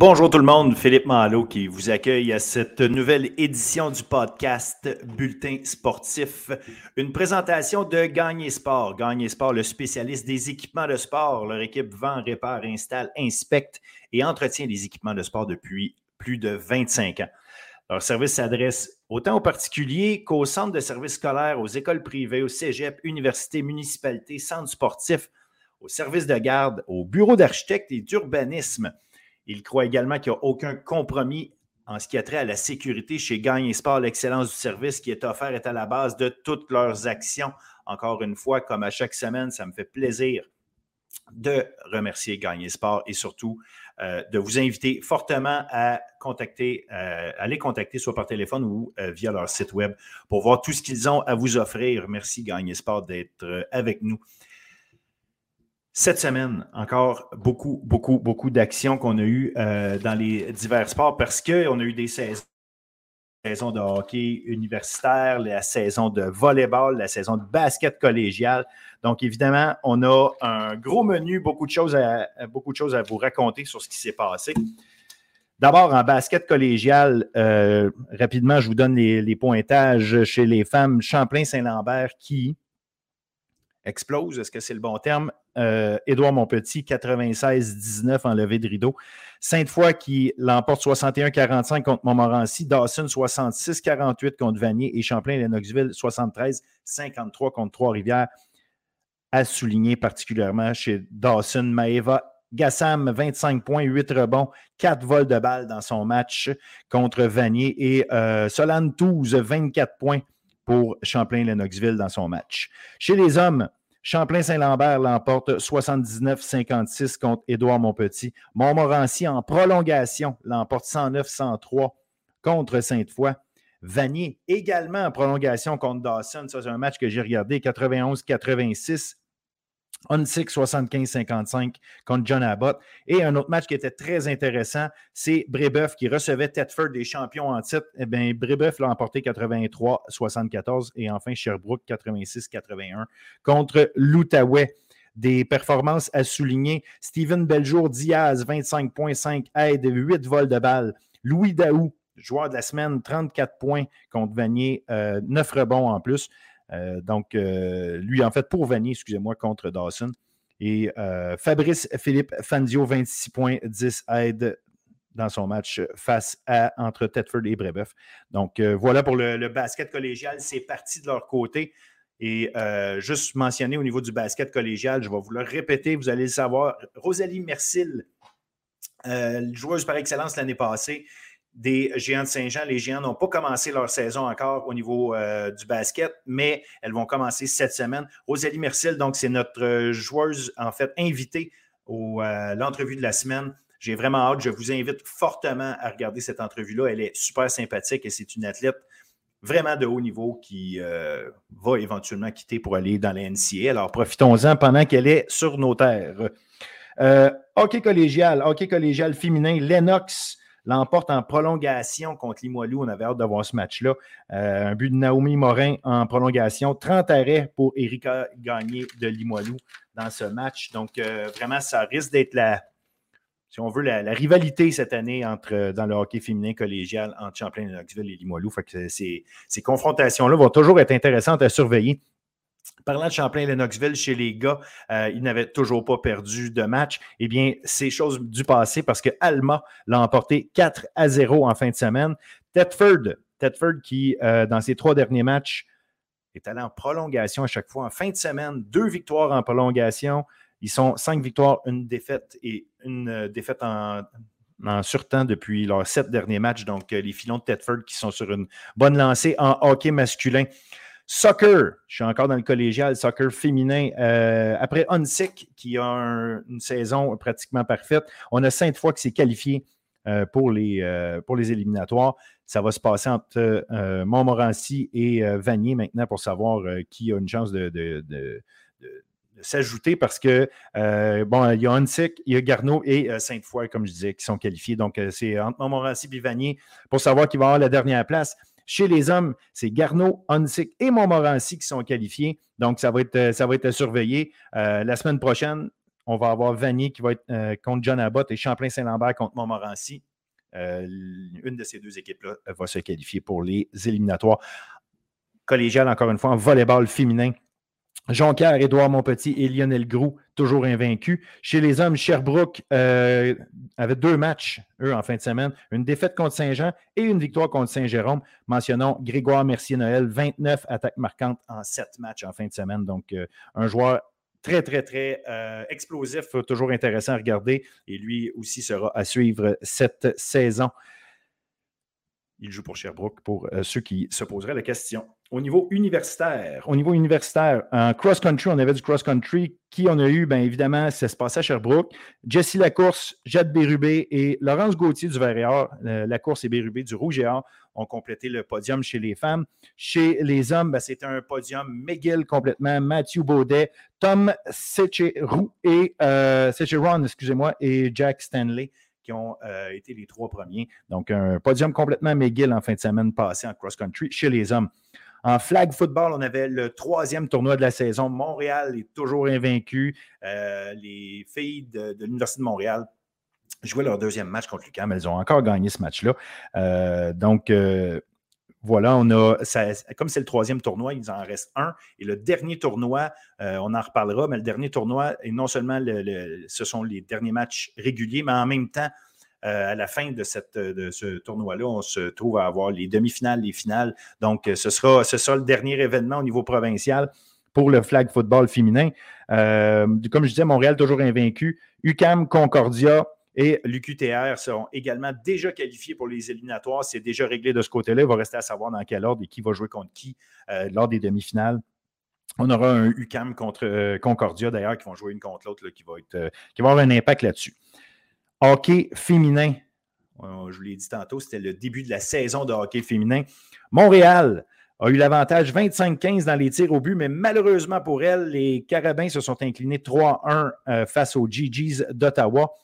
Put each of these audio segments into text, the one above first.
Bonjour tout le monde, Philippe Malo qui vous accueille à cette nouvelle édition du podcast Bulletin sportif. Une présentation de Gagné Sport. Gagné Sport, le spécialiste des équipements de sport. Leur équipe vend, répare, installe, inspecte et entretient les équipements de sport depuis plus de 25 ans. Leur service s'adresse autant aux particuliers qu'aux centres de services scolaires, aux écoles privées, aux cégeps, universités, municipalités, centres sportifs, aux services de garde, aux bureaux d'architectes et d'urbanisme. Il croit également qu'il n'y a aucun compromis en ce qui a trait à la sécurité chez Gagne Sport. L'excellence du service qui est offert est à la base de toutes leurs actions. Encore une fois, comme à chaque semaine, ça me fait plaisir de remercier Gagne Sport et surtout euh, de vous inviter fortement à contacter, euh, les contacter soit par téléphone ou euh, via leur site web pour voir tout ce qu'ils ont à vous offrir. Merci Gagne Sport d'être avec nous cette semaine, encore beaucoup, beaucoup, beaucoup d'actions qu'on a eues euh, dans les divers sports parce qu'on a eu des saisons saison de hockey universitaire, la saison de volleyball, la saison de basket collégial. Donc, évidemment, on a un gros menu, beaucoup de choses à, beaucoup de choses à vous raconter sur ce qui s'est passé. D'abord, en basket collégial, euh, rapidement, je vous donne les, les, pointages chez les femmes. Champlain-Saint-Lambert qui explose, est-ce que c'est le bon terme? Euh, Édouard Monpetit, 96-19 en levée de rideau. Sainte-Foy qui l'emporte 61-45 contre Montmorency. Dawson, 66-48 contre Vanier. Et Champlain-Lennoxville, 73-53 contre Trois-Rivières. À souligner particulièrement chez Dawson, Maeva Gassam, 25 points, 8 rebonds, 4 vols de balles dans son match contre Vanier. Et euh, Solane Touze, 24 points pour Champlain-Lennoxville dans son match. Chez les hommes, Champlain-Saint-Lambert l'emporte 79-56 contre Édouard Montpetit. Montmorency en prolongation l'emporte 109-103 contre Sainte-Foy. Vanier également en prolongation contre Dawson. Ça, c'est un match que j'ai regardé 91-86. Unsix 75-55 contre John Abbott. Et un autre match qui était très intéressant, c'est Brébeuf qui recevait Tedford des champions en titre. Eh bien, Brébeuf l'a emporté 83-74 et enfin Sherbrooke 86-81 contre l'Outaouais. Des performances à souligner. Steven Beljour Diaz, 25,5 aides, 8 vols de balles. Louis Daou, joueur de la semaine, 34 points contre Vanier, 9 euh, rebonds en plus. Euh, donc, euh, lui, en fait, pour Vanier, excusez-moi, contre Dawson. Et euh, Fabrice Philippe Fanzio, 26 points, 10 aides dans son match face à entre Tedford et Brébeuf. Donc, voilà pour le, basket collégial. C'est parti de leur côté. Et juste mentionner au niveau du basket collégial, je vais vous le répéter, vous allez le savoir. Rosalie Mercil, joueuse par excellence l'année passée, des Géants de Saint-Jean. Les Géants n'ont pas commencé leur saison encore au niveau euh, du basket, mais elles vont commencer cette semaine. Rosalie Mercil, donc, c'est notre euh, joueuse, en fait, invitée à euh, l'entrevue de la semaine. J'ai vraiment hâte. Je vous invite fortement à regarder cette entrevue-là. Elle est super sympathique et c'est une athlète vraiment de haut niveau qui va éventuellement quitter pour aller dans la NCA. Alors, profitons-en pendant qu'elle est sur nos terres. hockey collégial, hockey collégial féminin, Lennox l'emporte en prolongation contre Limoilou. On avait hâte de voir ce match-là. Euh, un but de Naomi Morin en prolongation. 30 arrêts pour Erika Gagné de Limoilou dans ce match. Donc, euh, vraiment, ça risque d'être la, si on veut, la, rivalité cette année entre, dans le hockey féminin collégial entre Champlain, Knoxville et Limoilou. Fait ces confrontations-là vont toujours être intéressantes à surveiller. Parlant de Champlain-Lennoxville chez les gars, euh, ils n'avaient toujours pas perdu de match. Eh bien, c'est chose du passé parce que Alma l'a emporté 4 à 0 en fin de semaine. Tedford, Tedford qui, euh, dans ses trois derniers matchs, est allé en prolongation à chaque fois. En fin de semaine, deux victoires en prolongation. Ils sont cinq victoires, une défaite et une euh, défaite en, en surtemps depuis leurs sept derniers matchs. Donc, les filons de Tedford qui sont sur une bonne lancée en hockey masculin. Soccer, je suis encore dans le collégial, soccer féminin. Euh, après Unsick, qui a une saison pratiquement parfaite, on a Sainte-Foy qui s'est qualifié euh, pour, les, euh, pour les éliminatoires. Ça va se passer entre Montmorency et Vanier maintenant pour savoir qui a une chance de, s'ajouter parce que, bon, il y a Unsick, il y a Garneau et Sainte-Foy, comme je disais, qui sont qualifiés. Donc, c'est entre Montmorency et Vanier pour savoir qui va avoir la dernière place. Chez les hommes, c'est Garneau, Onsic et Montmorency qui sont qualifiés. Donc, ça va être, ça va surveillé. Euh, la semaine prochaine, on va avoir Vanier qui va être contre John Abbott et Champlain-Saint-Lambert contre Montmorency. une de ces deux équipes-là va se qualifier pour les éliminatoires. Collégial, encore une fois, en volleyball féminin. Jonquière, Édouard Montpetit et Lionel Groux, toujours invaincus. Chez les hommes, Sherbrooke euh, avait deux matchs, eux, en fin de semaine. Une défaite contre Saint-Jean et une victoire contre Saint-Jérôme. Mentionnons Grégoire Mercier-Noël, 29 attaques marquantes en sept matchs en fin de semaine. Donc, euh, un joueur très, très, très euh, explosif, toujours intéressant à regarder. Et lui aussi sera à suivre cette saison. Il joue pour Sherbrooke pour ceux qui se poseraient la question au niveau universitaire, au niveau universitaire, cross-country, on avait du cross-country. Qui on a eu? Bien évidemment, ça se passait à Sherbrooke. Jessie Lacourse, Jade Bérubé et Laurence Gauthier du Vert et Or, Lacourse et Bérubé du Rouge et Or ont complété le podium chez les femmes. Chez les hommes, ben, c'était un podium McGill complètement, Matthew Baudet, Tom Secheron et euh, excusez-moi, et Jack Stanley ont euh, été les trois premiers. Donc, un podium complètement McGill en fin de semaine passée en cross-country chez les hommes. En flag football, on avait le troisième tournoi de la saison. Montréal est toujours invaincu. Euh, les filles de, l'Université de Montréal jouaient leur deuxième match contre l'UQAM. Elles ont encore gagné ce match-là. Euh, donc, voilà, on a, comme c'est le troisième tournoi, il en reste un. Et le dernier tournoi, on en reparlera, mais le dernier tournoi, et non seulement ce sont les derniers matchs réguliers, mais en même temps, euh, à la fin de, ce tournoi-là, on se trouve à avoir les demi-finales, les finales. Donc, euh, ce sera, ce sera le dernier événement au niveau provincial pour le flag football féminin. Euh, comme je disais, Montréal toujours invaincu. UCAM, Concordia et l'UQTR seront également déjà qualifiés pour les éliminatoires. C'est déjà réglé de ce côté-là. Il va rester à savoir dans quel ordre et qui va jouer contre qui lors des demi-finales. On aura un UCAM contre Concordia, d'ailleurs, qui vont jouer une contre l'autre, qui, va qui va avoir un impact là-dessus. Hockey féminin. Je vous l'ai dit tantôt, c'était le début de la saison de hockey féminin. Montréal a eu l'avantage 25-15 dans les tirs au but, mais malheureusement pour elle, les Carabins se sont inclinés 3-1 euh, face aux GGs d'Ottawa.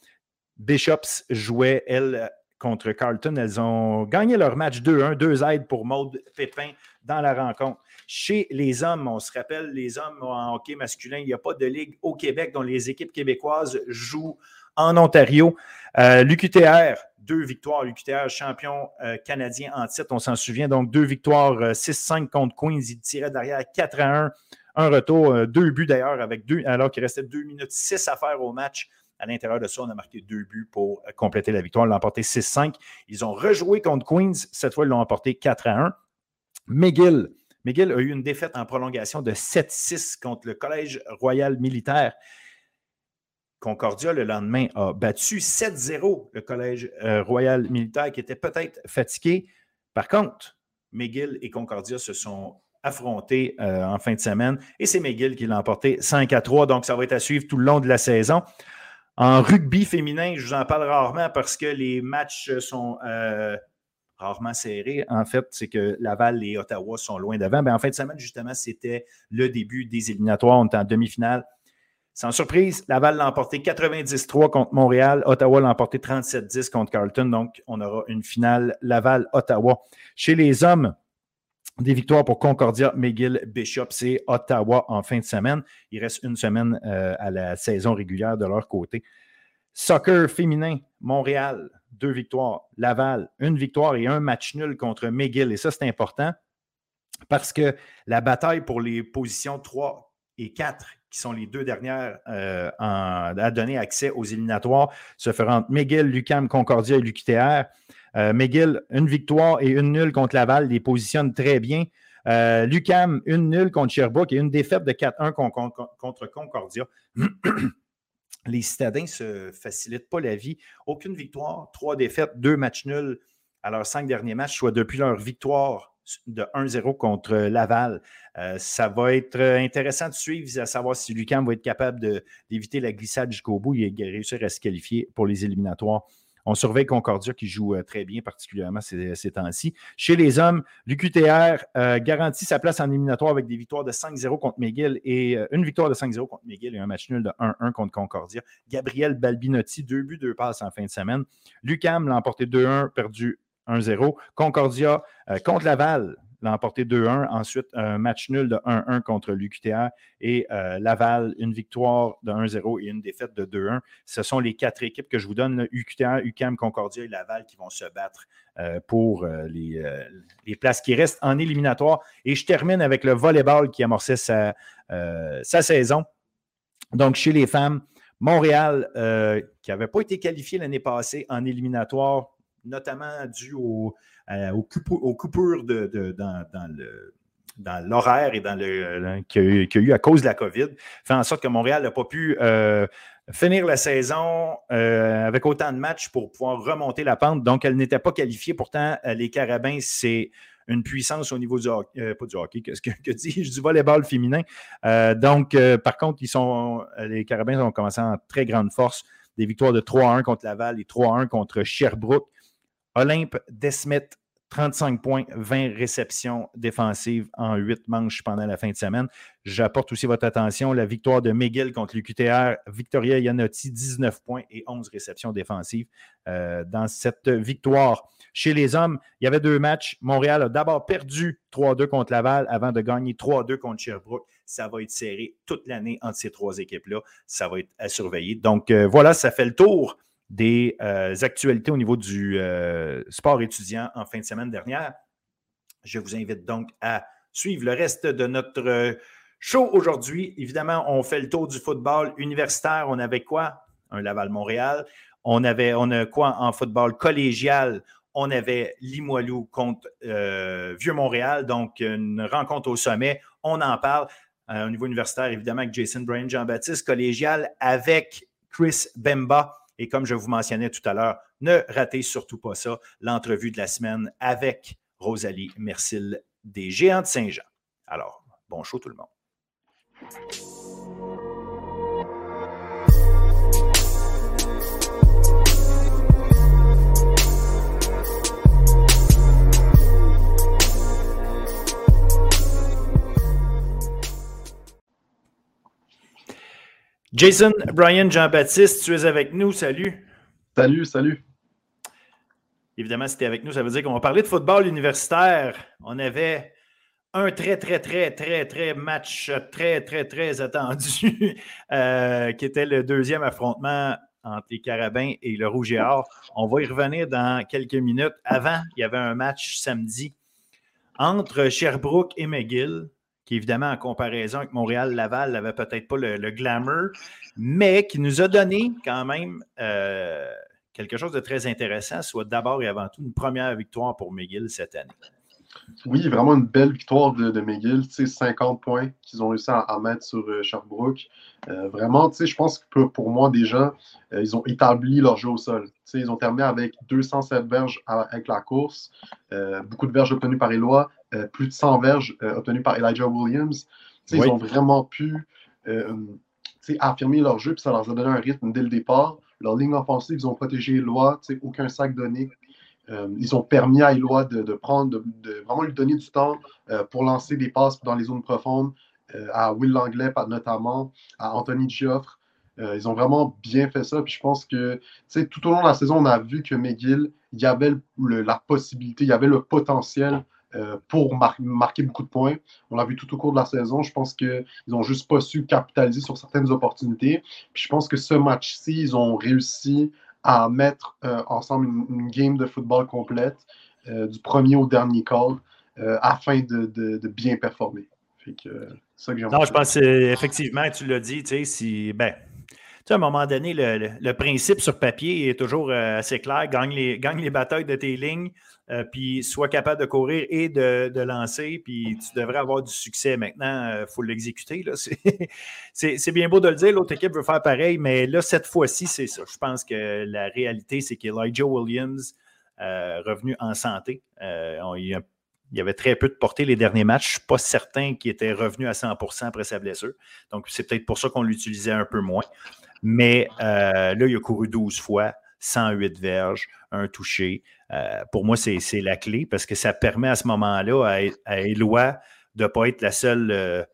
Bishops jouait, elle, contre Carlton. Elles ont gagné leur match 2-1, deux aides pour Maude Pépin dans la rencontre. Chez les hommes, on se rappelle, les hommes en hockey masculin, il n'y a pas de ligue au Québec dont les équipes québécoises jouent en Ontario. Euh, L'UQTR, deux victoires. L'UQTR, champion euh, canadien en titre, on s'en souvient. Donc, deux victoires, 6-5 euh, contre Queens. Il tirait derrière 4 1. Un retour, deux buts d'ailleurs, avec deux, alors qu'il restait 2 minutes 6 à faire au match. À l'intérieur de ça, on a marqué deux buts pour compléter la victoire. Emporté 6-5. Ils ont rejoué contre Queens. Cette fois, ils l'ont emporté 4 1. McGill. McGill a eu une défaite en prolongation de 7-6 contre le Collège royal militaire. Concordia, le lendemain, a battu 7-0 le Collège euh, royal militaire qui était peut-être fatigué. Par contre, McGill et Concordia se sont affrontés euh, en fin de semaine et c'est McGill qui l'a emporté 5 à 3. Donc, ça va être à suivre tout le long de la saison. En rugby féminin, je vous en parle rarement parce que les matchs sont euh, rarement serrés. En fait, c'est que Laval et Ottawa sont loin devant. Mais ben, en fin de semaine, justement, c'était le début des éliminatoires. On est en demi-finale sans surprise, Laval l'a emporté 93 contre Montréal. Ottawa l'a emporté 37-10 contre Carlton. Donc, on aura une finale Laval-Ottawa. Chez les hommes, des victoires pour Concordia, McGill, Bishop, c'est Ottawa en fin de semaine. Il reste une semaine euh, à la saison régulière de leur côté. Soccer féminin, Montréal, deux victoires. Laval, une victoire et un match nul contre McGill. Et ça, c'est important parce que la bataille pour les positions 3 et 4 qui sont les deux dernières euh, à donner accès aux éliminatoires, se feront entre McGill, Lucam, Concordia et l'UQTR. Euh, une victoire et une nulle contre Laval, les positionne très bien. Euh, Lucam, une nulle contre Sherbrooke et une défaite de 4-1 contre Concordia. les citadins ne se facilitent pas la vie. Aucune victoire, trois défaites, deux matchs nuls à leurs cinq derniers matchs, soit depuis leur victoire de 1-0 contre Laval. Euh, ça va être intéressant de suivre, à savoir si Lucam va être capable d'éviter la glissade jusqu'au bout et réussir à se qualifier pour les éliminatoires. On surveille Concordia qui joue euh, très bien, particulièrement ces, temps-ci. Chez les hommes, l'UQTR euh, garantit sa place en éliminatoire avec des victoires de 5-0 contre McGill et une victoire de 5-0 contre McGill et un match nul de 1-1 contre Concordia. Gabriel Balbinotti, deux buts, deux passes en fin de semaine. Lucam l'a emporté 2-1, perdu 1-0. Concordia euh, contre Laval. L'a emporté 2-1. Ensuite, un match nul de 1-1 contre l'UQTR et euh, Laval, une victoire de 1-0 et une défaite de 2-1. Ce sont les quatre équipes que je vous donne, UQTR, UCAM, Concordia et Laval, qui vont se battre euh, pour les, les, places qui restent en éliminatoire. Et je termine avec le volleyball qui amorçait sa, sa saison. Donc, chez les femmes, Montréal, qui n'avait pas été qualifié l'année passée en éliminatoire, notamment dû au, euh, aux, coupures de, dans, l'horaire et dans le qu'il y, a eu à cause de la COVID, fait en sorte que Montréal n'a pas pu euh, finir la saison euh, avec autant de matchs pour pouvoir remonter la pente. Donc, elle n'était pas qualifiée. Pourtant, les Carabins, c'est une puissance au niveau du hockey, pas du hockey, qu'est-ce que, que dis-je, du volleyball féminin. donc, par contre, ils sont, les Carabins ont commencé en très grande force. Des victoires de 3-1 contre Laval et 3-1 contre Sherbrooke. Olympe Desmet, 35 points, 20 réceptions défensives en 8 manches pendant la fin de semaine. J'apporte aussi votre attention la victoire de McGill contre l'UQTR. Victoria Yanotti, 19 points et 11 réceptions défensives euh, dans cette victoire. Chez les hommes, il y avait deux matchs. Montréal a d'abord perdu 3-2 contre Laval avant de gagner 3-2 contre Sherbrooke. Ça va être serré toute l'année entre ces trois équipes-là. Ça va être à surveiller. Donc euh, voilà, ça fait le tour des euh, actualités au niveau du euh, sport étudiant en fin de semaine dernière. Je vous invite donc à suivre le reste de notre show aujourd'hui. Évidemment, on fait le tour du football universitaire. On avait quoi? Un Laval-Montréal. On avait, on a quoi en football collégial? On avait Limoilou contre euh, Vieux-Montréal, donc une rencontre au sommet. On en parle au niveau universitaire, évidemment, avec Jason Bryan, Jean-Baptiste, collégial avec Chris Bemba. Et comme je vous mentionnais tout à l'heure, ne ratez surtout pas ça, l'entrevue de la semaine avec Rosalie Mercil des Géants de Saint-Jean. Alors, bon show tout le monde. Jason, Brian, Jean-Baptiste, tu es avec nous. Salut. Salut, salut. Évidemment, si tu es avec nous, ça veut dire qu'on va parler de football universitaire. On avait un très, très, très, très, très match très, très, très attendu, euh, qui était le deuxième affrontement entre les Carabins et le Rouge et Or. On va y revenir dans quelques minutes. Avant, il y avait un match samedi entre Sherbrooke et McGill qui évidemment en comparaison avec Montréal-Laval n'avait peut-être pas le, glamour, mais qui nous a donné quand même euh, quelque chose de très intéressant, soit d'abord et avant tout une première victoire pour McGill cette année. Oui, vraiment une belle victoire de, de McGill, 50 points qu'ils ont réussi à, mettre sur euh, Sherbrooke. Euh, vraiment, je pense que pour moi, déjà, ils ont établi leur jeu au sol. ils ont terminé avec 207 verges avec la course, beaucoup de verges obtenues par Éloi, euh, plus de 100 verges euh, obtenues par Elijah Williams. Ils ont vraiment pu euh, affirmer leur jeu, puis ça leur a donné un rythme dès le départ. Leur ligne offensive, ils ont protégé Eloi, aucun sac donné. ils ont permis à Eloi de, prendre, de, vraiment lui donner du temps pour lancer des passes dans les zones profondes, à Will Langlais notamment, à Anthony Gioffre. ils ont vraiment bien fait ça. Puis je pense que tout au long de la saison, on a vu que McGill, il y avait la possibilité, il y avait le potentiel euh, pour marquer beaucoup de points. On l'a vu tout au cours de la saison. Je pense qu'ils n'ont juste pas su capitaliser sur certaines opportunités. Puis je pense que ce match-ci, ils ont réussi à mettre euh, ensemble une, game de football complète euh, du premier au dernier call afin de, bien performer. ça que non, je pense effectivement, tu l'as dit, tu sais, si, ben, à un moment donné, le, principe sur papier est toujours assez clair. Gagne les, gagne les batailles de tes lignes, euh, puis sois capable de courir et de, lancer, puis tu devrais avoir du succès. Maintenant, il euh, faut l'exécuter. C'est bien beau de le dire, l'autre équipe veut faire pareil, mais là, cette fois-ci, c'est ça. Je pense que la réalité, c'est qu'Elijah Williams, euh, revenu en santé, il, y avait très peu de portée les derniers matchs. Je ne suis pas certain qu'il était revenu à 100% après sa blessure. Donc, c'est peut-être pour ça qu'on l'utilisait un peu moins. Mais là, il a couru 12 fois. 108 verges, un touché. Euh, pour moi, c'est la clé parce que ça permet à ce moment-là à, à Eloi de ne pas être la euh,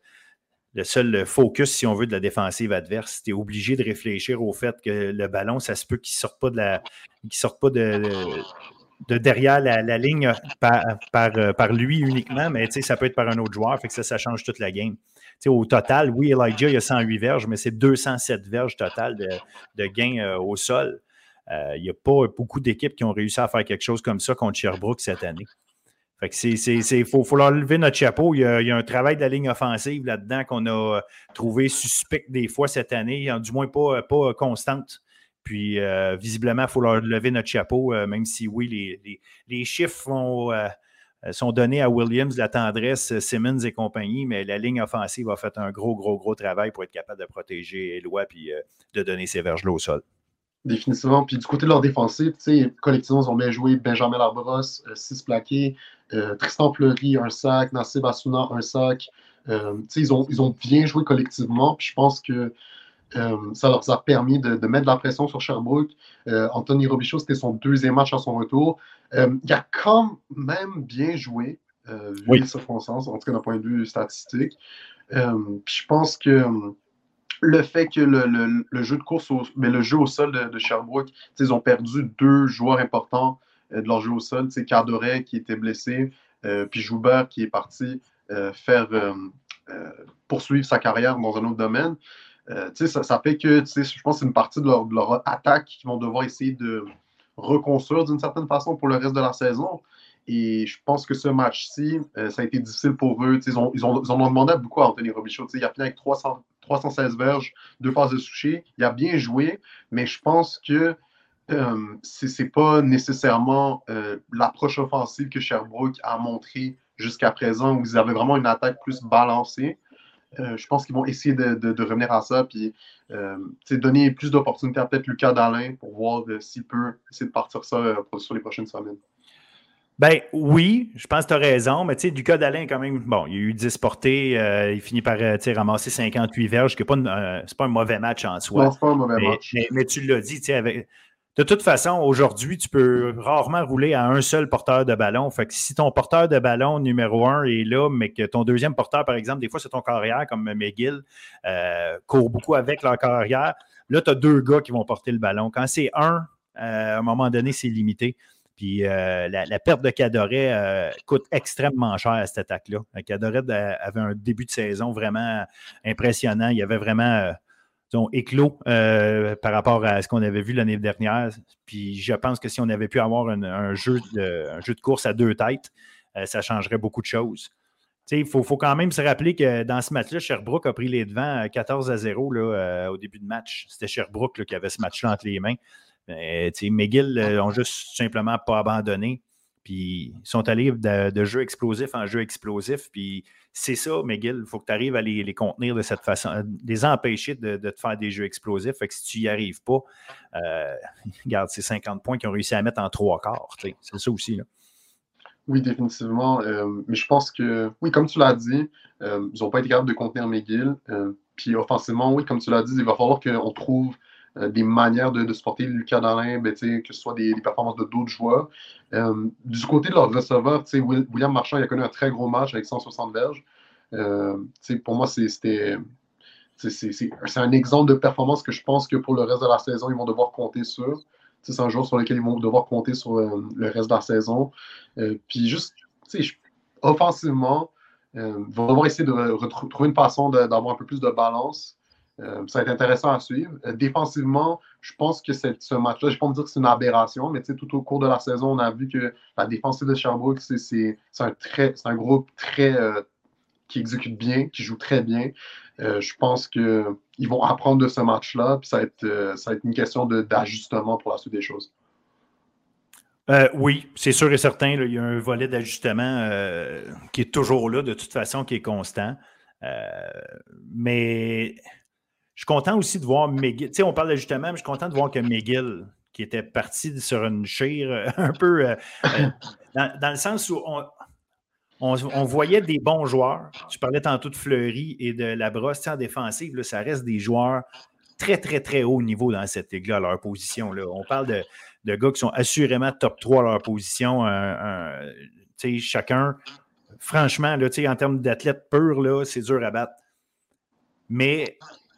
le seul focus, si on veut, de la défensive adverse. Tu es obligé de réfléchir au fait que le ballon, ça se peut qu'il ne sorte pas de la. de derrière la, ligne par, par, lui uniquement, mais ça peut être par un autre joueur. Fait que ça, ça change toute la game. au total, oui, Elijah, il a 108 verges, mais c'est 207 verges total de, de gains au sol. il n'y a pas beaucoup d'équipes qui ont réussi à faire quelque chose comme ça contre Sherbrooke cette année. Il faut, leur lever notre chapeau. Il y, a, un travail de la ligne offensive là-dedans qu'on a trouvé suspect des fois cette année, du moins pas, pas constante. Puis euh, visiblement, il faut leur lever notre chapeau, euh, même si oui, les, chiffres euh, sont donnés à Williams, la tendresse, Simmons et compagnie, mais la ligne offensive a fait un gros, gros, gros travail pour être capable de protéger Eloi puis de donner ses verges-là au sol. Définitivement. Puis du côté de leur défensive, collectivement, ils ont bien joué Benjamin Labrosse, 6 plaqués, Tristan Fleury, un sac, Nassib Assouna, un sac. ils, ont, ils ont bien joué collectivement. Puis je pense que euh, ça leur a permis de, mettre de la pression sur Sherbrooke. Euh, Anthony Robichaud, c'était son deuxième match à son retour. Euh, il a quand même bien joué, vu les circonstances, en tout cas d'un point de vue statistique. je pense que le fait que le, jeu de course, mais le jeu au sol de, Sherbrooke, ils ont perdu deux joueurs importants de leur jeu au sol. C'est Cardoret qui était blessé, puis Joubert qui est parti faire poursuivre sa carrière dans un autre domaine. Euh, ça, ça, fait que je pense que c'est une partie de leur, attaque qu'ils vont devoir essayer de reconstruire d'une certaine façon pour le reste de la saison. Et je pense que ce match-ci, euh, ça a été difficile pour eux. Ils, ils, ont, en ont demandé beaucoup à Anthony Robichaud. Il a fini avec 300, 316 verges, deux phases de toucher. Il a bien joué, mais je pense que euh, ce n'est pas nécessairement l'approche offensive que Sherbrooke a montré jusqu'à présent, où ils avaient vraiment une attaque plus balancée. Euh, je pense qu'ils vont essayer de, revenir à ça, puis euh, donner plus d'opportunités à peut-être Lucas Dalin pour voir euh, s'il peut essayer de partir ça sur les prochaines semaines. Ben oui, je pense que tu as raison, mais tu sais, Lucas Dalin, quand même, bon, il a eu 10 portées, il finit par ramasser 58 verges, ce n'est pas, pas, un mauvais match en soi. Non, pas un mauvais match. Mais, tu l'as dit, tu sais, avec, de toute façon, aujourd'hui, tu peux rarement rouler à un seul porteur de ballon. Si ton porteur de ballon numéro un est là, mais que ton deuxième porteur, par exemple, des fois, c'est ton carrière, comme McGill, euh, court beaucoup avec leur carrière, là, tu as deux gars qui vont porter le ballon. Quand c'est un, euh, à un moment donné, c'est limité. Puis euh, la, perte de Cadoret coûte extrêmement cher à cette attaque-là. Cadoret avait un début de saison vraiment impressionnant. Il y avait vraiment éclos euh, par rapport à ce qu'on avait vu l'année dernière. Puis je pense que si on avait pu avoir un, jeu, de, jeu de course à deux têtes, euh, ça changerait beaucoup de choses. Il faut, quand même se rappeler que dans ce match-là, Sherbrooke a pris les devants 14 à 0 là, euh, au début de match. C'était Sherbrooke qui avait ce match-là entre les mains. Mais, McGill n'ont juste simplement pas abandonné. Puis ils sont allés de, jeu explosif en jeu explosif. Puis c'est ça, McGill. Il faut que tu arrives à les, contenir de cette façon, les empêcher de, te faire des jeux explosifs. Fait que si tu n'y arrives pas, euh, regarde ces 50 points qu'ils ont réussi à mettre en trois quarts. C'est ça aussi. Oui, définitivement. Euh, mais je pense que, oui, comme tu l'as dit, euh, ils n'ont pas été capables de contenir McGill. puis offensivement, oui, comme tu l'as dit, il va falloir qu'on trouve euh, des manières de, de supporter Lucas Dalin, ben, que ce soit des, performances de d'autres joueurs. Euh, du côté de leur receveur, William Marchand il a connu un très gros match avec 160 verges. Euh, pour moi. C'est un exemple de performance que je pense que pour le reste de la saison, ils vont devoir compter sur. C'est un joueur sur lequel ils vont devoir compter sur le reste de la saison. puis juste, offensivement, ils vont devoir essayer de retrouver une façon d'avoir un peu plus de balance. Euh, ça va être intéressant à suivre. Euh, défensivement, je pense que ce match-là, je ne vais pas me dire que c'est une aberration, mais tout au cours de la saison, on a vu que la défensive de Sherbrooke, c'est un, un, groupe très, euh, qui exécute bien, qui joue très bien. je pense qu'ils vont apprendre de ce match-là, puis ça va, être, ça être une question d'ajustement pour la suite des choses. oui, c'est sûr et certain. il y a un volet d'ajustement qui est toujours là, de toute façon, qui est constant. mais je suis content aussi de voir McGill. Tu sais, on parle d'ajustement, mais je suis content de voir que McGill, qui était parti sur une chire euh, un peu euh, euh, dans, le sens où on, voyait des bons joueurs. Tu parlais tantôt de Fleury et de la brosse en défensive. ça reste des joueurs très, très, très haut niveau dans cette ligue-là, à leur position. Là. On parle de, de, gars qui sont assurément top 3 à leur position. chacun, franchement, là, en termes d'athlètes purs, c'est dur à battre. Mais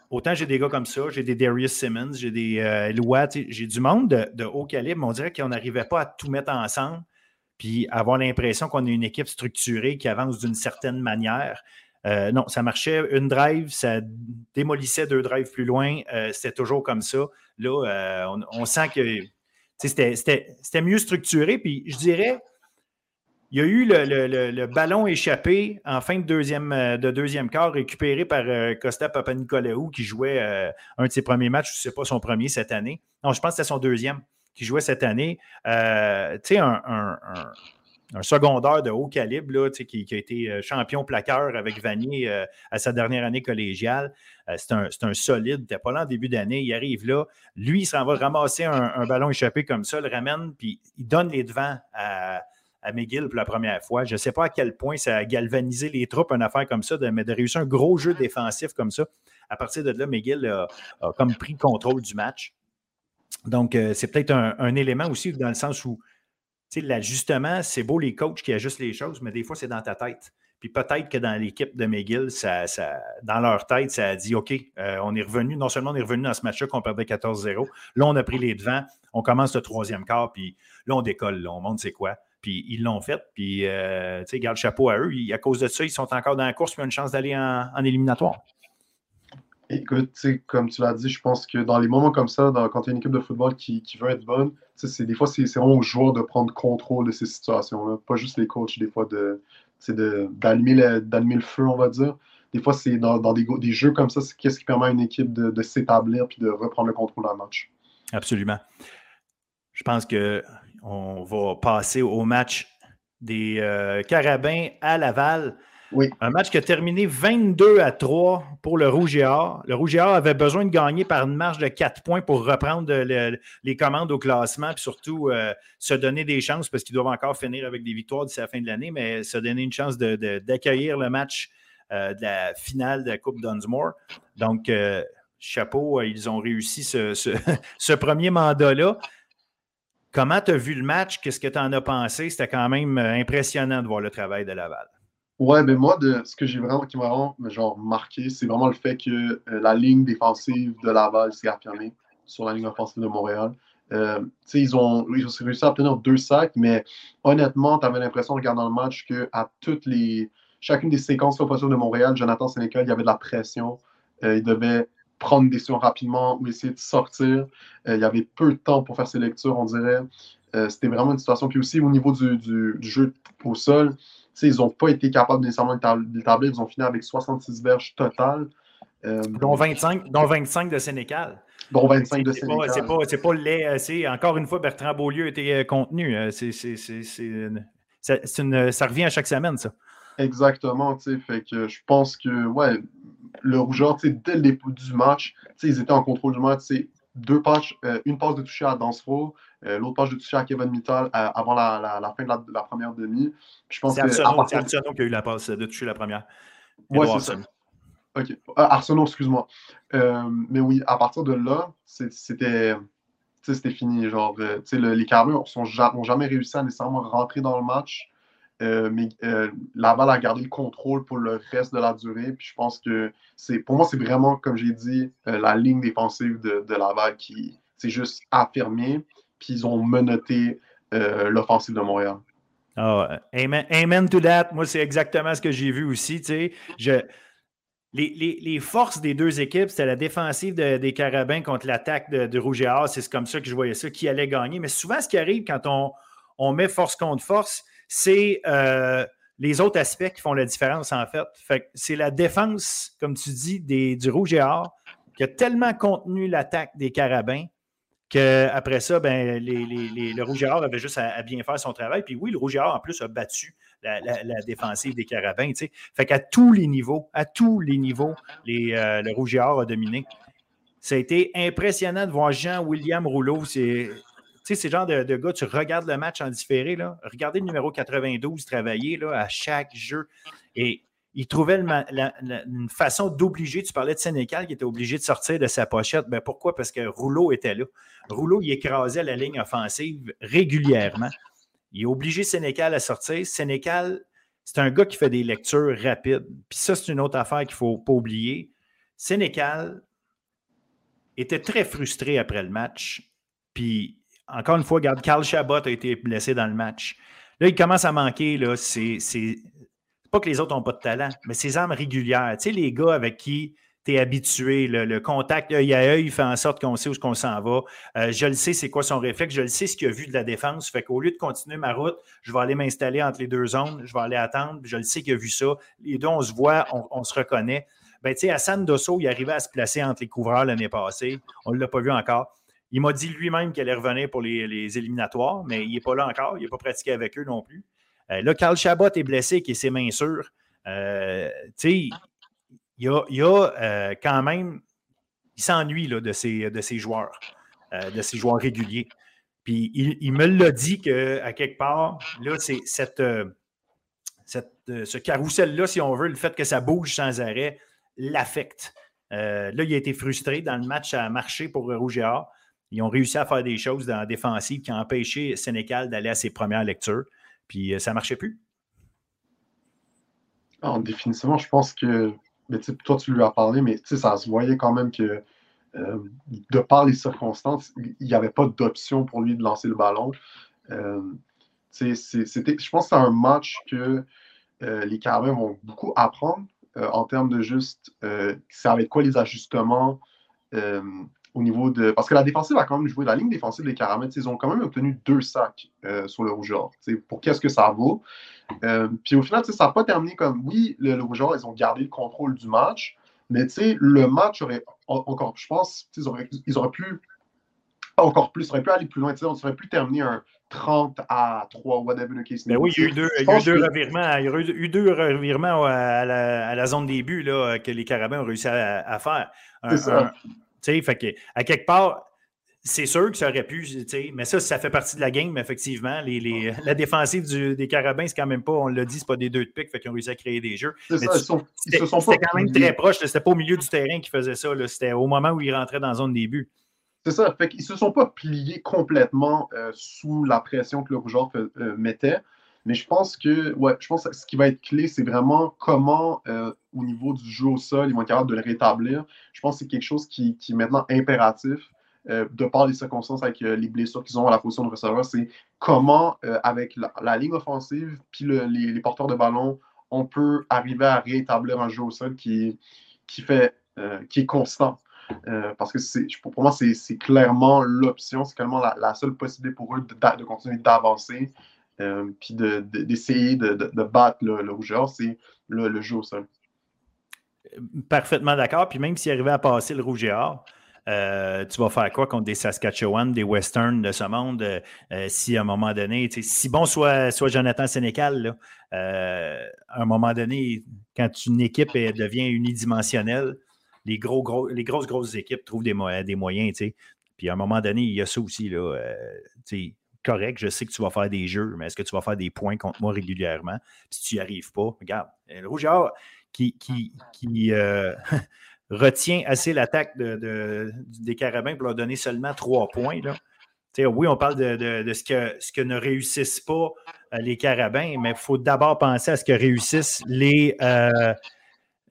autant j'ai des gars comme ça, j'ai des Darius Simmons, j'ai des euh, j'ai du monde de, haut calibre, mais on dirait qu'on n'arrivait pas à tout mettre ensemble puis avoir l'impression qu'on a une équipe structurée qui avance d'une certaine manière. Euh, non, ça marchait une drive, ça démolissait deux drives plus loin. Euh, c'était toujours comme ça. Là, euh, on, sent que c'était mieux structuré. Puis je dirais, il y a eu le, ballon échappé en fin de deuxième, de deuxième quart, récupéré par Costa Papanikolaou, qui jouait un de ses premiers matchs, je ne sais pas son premier cette année. Non, je pense que c'était son deuxième qui jouait cette année. tu sais, un un secondaire de haut calibre qui, a été euh, champion plaqueur avec Vanier euh, à sa dernière année collégiale. Euh, c'est un, solide. N'était pas là en début d'année. Il arrive là. Lui, il s'en va ramasser un, ballon échappé comme ça, le ramène, puis il donne les devants à, McGill pour la première fois. Je ne sais pas à quel point ça a galvanisé les troupes, une affaire comme ça, mais de réussir un gros jeu défensif comme ça. À partir de là, McGill a, comme pris le contrôle du match. Donc, c'est peut-être un, élément aussi dans le sens où l'ajustement, c'est beau les coachs qui ajustent les choses, mais des fois, c'est dans ta tête. Puis peut-être que dans l'équipe de McGill, ça, dans leur tête, ça a dit OK, euh, on est revenu, non seulement on est revenu dans ce match-là qu'on perdait 14-0, là, on a pris les devants, on commence le troisième quart, puis là, on décolle, on montre c'est quoi. Puis ils l'ont fait, puis euh, tu sais, garde chapeau à eux. à cause de ça, ils sont encore dans la course, puis ont une chance d'aller en éliminatoire. Écoute, comme tu l'as dit, je pense que dans les moments comme ça, quand tu as une équipe de football qui, veut être bonne, c'est, des fois, c'est, vraiment aux joueurs de prendre contrôle de ces situations-là. Pas juste les coachs, des fois, de, d'allumer, le, feu, on va dire. Des fois, c'est dans, des, des, jeux comme ça, c'est qu'est-ce qui permet à une équipe de, s'établir puis de reprendre le contrôle d'un match. Absolument. Je pense qu'on va passer au match des euh, Carabins à Laval. Un match qui a terminé 22 à 3 pour le Rouge et Or. Le Rouge et Or avait besoin de gagner par une marge de 4 points pour reprendre les commandes au classement et surtout euh, se donner des chances parce qu'ils doivent encore finir avec des victoires d'ici la fin de l'année, mais se donner une chance d'accueillir le match euh, de la finale de la Coupe Dunsmore. Donc, chapeau, ils ont réussi ce, ce premier mandat-là. Comment tu as vu le match? Qu'est-ce que tu en as pensé? C'était quand même impressionnant de voir le travail de Laval. Ouais, ben moi, ce que j'ai vraiment qui m'a vraiment genre, marqué, c'est vraiment le fait que euh, la ligne défensive de Laval s'est affirmée sur la ligne offensive de Montréal. Euh, ils, ont, ils ont réussi à obtenir deux sacs, mais honnêtement, tu avais l'impression, regardant le match, qu'à toutes les. Chacune des séquences offensives de Montréal, Jonathan Sénécal, il y avait de la pression. Euh, il devait prendre des décisions rapidement ou essayer de sortir. il y avait peu de temps pour faire ses lectures, on dirait. C'était vraiment une situation. Puis aussi, au niveau du, du, du jeu au sol, ils n'ont pas été capables nécessairement d'établir. Ils ont fini avec 66 verges totales. Euh, dont, 25, dont 25 de Sénécal. Dont 25 de Sénécal. C'est pas, pas, pas laid. Encore une fois, Bertrand Beaulieu euh, contenu. Euh, c'est, une, ça revient à chaque semaine, ça. Exactement. Fait que je pense que ouais, le rougeur, dès le début du match, ils étaient en contrôle du match. Deux patchs, une passe de toucher à Dansfo, euh, l'autre page de toucher à Kevin Mittal euh, avant la, fin de la, première demi. C'est Arsenault, qui a eu la passe de toucher la première. Oui, c'est ça. OK. Ah, excuse-moi. Euh, mais oui, à partir de là, c'était fini. Genre, les Carabins n'ont jamais réussi à nécessairement rentrer dans le match. Mais Laval a gardé le contrôle pour le reste de la durée. Puis je pense que c'est pour moi, c'est vraiment, comme j'ai dit, la ligne défensive de, de Laval qui s'est juste affirmée puis ils ont menotté euh, l'offensive de Montréal. Ah, amen, to that. Moi, c'est exactement ce que j'ai vu aussi. Les, forces des deux équipes, c'était la défensive des Carabins contre l'attaque de, Rouge et. C'est comme ça que je voyais ça, qui allait gagner. Mais souvent, ce qui arrive quand on met force contre force, c'est euh, les autres aspects qui font la différence, en fait. c'est la défense, comme tu dis, du Rouge et Or qui a tellement contenu l'attaque des Carabins après ça, ben, le Rouge et Or avait juste à, bien faire son travail. Puis oui, le Rouge et Or, en plus, a battu la, défensive des Carabins. Fait qu'à tous les niveaux, à tous les niveaux, euh, le Rouge et Or a dominé. Ça a été impressionnant de voir Jean-William Rouleau. C'est ce genre de, de, gars, tu regardes le match en différé, là, regardez le numéro 92 travailler là, à chaque jeu. Et il trouvait une façon d'obliger. Tu parlais de Sénécal qui était obligé de sortir de sa pochette. Ben pourquoi? Parce que Rouleau était là. Rouleau, il écrasait la ligne offensive régulièrement. Il est obligé Sénécal à sortir. Sénécal, c'est un gars qui fait des lectures rapides. Puis ça, c'est une autre affaire qu'il ne faut pas oublier. Sénécal, était très frustré après le match. Puis, encore une fois, regarde, Carl Chabot a été blessé dans le match. Là, il commence à manquer. Là, c'est, pas que les autres n'ont pas de talent, mais ses armes régulières. Tu sais, les gars avec qui tu es habitué, le, contact œil à œil fait en sorte qu'on sait où qu'on s'en va. Euh, je le sais, c'est quoi son réflexe, je le sais ce qu'il a vu de la défense. Fait qu'au lieu de continuer ma route, je vais aller m'installer entre les deux zones, je vais aller attendre, je le sais qu'il a vu ça. Les deux, on se voit, on, se reconnaît. Ben, tu sais, Hassan Dosso, il arrivait à se placer entre les couvreurs l'année passée. On ne l'a pas vu encore. Il m'a dit lui-même qu'il allait revenir pour les, éliminatoires, mais il n'est pas là encore. Il n'a pas pratiqué avec eux non plus. Euh, là, Carl Chabot est blessé, qui est ses mains sûres. Euh, il y a, euh, quand même, il s'ennuie de ses, de joueurs, de ses joueurs réguliers. Puis il, me l'a dit qu'à quelque part, là, c'est cette, euh, ce carrousel-là, si on veut, le fait que ça bouge sans arrêt, l'affecte. là, il a été frustré dans le match à marcher pour Rouge et Or. Ils ont réussi à faire des choses dans la défensive qui ont empêché Sénécal d'aller à ses premières lectures. Puis ça ne marchait plus. En définitivement, je pense que mais toi, tu lui as parlé, mais ça se voyait quand même que, euh, de par les circonstances, il n'y avait pas d'option pour lui de lancer le ballon. Euh, je pense que c'est un match que euh, les Carabins vont beaucoup apprendre en termes de juste, ça va être quoi les ajustements au niveau de. Parce que la défensive a quand même joué. La ligne défensive des Carabins, ils ont quand même obtenu deux sacs sur le rougeur. Pour qu'est-ce que ça vaut? Euh, puis au final, ça n'a pas terminé comme oui, le, le ils ont gardé le contrôle du match, mais le match aurait encore, je pense, ils auraient, ils auraient pu encore plus, ils auraient pu aller plus loin. On aurait pu terminer un 30 à 3, whatever the case. Mais oui, il y a eu deux, y a eu deux revirements. Il y a eu deux revirements à la, à la zone début là, que les Carabins ont réussi à, faire. C'est ça. fait que, à quelque part, c'est sûr que ça aurait pu, mais ça, ça fait partie de la game, effectivement. Les, la défensive des Carabins, c'est quand même pas, on l'a dit, c'est pas des deux de pique, fait qu'ils ont réussi à créer des jeux. C'était quand même très proche, c'était pas au milieu du terrain qu'ils faisaient ça, c'était au moment où ils rentraient dans la zone début. C'est ça, fait qu'ils se sont pas pliés complètement euh, sous la pression que le rougeur euh, mettait. Mais je pense que ouais, je pense que ce qui va être clé, c'est vraiment comment, euh, au niveau du jeu au sol, ils vont être capables de le rétablir. Je pense que c'est quelque chose qui, qui est maintenant impératif. Euh, de par les circonstances avec euh, les blessures qu'ils ont à la position de receveur, c'est comment, avec la, ligne offensive puis les, porteurs de ballon, on peut arriver à rétablir un jeu au sol qui, qui, fait, qui est constant. parce que pour moi, c'est clairement l'option, c'est clairement la, seule possibilité pour eux de, continuer d'avancer, puis d'essayer de, battre le, le rougeur, c'est le, jeu au sol. Parfaitement d'accord. Puis même s'il arrivait à passer le rouge et euh, tu vas faire quoi contre des Saskatchewan, des Westerns de ce monde, euh, euh, si à un moment donné, si bon soit, soit Jonathan Sénécal, à un moment donné, quand une équipe devient unidimensionnelle, les, gros, gros, les grosses, grosses équipes trouvent des, des moyens, Puis à un moment donné, il y a ça aussi, là, correct, je sais que tu vas faire des jeux, mais est-ce que tu vas faire des points contre moi régulièrement? si tu n'y arrives pas, regarde, le Rougeard qui, qui, qui retient assez l'attaque de, des Carabins pour leur donner seulement trois points. Oui, on parle de, ce, que, ce, que, ne réussissent pas euh, les Carabins, mais il faut d'abord penser à ce que réussissent les, euh,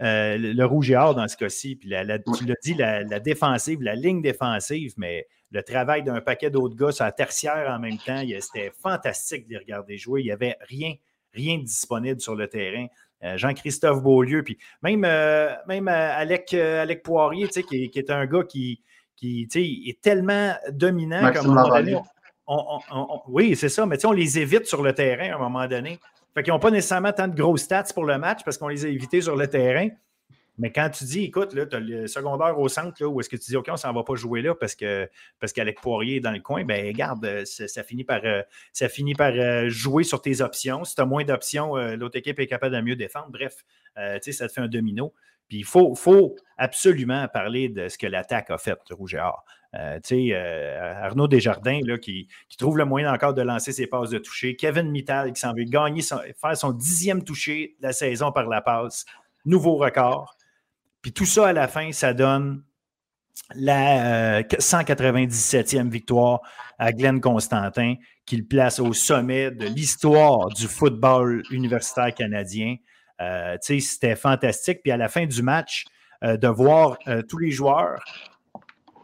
euh, le Rouge et dans ce cas-ci. Puis tu l'as dit, la, défensive, la ligne défensive, mais le travail d'un paquet d'autres gars sur la tertiaire en même temps, c'était fantastique de les regarder jouer. Il n'y avait rien, rien disponible sur le terrain. Euh, Jean-Christophe Beaulieu, puis même, euh, même euh, Alec, Alec Poirier, qui, qui, est un gars qui, qui est tellement dominant un moment donné, oui, c'est ça, mais on les évite sur le terrain à un moment donné. Fait qu'ils n'ont pas nécessairement tant de gros stats pour le match parce qu'on les a évités sur le terrain. Mais quand tu dis, écoute, tu as le secondaire au centre, où est-ce que tu dis, OK, on s'en va pas jouer là parce que parce qu'Alec Poirier est dans le coin, ben regarde, euh, ça, finit par, euh, ça finit par euh, jouer sur tes options. Si tu as moins d'options, l'autre équipe est capable de mieux défendre. Bref, ça te fait un domino. Puis il faut, faut, absolument parler de ce que l'attaque a fait, Rouge et Or. Arnaud Desjardins là, qui, qui, trouve le moyen encore de lancer ses passes de toucher. Kevin Mittal qui s'en veut gagner, faire son dixième toucher de la saison par la passe. Nouveau record. Puis tout ça, à la fin, ça donne la 197e euh, victoire à Glenn Constantin, qui le place au sommet de l'histoire du football universitaire canadien. Euh, C'était fantastique. Puis à la fin du match, euh, de voir tous les joueurs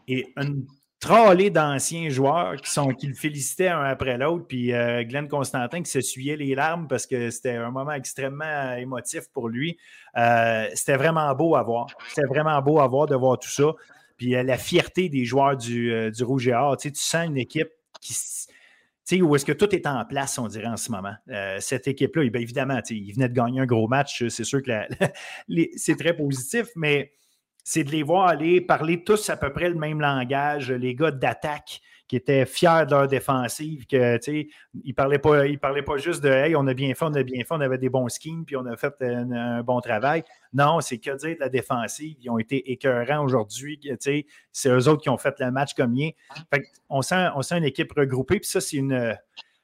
et une trollée d'anciens joueurs qui, sont, qui le félicitaient un après l'autre. Puis euh, Glenn Constantin qui se s'essuyait les larmes parce que c'était un moment extrêmement émotif pour lui. Euh, c'était vraiment beau à voir. C'était vraiment beau à voir de voir tout ça. Puis euh, la fierté des joueurs du, du Rouge et Or. Tu, sais, tu sens une équipe qui où est-ce que tout est en place, on dirait, en ce moment. cette équipe-là, bien évidemment, ils venaient de gagner un gros match. C'est sûr que c'est très positif, mais c'est de les voir aller parler tous à peu près le même langage, les gars d'attaque qui étaient fiers de leur défensive, que ils ne parlaient, pas, parlaient pas juste de Hey, on a bien fait, on a bien fait, on avait des bons schemes, puis on a fait un, bon travail. Non, c'est que dire de la défensive. Ils ont été écœurants aujourd'hui. C'est eux autres qui ont fait le match comme lien. on, sent, on sent une équipe regroupée, puis ça, c'est une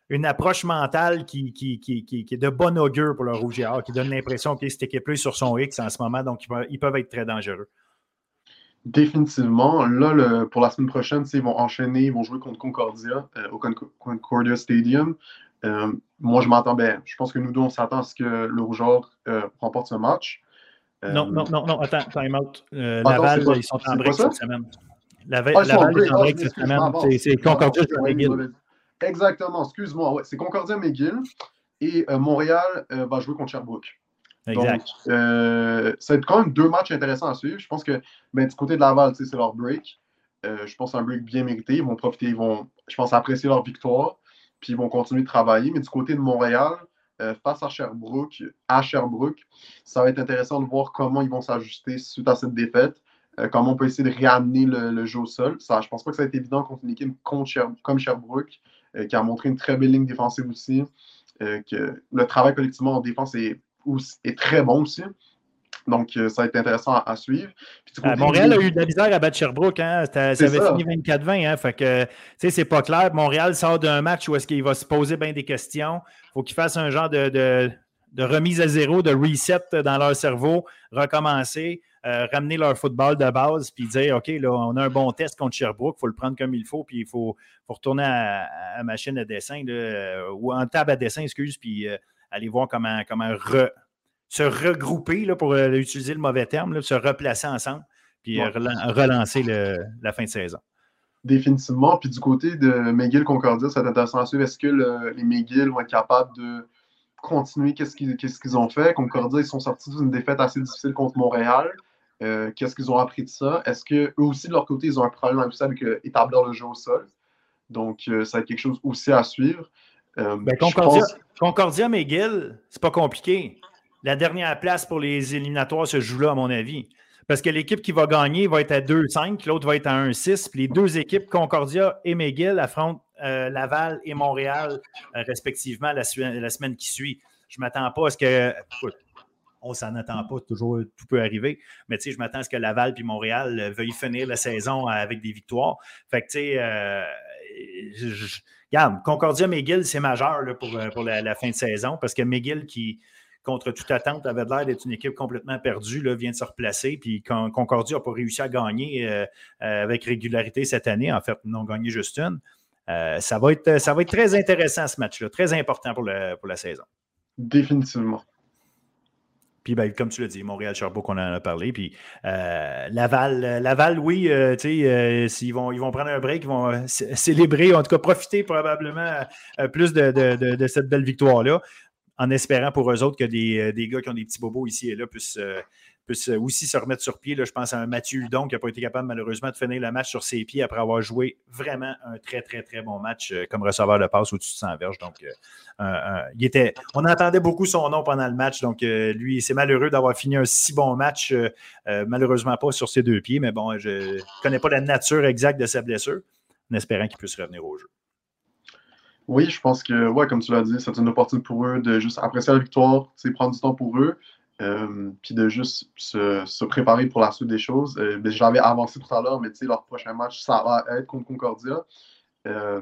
une approche mentale qui, qui, qui, est de bon augure pour le Rouge et Or, qui donne l'impression que cette équipe-là est sur son X en ce moment, donc ils peuvent être très dangereux. Définitivement. Là, pour la semaine prochaine, ils vont enchaîner, ils vont jouer contre Concordia euh, au Concordia Stadium. Euh, moi, je m'attends bien. Je pense que nous deux, on s'attend à ce que le Rougeur euh, remporte ce match. non, non, non, non, attends, time out. Laval, ils sont en break cette semaine. Laval, ah, Laval est en break cette semaine. C'est Concordia McGill. Exactement, excuse-moi. Ouais, c'est Concordia McGill. Et Montréal va jouer contre Sherbrooke. Exact. Euh, ça va être quand même deux matchs intéressants à suivre. Je pense que ben, du côté de Laval, c'est leur break. Euh, je pense que c'est un break bien mérité. Ils vont profiter, ils vont, je pense, apprécier leur victoire. Puis ils vont continuer de travailler. Mais du côté de Montréal, euh, face à Sherbrooke, à Sherbrooke, ça va être intéressant de voir comment ils vont s'ajuster suite à cette défaite. comment on peut essayer de réamener le, jeu au sol. Ça, je pense pas que ça va être évident contre une équipe comme Sherbrooke, qui a montré une très belle ligne défensive aussi. que le travail collectivement en défense est est très bon aussi. Donc, euh, ça va être intéressant à, suivre. Euh, Montréal a eu de la misère à battre Sherbrooke. Hein? Ça avait fini 24-20. Hein? Fait que, tu sais, c'est pas clair. Montréal sort d'un match où est-ce qu'il va se poser bien des questions. Il faut qu'il fasse un genre de, de, remise à zéro, de reset dans leur cerveau, recommencer, euh, ramener leur football de base, puis dire, OK, là, on a un bon test contre Sherbrooke, il faut le prendre comme il faut, puis il faut, retourner à, la machine à dessin, ou en table à dessin, excuse, puis aller voir comment, comment se regrouper, là, pour euh, utiliser le mauvais terme, se replacer ensemble, puis euh, relancer la fin de saison. Définitivement. Puis du côté de McGill Concordia, c'est intéressant à suivre. Est-ce que les McGill vont être capables de continuer? Qu'est-ce qu'ils ont fait? Concordia, ils sont sortis d'une défaite assez difficile contre Montréal. Euh, qu'est-ce qu'ils ont appris de ça? Est-ce qu'eux aussi, de leur côté, ils ont un problème avec ça, avec établir le jeu au sol? Donc, ça va être quelque chose aussi à suivre. Ben, Concordia, Concordia McGill, c'est pas compliqué. La dernière place pour les éliminatoires se joue là, à mon avis. Parce que l'équipe qui va gagner va être à 2-5, l'autre va être à 1-6. Puis les deux équipes, Concordia et McGill, affrontent euh, Laval et Montréal, euh, respectivement, la, semaine qui suit. Je ne m'attends pas à ce que. on s'en attend pas, toujours tout peut arriver. Mais tu sais, je m'attends à ce que Laval et Montréal euh, veuillent finir la saison avec des victoires. Fait que tu sais, Concordia McGill, c'est majeur pour, euh, la, fin de saison parce que McGill, qui, contre toute attente, avait l'air d'être une équipe complètement perdue, vient de se replacer. Puis Concordia n'a pas réussi à gagner euh, euh, avec régularité cette année. En fait, n'ont gagné juste une. ça, va être, ça va être très intéressant ce match-là, très important pour la saison. Définitivement. Puis, ben, comme tu l'as dit, Montréal-Sherbrooke, on en a parlé. Puis, euh, Laval, euh, Laval, oui, euh, tu sais, vont, ils vont prendre un break, ils vont célébrer, en tout cas profiter probablement plus de, cette belle victoire-là, en espérant pour eux autres que des, des, gars qui ont des petits bobos ici et là puissent puisse aussi se remettre sur pied. Là, je pense à Mathieu Hudon qui n'a pas été capable malheureusement de finir le match sur ses pieds après avoir joué vraiment un très, très, très bon match euh, comme receveur de passe au-dessus de 100 verges. Donc, euh, il était, on entendait beaucoup son nom pendant le match. Donc, euh, lui, c'est malheureux d'avoir fini un si bon match, malheureusement pas sur ses deux pieds. Mais bon, je ne connais pas la nature exacte de sa blessure, en espérant qu'il puisse revenir au jeu. Oui, je pense que, ouais, comme tu l'as dit, c'est une opportunité pour eux de juste apprécier la victoire, prendre du temps pour eux. Euh, puis de juste se, préparer pour la suite des choses. Euh, ben, j'avais avancé tout à l'heure, mais leur prochain match, ça va être contre Concordia. Euh,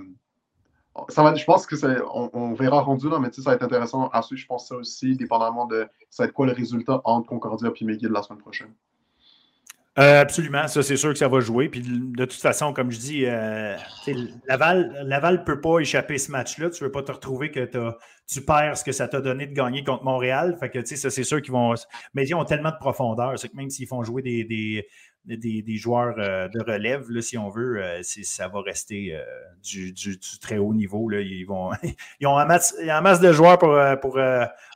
ça va, je pense que on, on, verra rendu là, mais ça va être intéressant à suivre. Je pense ça aussi, dépendamment de ça va être quoi le résultat entre Concordia et McGill la semaine prochaine. Euh, absolument, ça c'est sûr que ça va jouer. Puis de toute façon, comme je dis, euh, Laval ne peut pas échapper ce match-là. Tu ne veux pas te retrouver que tu perds ce que ça t'a donné de gagner contre Montréal. Fait que ça c'est sûr qu'ils vont. Mais ils ont tellement de profondeur. C'est que même s'ils font jouer des, joueurs de relève, là, si on veut, ça va rester du, très haut niveau. Là. Ils, vont, ils ont un masse, de joueurs pour, pour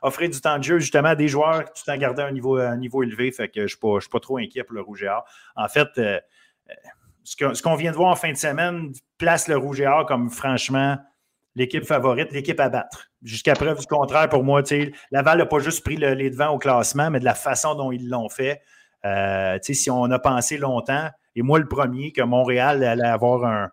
offrir du temps de jeu justement à des joueurs tout en gardant un niveau, un niveau élevé. Fait que je ne suis, pas trop inquiet pour le Rouge et Or. En fait, ce qu'on vient de voir en fin de semaine place le Rouge et Or comme franchement l'équipe favorite, l'équipe à battre. Jusqu'à preuve du contraire, pour moi, Laval n'a pas juste pris les devants au classement, mais de la façon dont ils l'ont fait. Euh, si on a pensé longtemps, et moi le premier, que Montréal allait avoir un,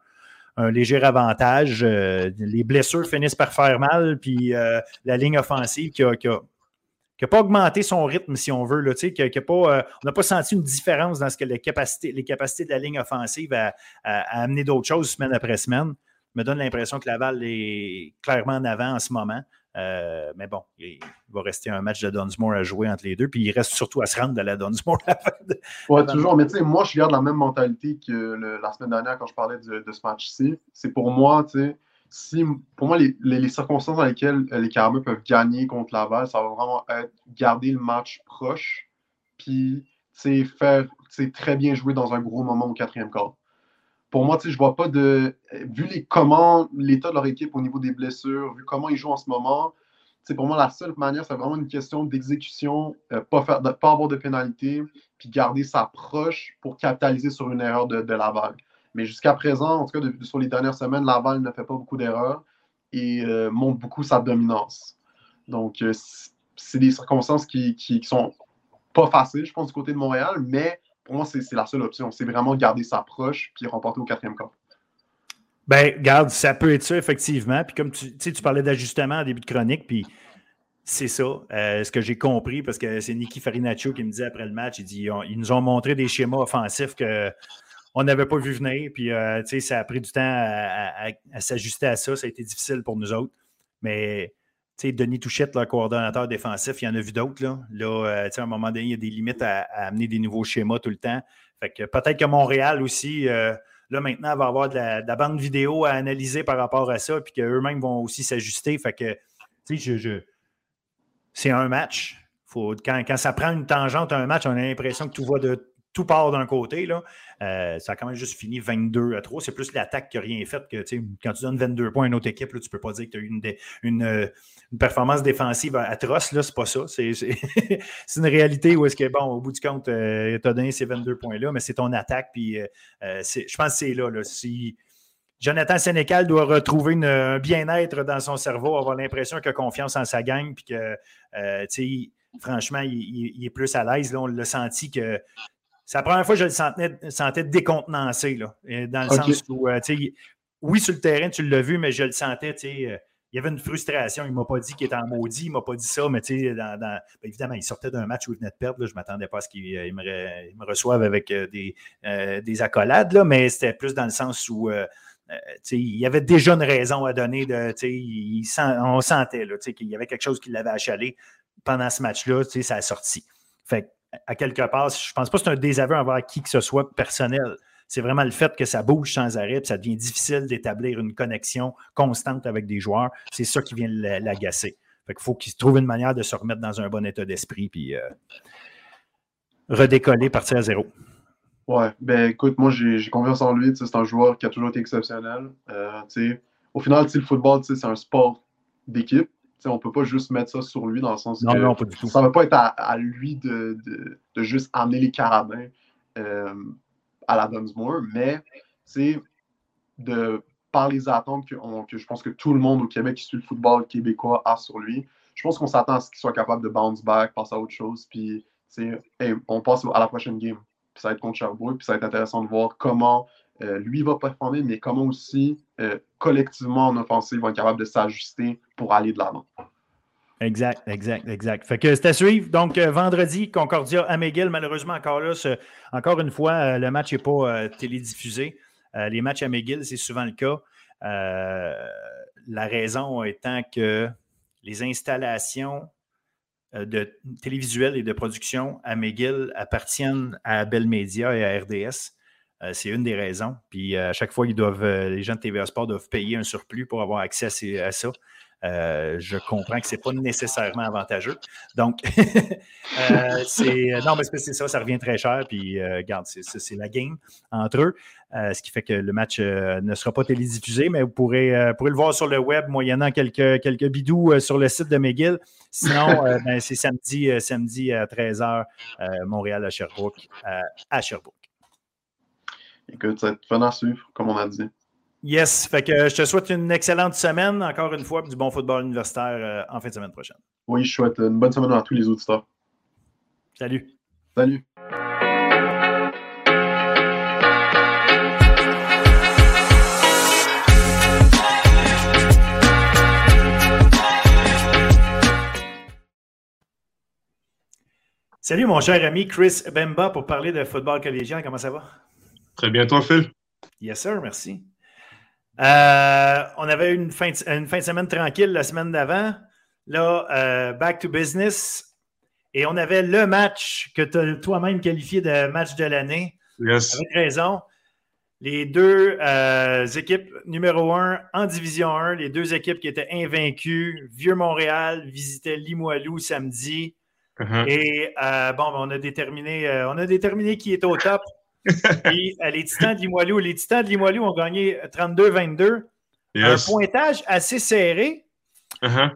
léger avantage, euh, les blessures finissent par faire mal, puis euh, la ligne offensive qui n'a pas augmenté son rythme, si on veut. Là, pas, on n'a pas senti une différence dans ce que les capacités, les capacités de la ligne offensive à, à amener d'autres choses semaine après semaine me donne l'impression que Laval est clairement en avant en ce moment. Euh, mais bon, il va rester un match de Dunsmore à jouer entre les deux. Puis il reste surtout à se rendre de la Dunsmore. oui, toujours. Mais tu sais, moi, je garde la même mentalité que la semaine dernière quand je parlais de, ce match-ci. C'est pour moi, tu sais, si, pour moi, les, circonstances dans lesquelles euh, les Carabins peuvent gagner contre Laval, ça va vraiment être garder le match proche. Puis, tu sais, faire, très bien jouer dans un gros moment au quatrième quart pour moi, je ne vois pas de. Vu les, comment l'état de leur équipe au niveau des blessures, vu comment ils jouent en ce moment, pour moi, la seule manière, c'est vraiment une question d'exécution, euh, pas, pas avoir de pénalité, puis garder sa proche pour capitaliser sur une erreur de, Laval. Mais jusqu'à présent, en tout cas, sur les dernières semaines, Laval ne fait pas beaucoup d'erreurs et euh, montre beaucoup sa dominance. Donc, euh, c'est des circonstances qui, qui, qui, sont pas faciles, je pense, du côté de Montréal, mais pour moi, c'est la seule option. C'est vraiment garder sa proche puis remporter au quatrième quart. Ben, garde, ça peut être ça, effectivement. Puis comme tu, tu parlais d'ajustement en début de chronique, puis c'est ça, euh, ce que j'ai compris, parce que c'est Nicky Farinaccio qui me disait après le match, il dit ils nous ont montré des schémas offensifs qu'on n'avait pas vu venir, puis euh, ça a pris du temps à s'ajuster à ça, ça a été difficile pour nous autres. Mais Denis Touchette, le coordonnateur défensif, il y en a vu d'autres. Là, là euh, à un moment donné, il y a des limites à, amener des nouveaux schémas tout le temps. Fait que peut-être que Montréal aussi, euh, là maintenant, va avoir de la, bande vidéo à analyser par rapport à ça, puis qu'eux-mêmes vont aussi s'ajuster. Fait que, tu sais, je, c'est un match. Quand, quand, ça prend une tangente à un match, on a l'impression que tout va de tout part d'un côté. Là. Euh, ça a quand même juste fini 22 à 3. C'est plus l'attaque qui n'a rien fait que quand tu donnes 22 points à une autre équipe, tu ne peux pas dire que tu as eu une, une, une performance défensive atroce, là, c'est pas ça. C'est une réalité où est-ce que, bon, au bout du compte, euh, tu as donné ces 22 points-là, mais c'est ton attaque. Puis euh, euh, je pense que c'est là, Si Jonathan Sénécal doit retrouver un bien-être dans son cerveau, avoir l'impression qu'il a confiance en sa gang, puis que, franchement, il, est plus à l'aise. On l'a senti que. C'est la première fois que je le sentais, sentais décontenancé, là, dans le sens où, oui, sur le terrain, tu l'as vu, mais je le sentais, tu sais il y avait une frustration. Il ne m'a pas dit qu'il était en maudit, il ne m'a pas dit ça, mais tu sais, ben, évidemment, il sortait d'un match où il venait de perdre. je ne m'attendais pas à ce qu'il euh, me, reçoive avec euh, des, euh, des accolades, là, mais c'était plus dans le sens où il y avait déjà une raison à donner. De, il on sentait qu'il y avait quelque chose qui l'avait achalé pendant ce match-là, ça a sorti. Fait à quelque part, je pense pas que c'est un désaveu envers qui que ce soit personnel c'est vraiment le fait que ça bouge sans arrêt, puis ça devient difficile d'établir une connexion constante avec des joueurs. C'est ça qui vient l'agacer. Fait qu'il faut qu'il trouve une manière de se remettre dans un bon état d'esprit, puis euh, redécoller, partir à zéro. Ouais, ben écoute, moi j'ai confiance en lui. C'est un joueur qui a toujours été exceptionnel. Euh, au final, le football, c'est un sport d'équipe. On ne peut pas juste mettre ça sur lui dans le sens que non, pas du tout. ça ne va pas être à, lui de, juste amener les carabins. Euh, à la Dunsmore, mais c'est de par les attentes que, je pense que tout le monde au Québec qui suit le football québécois a sur lui. Je pense qu'on s'attend à ce qu'il soit capable de bounce back, passer à autre chose, puis on passe à la prochaine game. Puis ça va être contre Sherbrooke, puis ça va être intéressant de voir comment euh, lui va performer, mais comment aussi euh, collectivement en offensive, va être capable de s'ajuster pour aller de l'avant. Exact, exact, exact. Fait que c'est à suivre. Donc, euh, vendredi, Concordia à McGill. Malheureusement, encore là, encore une fois, le match n'est pas télédiffusé. les matchs à McGill, c'est souvent le cas. la raison étant que les installations de télévisuelles et de production à McGill appartiennent à Bell Media et à RDS. C'est une des raisons. Puis à chaque fois, doivent, les gens de TVA Sport doivent payer un surplus pour avoir accès à ça. Euh, je comprends que ce n'est pas nécessairement avantageux. Donc, c'est. Non, mais c'est ça, ça revient très cher. Puis, regarde, c'est la game entre eux. ce qui fait que le match ne sera pas télédiffusé, mais vous pourrez, pourrez, le voir sur le web moyennant quelques, quelques bidous sur le site de McGill. Sinon, ben, c'est samedi, samedi à 13h, Montréal à Sherbrooke, à Sherbrooke. Écoute, ça va être fun à suivre, comme on a dit. Yes, fait que je te souhaite une excellente semaine, encore une fois, du bon football universitaire euh, en fin de semaine prochaine. Oui, je souhaite une bonne semaine à tous les auditeurs. Salut. Salut. Salut mon cher ami Chris Bemba pour parler de football collégien. Comment ça va? Très bien, toi, Phil? Yes, sir, merci. Euh, on avait une fin, de, une fin de semaine tranquille la semaine d'avant. Là, euh, back to business. Et on avait le match que tu as toi-même qualifié de match de l'année. Yes. Avec raison. Les deux euh, équipes numéro un en Division 1, les deux équipes qui étaient invaincues. Vieux-Montréal visitait Limoilou samedi. Uh-huh. Et bon, ben, on a déterminé, on a déterminé qui est au top. Puis les Titans de Limoilou, les Titans de Limoilou ont gagné 32-22. Un pointage assez serré. Uh-huh.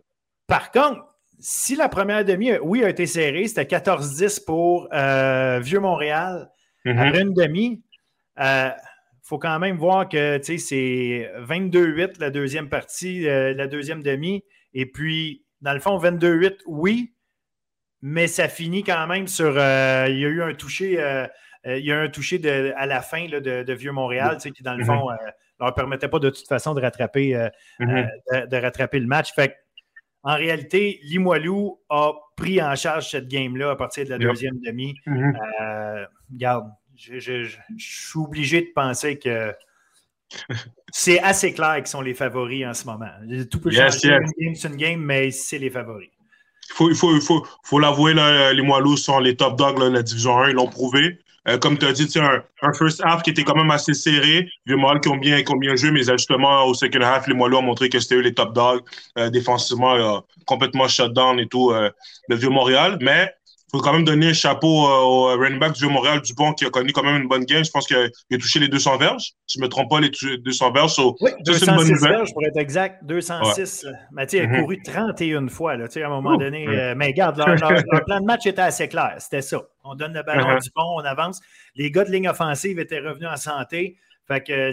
Par contre, si la première demi, oui, a été serrée, c'était 14-10 pour euh, Vieux-Montréal. Après une demi, il euh, faut quand même voir que c'est 22-8 la deuxième partie, euh, la deuxième demi. Et puis, dans le fond, 22-8, oui, mais ça finit quand même sur. il y a eu un touché euh, il y a un touché à la fin de, Vieux-Montréal, qui, dans le mm-hmm. fond, ne euh, leur permettait pas de toute façon de rattraper, euh, de, rattraper le match. Fait en réalité, Limoilou a pris en charge cette game-là à partir de la deuxième demi. Mm-hmm. regarde, je, suis obligé de penser que c'est assez clair qu'ils sont les favoris en ce moment. Tout peut changer. Une game, c'est une game, mais c'est les favoris. Il faut, il faut, il faut, faut l'avouer, les Moilous sont les top dogs de la Division 1. Ils l'ont prouvé. Euh, comme tu as dit, un, un first half qui était quand même assez serré. Vieux Montréal qui ont bien, joué, mais justement, au second half, les Moelleux ont montré que c'était eux les top dogs. Euh, défensivement, euh, complètement shutdown et tout, le Vieux-Montréal. Mais il faut quand même donner un chapeau au running back du Vieux-Montréal, Dupont, qui a connu quand même une bonne game. Je pense qu'il a, touché les 200 verges. Si je ne me trompe pas, les 200 verges. oui, 206 verges pour être exact. 206. Ouais. Mathieu a mm-hmm. couru 31 fois là, à un moment donné. mais regarde, leur, leur, plan de match était assez clair. C'était ça. On donne le ballon uh-huh. du pont, on avance. Les gars de ligne offensive étaient revenus en santé. Fait que,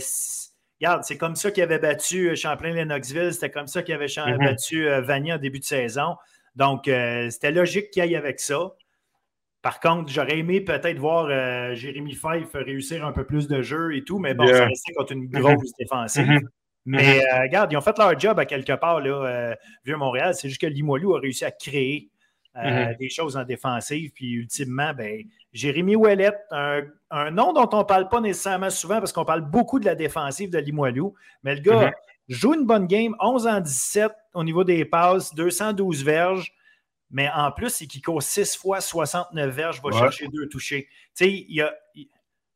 regarde, c'est comme ça qu'ils avaient battu euh, Champlain-Lennoxville. C'était comme ça qu'ils avaient uh-huh. battu euh, Vanier en début de saison. Donc, euh, c'était logique qu'ils aillent avec ça. Par contre, j'aurais aimé peut-être voir Jérémy Fife réussir un peu plus de jeu et tout, mais bon, ça restait contre une grosse défensive. Mais regarde, ils ont fait leur job à quelque part, là, Vieux-Montréal. C'est juste que Limoilou a réussi à créer euh, mhm. des choses en défensive. Puis ultimement, ben, Jérémy Ouellette, un, nom dont on ne parle pas nécessairement souvent parce qu'on parle beaucoup de la défensive de Limoilou, mais le gars joue une bonne game, 11 en 17 au niveau des passes, 212 verges. Mais en plus, c'est qu'il court 6 fois 69 verges, va chercher deux touchés. Tu sais, il a,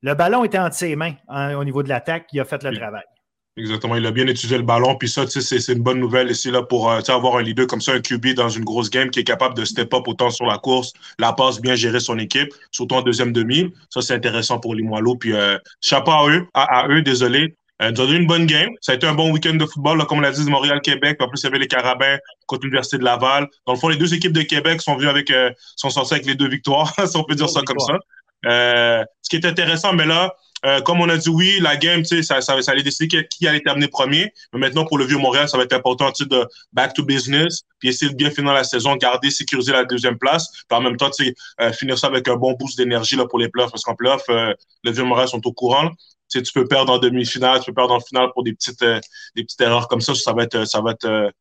le ballon était entre ses mains hein, au niveau de l'attaque, il a fait le travail. Exactement, il a bien étudié le ballon. Puis ça, c'est une bonne nouvelle ici là, pour euh, avoir un leader comme ça, un QB dans une grosse game qui est capable de step up autant sur la course, la passe, bien gérer son équipe, surtout en deuxième demi. Ça, c'est intéressant pour les Moilots. Puis euh, chapeau à eux, à, eux, désolé. Euh, ont donné une bonne game. Ça a été un bon week-end de football, là, comme on l'a dit, de Montréal-Québec. En plus, il y avait les Carabins contre l'Université de Laval. Dans le fond, les deux équipes de Québec sont venues avec, euh, sont sorties avec les deux victoires, si on peut dire ça comme ça. ce qui est intéressant, mais là, euh, comme on a dit, oui, la game, ça, ça, ça allait décider qui, allait terminer premier. Mais maintenant, pour le Vieux-Montréal, ça va être important de back to business, puis essayer de bien finir la saison, garder, sécuriser la deuxième place, puis en même temps, euh, finir ça avec un bon boost d'énergie pour les playoffs, parce qu'en playoffs, euh, le Vieux-Montréal sont au courant. Tu peux perdre en demi-finale, tu peux perdre en finale pour des petites, euh, des petites erreurs comme ça. Ça va être, ça va être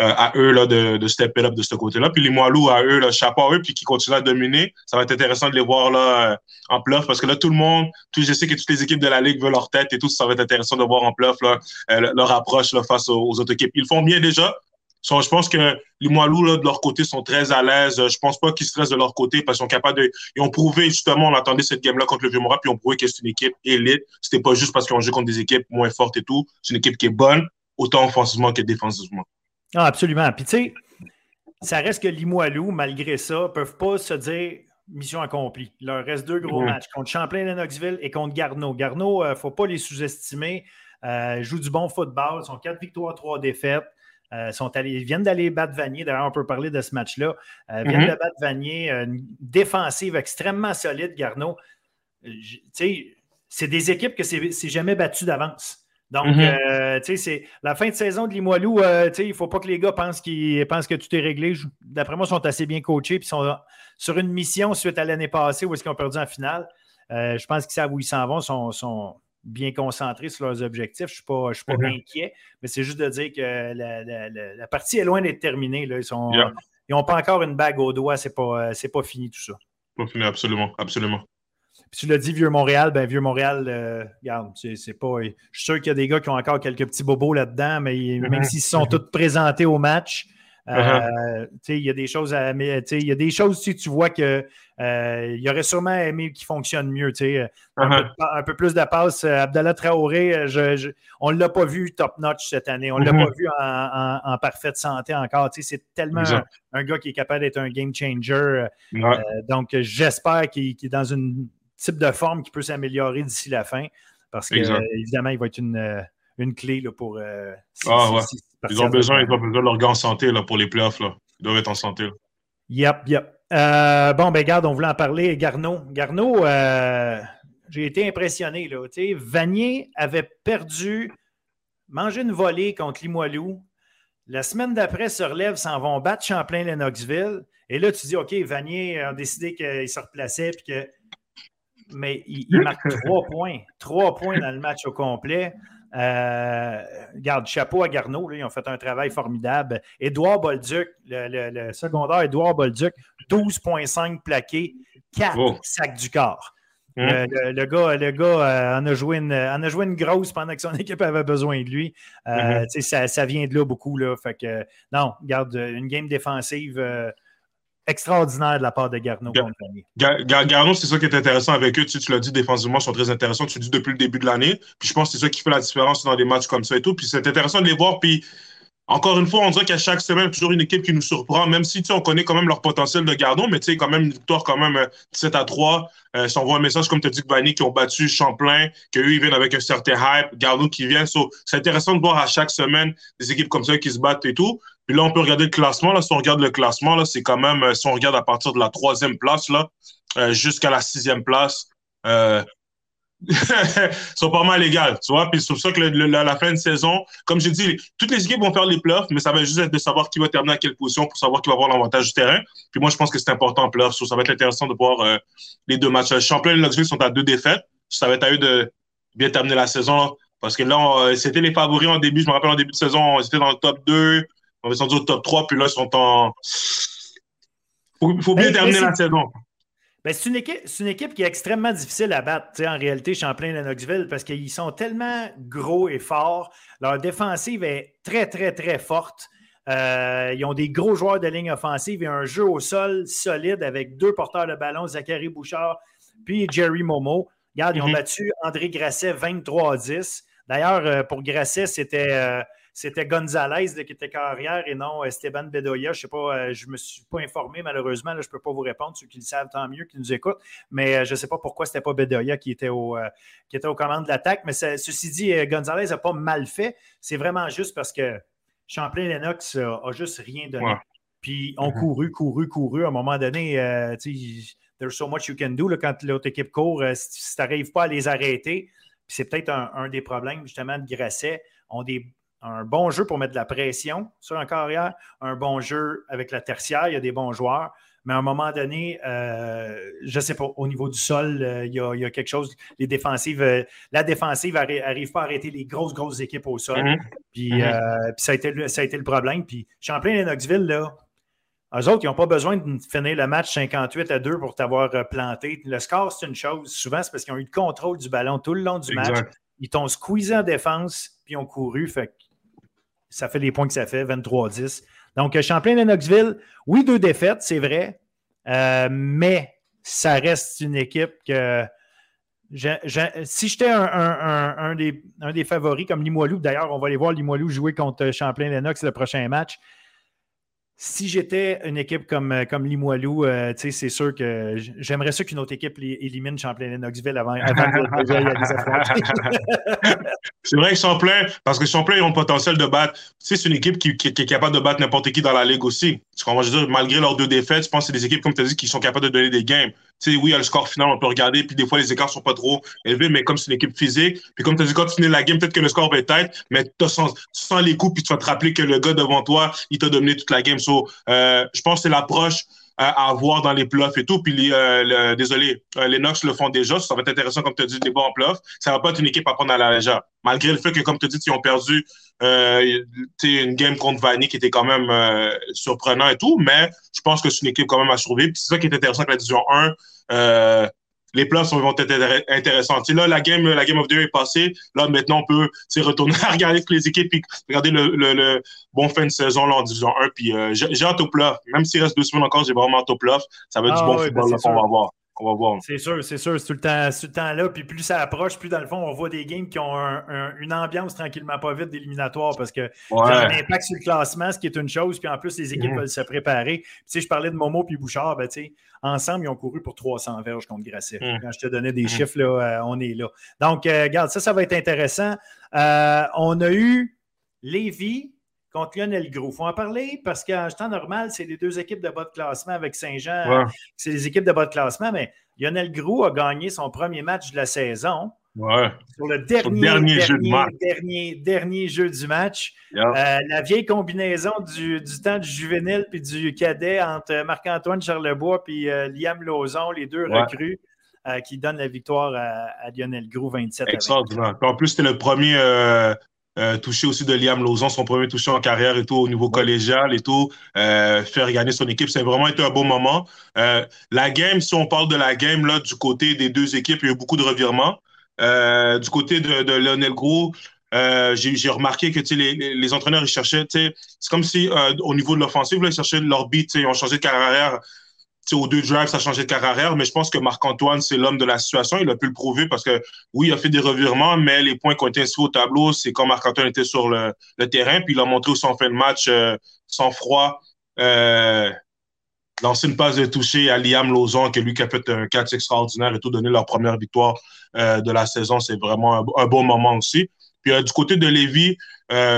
euh, à eux là, de, de step up de ce côté-là. Puis les Moilous à eux, là, chapeau à eux, puis qui continuent à dominer. Ça va être intéressant de les voir là, euh, en playoff parce que là, tout le monde, tout, je sais que toutes les équipes de la Ligue veulent leur tête et tout. Ça va être intéressant de voir en playoff euh, leur approche face aux, autres équipes. Ils font bien déjà. Je pense que les Moilous, là, de leur côté, sont très à l'aise. Je pense pas qu'ils stressent de leur côté parce qu'ils sont capables de. Ils ont prouvé, justement, on attendait cette game-là contre le Vieux-Montréal, puis ils ont prouvé que c'est une équipe élite. C'était pas juste parce qu'ils ont joué contre des équipes moins fortes et tout. C'est une équipe qui est bonne, autant offensivement que défensivement. Ah, absolument. Puis tu sais, ça reste que Limoilou, malgré ça, ne peuvent pas se dire mission accomplie. Il leur reste deux gros matchs contre Champlain-Lennoxville et contre Garneau. Garneau, il euh, ne faut pas les sous-estimer. Euh, jouent du bon football. Ils sont quatre victoires, trois défaites. Euh, sont allés, ils viennent d'aller battre Vanier. D'ailleurs, on peut parler de ce match-là. Ils viennent mm-hmm. de battre Vanier. Une défensive extrêmement solide, Garneau. C'est des équipes que c'est jamais battu d'avance. Donc, euh, tu sais, c'est la fin de saison de Limoilou. Euh, tu sais, il ne faut pas que les gars pensent, qu'ils pensent que tout est réglé. D'après moi, ils sont assez bien coachés puis sont sur une mission suite à l'année passée où est-ce qu'ils ont perdu en finale. Euh, je pense qu'ils savent où ils s'en vont, sont, sont bien concentrés sur leurs objectifs. Je ne suis pas, mm-hmm. inquiet, mais c'est juste de dire que la, partie est loin d'être terminée. Là. Ils n'ont pas encore une bague au doigt. Ce n'est pas, pas fini tout ça. Pas fini, absolument. absolument tu l'as dit, Vieux-Montréal, ben Vieux-Montréal, euh, regarde, c'est pas. Je suis sûr qu'il y a des gars qui ont encore quelques petits bobos là-dedans, mais même uh-huh. s'ils sont tous présentés au match, euh, uh-huh. il y a des choses à. Il y a des choses, si tu vois que euh, il aurait sûrement aimé qu'il fonctionne mieux. Uh-huh. un, peu, plus de passes. Abdallah Traoré, on ne l'a pas vu top-notch cette année. On ne l'a pas vu en, parfaite santé encore. C'est tellement un, gars qui est capable d'être un game changer. donc, j'espère qu'il est dans une type de forme qui peut s'améliorer d'ici la fin. Parce que, évidemment, il va être une, euh, une clé là, pour. Euh, ah, ouais. ils, ont besoin, ils ont besoin de leur gars en santé là, pour les playoffs. Là. Ils doivent être en santé. Yep, yep. Euh, bon, ben, garde, on voulait en parler. Garneau. Garneau, j'ai été impressionné. Là. Vanier avait perdu, mangé une volée contre Limoilou. La semaine d'après, se relève, s'en vont battre Champlain-Lennoxville. Et là, tu dis, OK, Vanier a décidé qu'il se replaçait puis que mais il, marque trois points. Trois points dans le match au complet. Euh, garde, chapeau à Garneau, ils ont fait un travail formidable. Édouard Bolduc, le, secondaire Édouard Bolduc, 12,5 plaqués, 4 sacs du corps. Hein? Le, gars, le gars euh, en, a joué une, en a joué une grosse pendant que son équipe avait besoin de lui. Euh, mm-hmm. ça, vient de là beaucoup. Là, fait que, non, garde une game défensive extraordinaire de la part de Garneau. Garneau, c'est ça qui est intéressant avec eux. Tu, tu l'as dit, défensivement, ils sont très intéressants. Tu le dis depuis le début de l'année. Puis je pense que c'est ça qui fait la différence dans des matchs comme ça et tout. Puis c'est intéressant de les voir. Puis encore une fois, on dirait qu'à chaque semaine, toujours une équipe qui nous surprend, même si on connaît quand même leur potentiel de Garneau, mais tu sais, quand même une victoire quand même 7 euh, à 3. Euh, si on voit un message, comme tu as dit, Vanny, qui ont battu Champlain, qu'eux, ils viennent avec un certain hype, Garneau qui vient. c'est intéressant de voir à chaque semaine des équipes comme ça qui se battent et tout. Puis là, on peut regarder le classement. Là, si on regarde le classement, là, c'est quand même, euh, si on regarde à partir de la troisième place, là, euh, jusqu'à la sixième place, euh, sont pas mal égales, tu vois. Puis c'est pour ça que la, fin de saison, comme j'ai dit, toutes les équipes vont faire les playoffs, mais ça va juste être de savoir qui va terminer à quelle position pour savoir qui va avoir l'avantage du terrain. Puis moi, je pense que c'est important en playoffs. Ça va être intéressant de voir les deux matchs. Champlain et Knoxville sont à deux défaites. Ça va être à eux de bien terminer la saison. Parce que là, c'était les favoris en début. Je me rappelle en début de saison, ils étaient dans le top 2. On est descendu au top 3, puis là, ils sont en. Il faut, bien terminer la saison. Ben, c'est, une équipe, une équipe qui est extrêmement difficile à battre, en réalité, Champlain-Lennoxville, parce qu'ils sont tellement gros et forts. Leur défensive est très, très, très forte. Euh, ils ont des gros joueurs de ligne offensive et un jeu au sol solide avec deux porteurs de ballon, Zachary Bouchard puis Jerry Momo. Regarde, ils ont mm-hmm. battu André Grasset 23 à 10. D'ailleurs, euh, pour Grasset, c'était. Euh, c'était Gonzalez qui était carrière et non Esteban Bedoya. Je sais pas, euh, je ne me suis pas informé malheureusement. je ne peux pas vous répondre. Ceux qui le savent, tant mieux, qui nous écoutent. Mais euh, je ne sais pas pourquoi ce n'était pas Bedoya qui était, au, euh, qui était aux commandes de l'attaque. Mais ceci dit, Gonzalez n'a pas mal fait. C'est vraiment juste parce que Champlain-Lennox a, juste rien donné. Puis on mm-hmm. couru, couru, couru. À un moment donné, there's so much you can do quand l'autre équipe court. si tu n'arrives pas à les arrêter, c'est peut-être un, un, des problèmes justement de Grasset, ont des un bon jeu pour mettre de la pression sur un carrière, un bon jeu avec la tertiaire, il y a des bons joueurs. Mais à un moment donné, euh, je ne sais pas, au niveau du sol, euh, il, y a, quelque chose. Les défensives, euh, la défensive n'arrive pas à arrêter les grosses, grosses équipes au sol. Mm-hmm. Puis, mm-hmm. ça, a été, ça a été le problème. Puis Champlain et Knoxville, là, eux autres, ils n'ont pas besoin de finir le match 58 à 2 pour t'avoir planté. Le score, c'est une chose. Souvent, c'est parce qu'ils ont eu le contrôle du ballon tout le long du match. Ils t'ont squeezé en défense, puis ils ont couru. Fait ça fait les points que ça fait, 23-10. Donc, champlain de Knoxville, oui, deux défaites, c'est vrai, euh, mais ça reste une équipe que si j'étais un, des, un, des, favoris comme Limoilou, d'ailleurs, on va aller voir Limoilou jouer contre Champlain-Lennox le prochain match si j'étais une équipe comme, euh, comme Limoilou, euh, c'est sûr que j'aimerais ça qu'une autre équipe élimine Champlain-Lennoxville avant, avant C'est vrai que Champlain, parce que Champlain, ils ont le potentiel de battre. C'est une équipe qui, est capable de battre n'importe qui dans la ligue aussi. je dire, malgré leurs deux défaites, je pense que c'est des équipes, comme tu as dit, qui sont capables de donner des games. Sais, oui, le score final, on peut regarder, puis des fois, les écarts sont pas trop élevés, mais comme c'est une équipe physique, puis comme tu as dit, quand tu finis la game, peut-être que le score va être tête, mais tu sens, les coups, puis tu vas te rappeler que le gars devant toi, il t'a dominé toute la game. Euh, je pense que c'est l'approche à, avoir dans les playoffs et tout. Puis, euh, désolé, euh, les Knox le font déjà. Ça va être intéressant, comme tu as dit, le débat en playoffs. Ça va pas être une équipe à prendre à la légère. Malgré le fait que, comme tu as dit, ils ont perdu une game contre Vanny qui était quand même surprenant et tout. Mais je pense que c'est une équipe quand même à survivre. C'est ça qui est intéressant avec la division 1 les plans vont être intéressants. là, la game, la game of the year est passée. Là, maintenant, on peut retourner à regarder toutes les équipes et regarder le, bon fin de saison là, en division 1. Puis euh, j'ai hâte au playoff. Même s'il reste deux semaines encore, j'ai vraiment hâte au playoff. Ça va être du ah bon football ben, qu'on va avoir. C'est sûr, c'est sûr, c'est tout le temps, tout le temps là. Puis plus ça approche, plus dans le fond, on voit des games qui ont une ambiance tranquillement pas vite d'éliminatoire parce que ça a un impact sur le classement, ce qui est une chose. Puis en plus, les équipes mm. veulent se préparer. tu sais, je parlais de Momo puis Bouchard, ben, tu sais, ensemble, ils ont couru pour 300 verges contre Grasset. Mm. Quand je te donnais des mm. chiffres, là, euh, on est là. Donc, euh, regarde, ça, ça va être intéressant. Euh, on a eu Lévis contre Lionel Gros. Il faut en parler parce qu'en temps normal, c'est les deux équipes de bas de classement avec Saint-Jean. C'est les équipes de bas de classement, mais Lionel Gros a gagné son premier match de la saison. Sur le dernier, dernier, jeu, dernier, dernier, jeu du match. Euh, la vieille combinaison du, temps du juvénile puis du cadet entre Marc-Antoine Charlebois et euh, Liam Lauzon, les deux recrues, euh, qui donnent la victoire à, Lionel Gros 27 Extraordinaire. En plus, c'était le premier euh, touché aussi de Liam Lauzon, son premier touché en carrière et tout au niveau collégial et tout, euh, faire gagner son équipe. C'est vraiment été un beau moment. Euh, la game, si on parle de la game, là, du côté des deux équipes, il y a eu beaucoup de revirements. du côté de, de Lionel Gros, j'ai remarqué que les, les, entraîneurs, ils cherchaient, c'est comme si au niveau de l'offensive, ils cherchaient leur beat, ils ont changé de carrière aux deux drives, ça a changé de carrière, mais je pense que Marc-Antoine, c'est l'homme de la situation. Il a pu le prouver parce que, oui, il a fait des revirements, mais les points qui ont été inscrits au tableau, c'est quand Marc-Antoine était sur le, terrain, puis il a montré aussi en fin de match, euh, sans froid, euh, lancer une passe de toucher à Liam Lauzon, qui lui qui a fait un catch extraordinaire et tout, donné leur première victoire euh, de la saison. C'est vraiment un, bon moment aussi. Puis du côté de Lévis,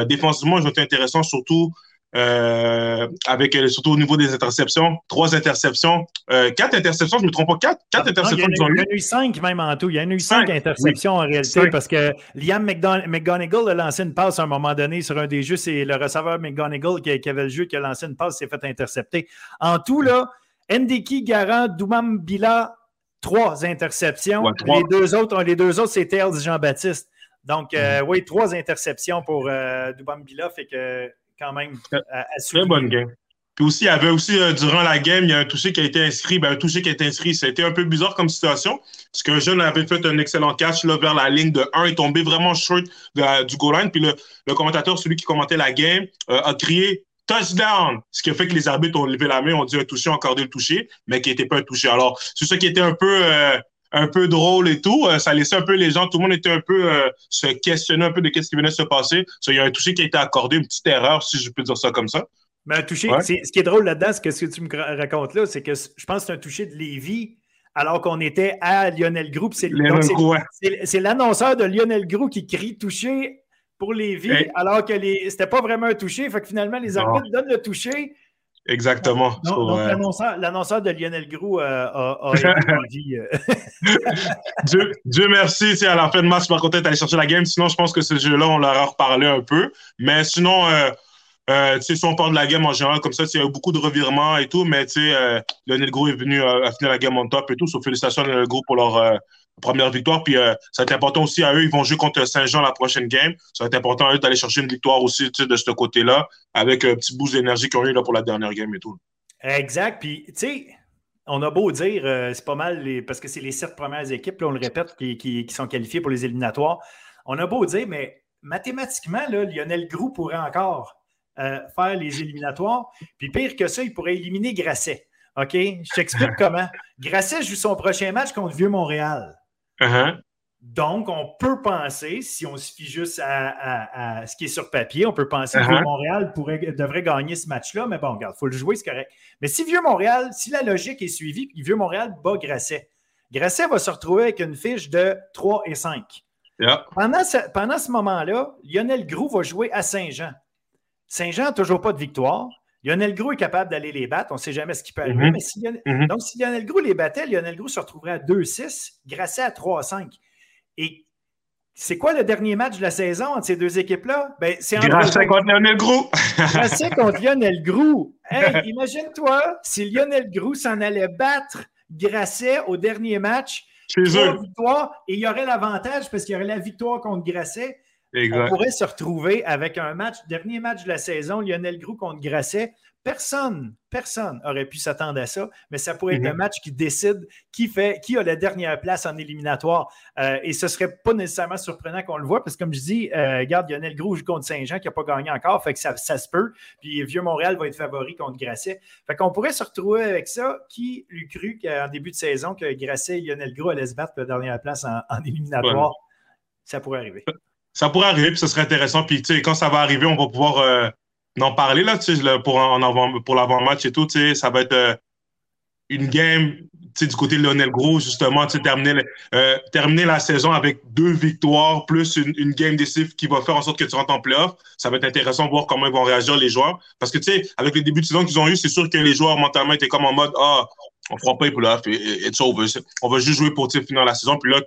défensivement, je été intéressant, surtout euh, avec euh, surtout au niveau des interceptions, trois interceptions, euh, quatre interceptions, je ne me trompe pas, quatre, quatre interceptions Il y, en a eu cinq même en tout. Il y en a eu cinq, interceptions en réalité parce que Liam McGonigal a lancé une passe à un moment donné sur un des jeux. C'est le receveur McGonigal qui, avait le jeu qui a lancé une passe, s'est fait intercepter. En tout, là, Ndeki, Garant, Doumam Bila, trois interceptions. Les deux autres, les deux autres, c'est Jean-Baptiste. Donc, mm-hmm. oui, trois interceptions pour Doumam Bila, fait que quand même à, Très bonne game. Puis aussi, il y avait aussi, euh, durant la game, il y a un touché qui a été inscrit. Ben, un touché qui a été inscrit. Ça a été un peu bizarre comme situation. Parce qu'un jeune avait fait un excellent catch là, vers la ligne de 1 est tombé vraiment short du goal line. Puis le, commentateur, celui qui commentait la game, euh, a crié touchdown. Ce qui a fait que les arbitres ont levé la main, ont dit un touché, encore le touché, mais qui n'était pas un touché. Alors, c'est ça qui était un peu. Euh, un peu drôle et tout. ça laissait un peu les gens, tout le monde était un peu se questionner un peu de ce qui venait de se passer. il y a un touché qui a été accordé, une petite erreur, si je peux dire ça comme ça. Mais un touché, ce qui est drôle là-dedans, ce que tu me racontes là, c'est que je pense que c'est un touché de Lévis alors qu'on était à Lionel Group. C'est l'annonceur de Lionel Group qui crie touché pour Lévis, alors que les... c'était pas vraiment un touché. Fait que finalement, les arbitres donnent le touché. Exactement. Donc, l'annonceur de Lionel Grou euh, a, a euh. Dieu, Dieu, merci. À la fin de match, par contre, d'aller chercher la game. Sinon, je pense que ce jeu-là, on leur a reparlé un peu. Mais sinon, euh, euh, si on parle de la game en général, comme ça, il y a eu beaucoup de revirements et tout, mais euh, Lionel Gros est venu à finir la game en top et tout. So, félicitations à Lionel Gros pour leur première victoire. Puis ça va être important aussi à eux. Ils vont jouer contre Saint-Jean la prochaine game. Ça va être important à eux d'aller chercher une victoire aussi de ce côté-là, avec un petit boost d'énergie qu'ils ont eu là, pour la dernière game et tout. Exact. Puis, tu sais, on a beau dire, c'est pas mal, parce que c'est les sept premières équipes, là, on le répète, qui, qui, sont qualifiées pour les éliminatoires. On a beau dire, mais mathématiquement, là, Lionel Grou pourrait encore euh, faire les éliminatoires. Puis pire que ça, il pourrait éliminer Grasset. OK? Je t'explique comment. Grasset joue son prochain match contre Vieux-Montréal. Uh-huh. Donc, on peut penser, si on se fie juste à, ce qui est sur papier, on peut penser que uh-huh. Montréal pourrait, devrait gagner ce match-là, mais bon, regarde, il faut le jouer, c'est correct. Mais si Vieux-Montréal, si la logique est suivie, puis Vieux-Montréal bat Grasset, Grasset va se retrouver avec une fiche de 3 et 5. Pendant ce, pendant ce moment-là, Lionel Groux va jouer à Saint-Jean. Saint-Jean n'a toujours pas de victoire. Lionel Gros est capable d'aller les battre. On ne sait jamais ce qui peut arriver. Mhm. Mhm. Donc, si Lionel Gros les battait, Lionel Gros se retrouverait à 2-6, grâce à 3-5. Et c'est quoi le dernier match de la saison entre ces deux équipes-là? Ben, c'est Grasset contre Lionel Gros. Grasset contre Lionel Gros. Hey, imagine-toi si Lionel Gros s'en allait battre Grasset au dernier match. Chez eux. et il y aurait l'avantage parce qu'il y aurait la victoire contre Grasset. On pourrait se retrouver avec un match, dernier match de la saison, Lionel Groux contre Grasset. Personne, personne aurait pu s'attendre à ça, mais ça pourrait être mhm. match qui décide qui fait, qui a la dernière place en éliminatoire. Euh, et ce ne serait pas nécessairement surprenant qu'on le voit, parce que comme je dis, euh, regarde, Lionel Groux joue contre Saint-Jean qui n'a pas gagné encore, fait que ça, se peut. Puis Vieux-Montréal va être favori contre Grasset. Fait qu'on pourrait se retrouver avec ça. Qui lui cru qu'en début de saison que Grasset et Lionel Groux allaient se battre pour la dernière place en, éliminatoire? Ça pourrait arriver ça pourrait arriver, puis ce serait intéressant. Puis, tu sais, quand ça va arriver, on va pouvoir euh, en parler, là, tu sais, pour, avant, pour l'avant-match et tout, tu sais, ça va être euh, une game, tu sais, du côté de Lionel Gros, justement, tu sais, terminer, euh, terminer la saison avec deux victoires, plus une, game décisive qui va faire en sorte que tu rentres en playoff. Ça va être intéressant de voir comment ils vont réagir, les joueurs. Parce que, tu sais, avec les débuts de saison qu'ils ont eu, c'est sûr que les joueurs, mentalement, étaient comme en mode, ah, on fera pas les playoffs, et, et, On va juste jouer pour, finir la saison. Puis là,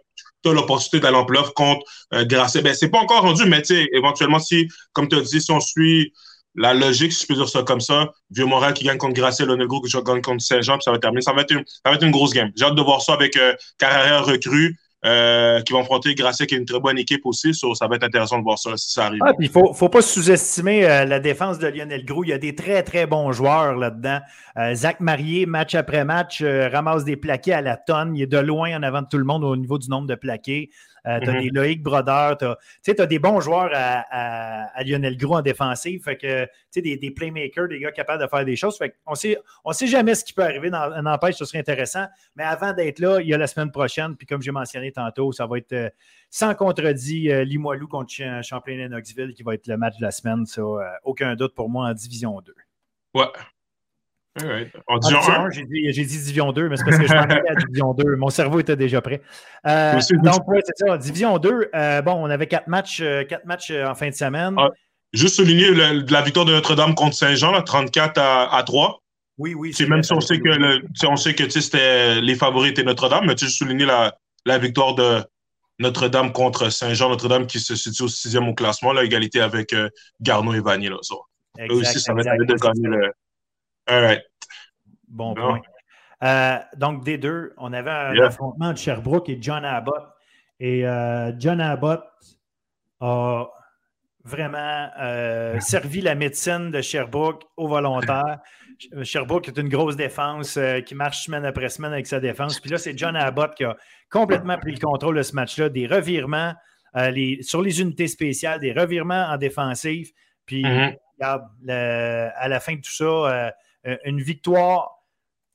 tu as l'opportunité d'aller en playoff contre euh, Grasset. Ben, c'est pas encore rendu, mais tu sais, éventuellement, si, comme tu as dit, si on suit la logique, si je peux dire ça comme ça, Vieux Montréal qui gagne contre Grasset, Gros qui gagne contre Saint-Jean, puis ça va terminer. Ça va être une, ça va être une grosse game. J'ai hâte de voir ça avec euh, Carrera recrue. Euh, qui vont affronter Grasset, qui est une très bonne équipe aussi. ça va être intéressant de voir ça si ça arrive. Ah, il ne faut, faut, pas sous-estimer euh, la défense de Lionel Gros. Il y a des très, très bons joueurs là-dedans. Euh, Zach Marié, match après match, ramasse des plaqués à la tonne. Il est de loin en avant de tout le monde au niveau du nombre de plaqués. Euh, tu as mhm. des Loïc Brodeur, tu as, des bons joueurs à, Lionel Gros en défensive. Fait que, des, des playmakers, des gars capables de faire des choses. Fait on sait, ne sait jamais ce qui peut arriver. Dans, N'empêche, ce serait intéressant. Mais avant d'être là, il y a la semaine prochaine. Puis comme j'ai mentionné tantôt, ça va être euh, sans contredit euh, Limoilou contre Champlain-Lennoxville qui va être le match de la semaine. Ça, aucun doute pour moi en Division 2. Ouais. En Division 1, j'ai dit, Division 2, mais c'est parce que je m'en allais à Division 2. Mon cerveau était déjà prêt. Euh, donc, c'est ça. Division 2, euh, bon, on avait quatre matchs, euh, quatre matchs en fin de semaine. Ah, juste souligner la victoire de Notre-Dame contre Saint-Jean, 34 à, 3. Oui, oui. C'est même si on sait, que le, on sait que c'était les favoris étaient Notre-Dame, mais tu as souligné la, la victoire de Notre-Dame contre Saint-Jean. Notre-Dame qui se situe au sixième au classement, la égalité avec Garneau et Vanier. Là, Eux aussi, ça va être de gagner le Bon point. Euh, donc, des deux, on avait un affrontement de Sherbrooke et John Abbott. Et euh, John Abbott a vraiment euh, servi la médecine de Sherbrooke aux volontaires. Sherbrooke est une grosse défense qui marche semaine après semaine avec sa défense. Puis là, c'est John Abbott qui a complètement pris le contrôle de ce match-là. Des revirements sur les unités spéciales, des revirements en défensive. Puis, mm-hmm. regarde, à la fin de tout ça, une victoire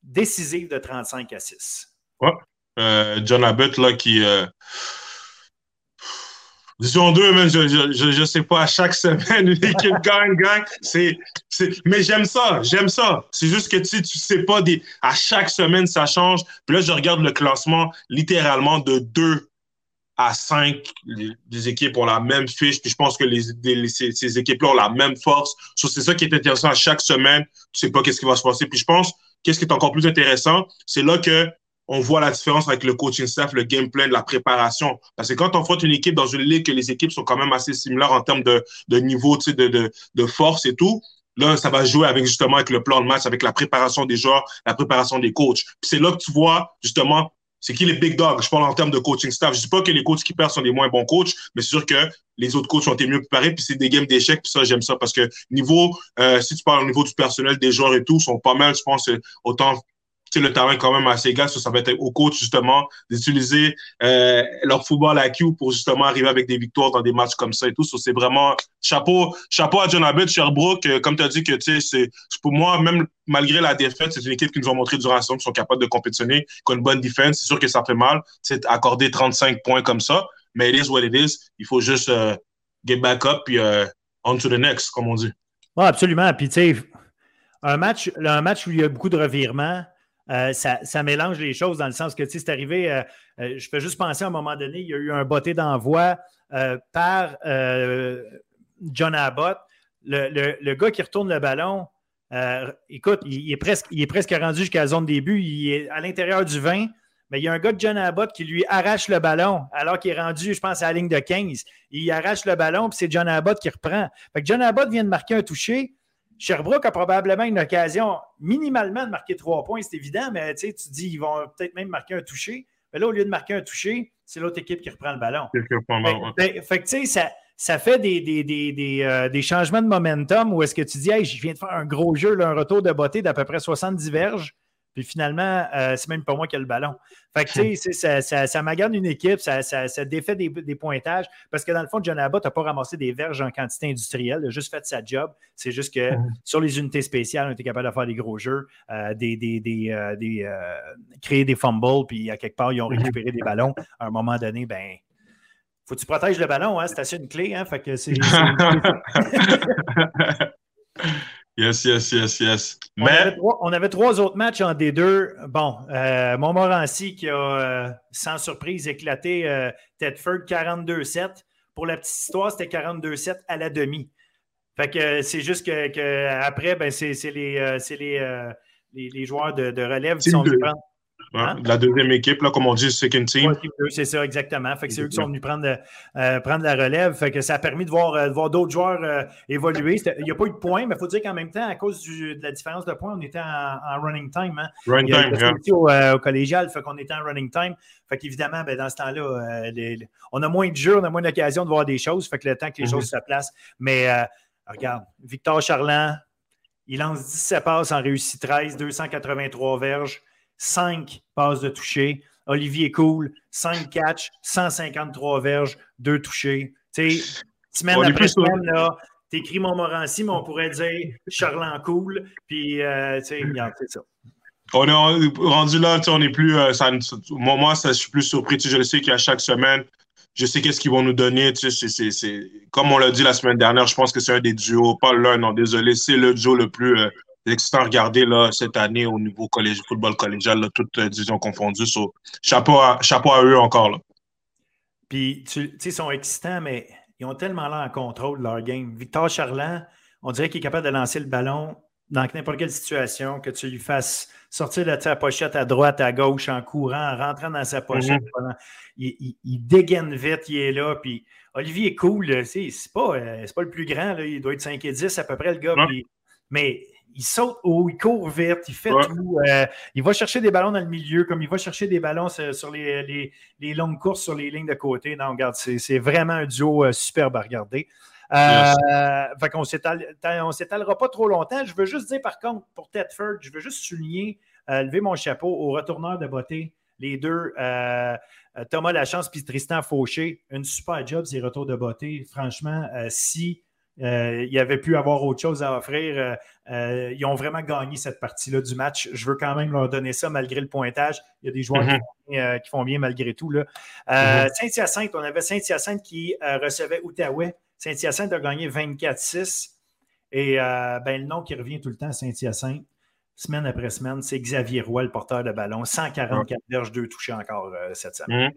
décisive de 35 à 6. Ouais. Euh, John Abbott, là, qui. Euh... Disons deux, mais je ne sais pas, à chaque semaine, l'équipe gagne, gagne. C'est, mais j'aime ça, j'aime ça. C'est juste que tu ne sais pas, des, à chaque semaine, ça change. Puis là, je regarde le classement littéralement de deux à cinq, les, équipes ont la même fiche, puis je pense que les, ces, équipes-là ont la même force. c'est ça qui est intéressant à chaque semaine. Tu sais pas qu'est-ce qui va se passer. Puis je pense, qu'est-ce qui est encore plus intéressant, c'est là que on voit la différence avec le coaching staff, le game plan, la préparation. Parce que quand on affronte une équipe dans une ligue, que les équipes sont quand même assez similaires en termes de, de niveau, tu sais, de, de, de force et tout, Là, ça va jouer avec justement avec le plan de match, avec la préparation des joueurs, la préparation des coachs. Puis c'est là que tu vois justement c'est qui les big dogs? Je parle en termes de coaching staff. Je dis pas que les coachs qui perdent sont des moins bons coachs, mais c'est sûr que les autres coachs ont été mieux préparés, puis c'est des games d'échecs, puis ça, j'aime ça, parce que niveau, euh, si tu parles au niveau du personnel, des joueurs et tout, sont pas mal, je pense, autant le terrain est quand même assez égal. Ça, va être au coach, justement, d'utiliser euh, leur football à Q pour justement arriver avec des victoires dans des matchs comme ça et tout. c'est vraiment chapeau, chapeau à John Abbott, Sherbrooke. Euh, comme tu as dit que, c'est pour moi, même malgré la défaite, c'est une équipe qui nous a montré durant la saison qu'ils sont capables de compétitionner, qui ont une bonne défense. C'est sûr que ça fait mal, c'est accorder 35 points comme ça. Mais it is what it is. Il faut juste euh, get back up puis on to the next, comme on dit. Oui, absolument. Puis, tu sais, un match, un match où il y a beaucoup de revirements, euh, ça, mélange les choses dans le sens que, tu sais, c'est arrivé, euh, euh, je fais juste penser à un moment donné, il y a eu un botté d'envoi par John Abbott. Le, gars qui retourne le ballon, écoute, il, est presque, il est presque rendu jusqu'à la zone début, il est à l'intérieur du 20, mais il y a un gars de John Abbott qui lui arrache le ballon alors qu'il est rendu, je pense, à la ligne de 15. Il arrache le ballon, puis c'est John Abbott qui reprend. Fait que John Abbott vient de marquer un toucher. Sherbrooke a probablement une occasion minimalement de marquer trois points, c'est évident, mais tu dis ils vont peut-être même marquer un toucher. Mais là, au lieu de marquer un toucher, c'est l'autre équipe qui reprend le ballon. Fait, fait, que tu sais, ça, fait euh, des, changements de momentum où est-ce que tu dis, hey, je viens de faire un gros jeu, un retour de beauté d'à peu près 70 verges. Puis finalement, euh, c'est même pas moi qui ai le ballon. Fait que, tu sais, ça, ça, ça m'agarde une équipe, ça, ça défait des, pointages. Parce que dans le fond, John Abbott n'a pas ramassé des verges en quantité industrielle. Il a juste fait sa job. C'est juste que mhm. sur les unités spéciales, on était capable de faire des gros jeux, euh, des, des, euh, créer des fumbles, puis à quelque part, ils ont mhm. récupéré des ballons. À un moment donné, ben. Faut que tu protèges le ballon, hein? c'est assez une clé. Hein? Fait que c'est. Yes, yes, yes, yes. Mais... On, avait trois, autres matchs en D2. Bon, euh, Montmorency qui a, euh, sans surprise, éclaté euh, Tedford 42-7. Pour la petite histoire, c'était 42-7 à la demi. Fait que c'est juste que, après, ben, c'est les, les, les, joueurs de, relève qui sont venus prendre. Hein? La deuxième équipe, là, comme on dit, second team. c'est ça, exactement. Fait que c'est eux qui sont venus prendre, euh, prendre la relève. Fait que ça a permis de voir, euh, voir d'autres joueurs euh, évoluer. Il n'y a pas eu de points, mais il faut dire qu'en même temps, à cause de la différence de points, on était en, running time. Hein? Running time, au, au, collégial, fait qu'on était en running time. Fait qu'évidemment, ben, dans ce temps-là, on a moins de jeux, on a moins d'occasion de voir des choses. Fait que le temps que les mm-hmm. choses se placent. Mais regarde, Victor Charland, il lance 17 passes en réussi 13, 283 verges. 5 passes de toucher. Olivier Cool, 5 catchs, 153 verges, 2 touchés. Tu sais, semaine après semaine, là, t'écris Montmorency, mais on pourrait dire Charlan Cool, puis euh, tu sais, c'est ça. On est rendu là, on n'est plus. Euh, ça, moi, ça, je suis plus surpris. Tu je le sais qu'à chaque semaine, je sais qu'est-ce qu'ils vont nous donner. Tu sais, c'est, comme on l'a dit la semaine dernière, je pense que c'est un des duos, pas l'un, non, désolé, c'est le duo le plus euh, excitant à regarder là, cette année au niveau collège, football collégial, là, toutes euh, divisions confondues. chapeau, à, chapeau à eux encore. Là. Puis, tu sais, ils sont excitants, mais ils ont tellement l'air en contrôle de leur game. Victor Charland, on dirait qu'il est capable de lancer le ballon dans n'importe quelle situation, que tu lui fasses sortir de sa pochette à droite, à gauche, en courant, en rentrant dans sa pochette. Mhm. il, dégaine vite, il est là. Puis Olivier est cool. C'est pas, euh, pas le plus grand. Là, il doit être 5 et 10 à peu près, le gars. mais il saute haut, il court vite, il fait tout. Euh, il va chercher des ballons dans le milieu, comme il va chercher des ballons sur, les, longues courses sur les lignes de côté. Non, regarde, c'est vraiment un duo euh, superbe à regarder. Euh, fait qu'on ne s'étalera pas trop longtemps. Je veux juste dire, par contre, pour Tedford, je veux juste souligner, lever mon chapeau aux retourneurs de beauté, les deux, Thomas Lachance et Tristan Fauché. Une super job, ces retours de beauté. Franchement, si euh, il avait pu avoir autre chose à offrir. Euh, euh, ils ont vraiment gagné cette partie-là du match. Je veux quand même leur donner ça malgré le pointage. Il y a des joueurs qui, mhm. font bien malgré tout. Mhm. Saint-Hyacinthe, on avait Saint-Hyacinthe qui recevait Outaouais. Saint-Hyacinthe a gagné 24-6. Et ben, le nom qui revient tout le temps, Saint-Hyacinthe, semaine après semaine, c'est Xavier Roy, le porteur de ballon. 144 verges, deux touchés encore cette semaine.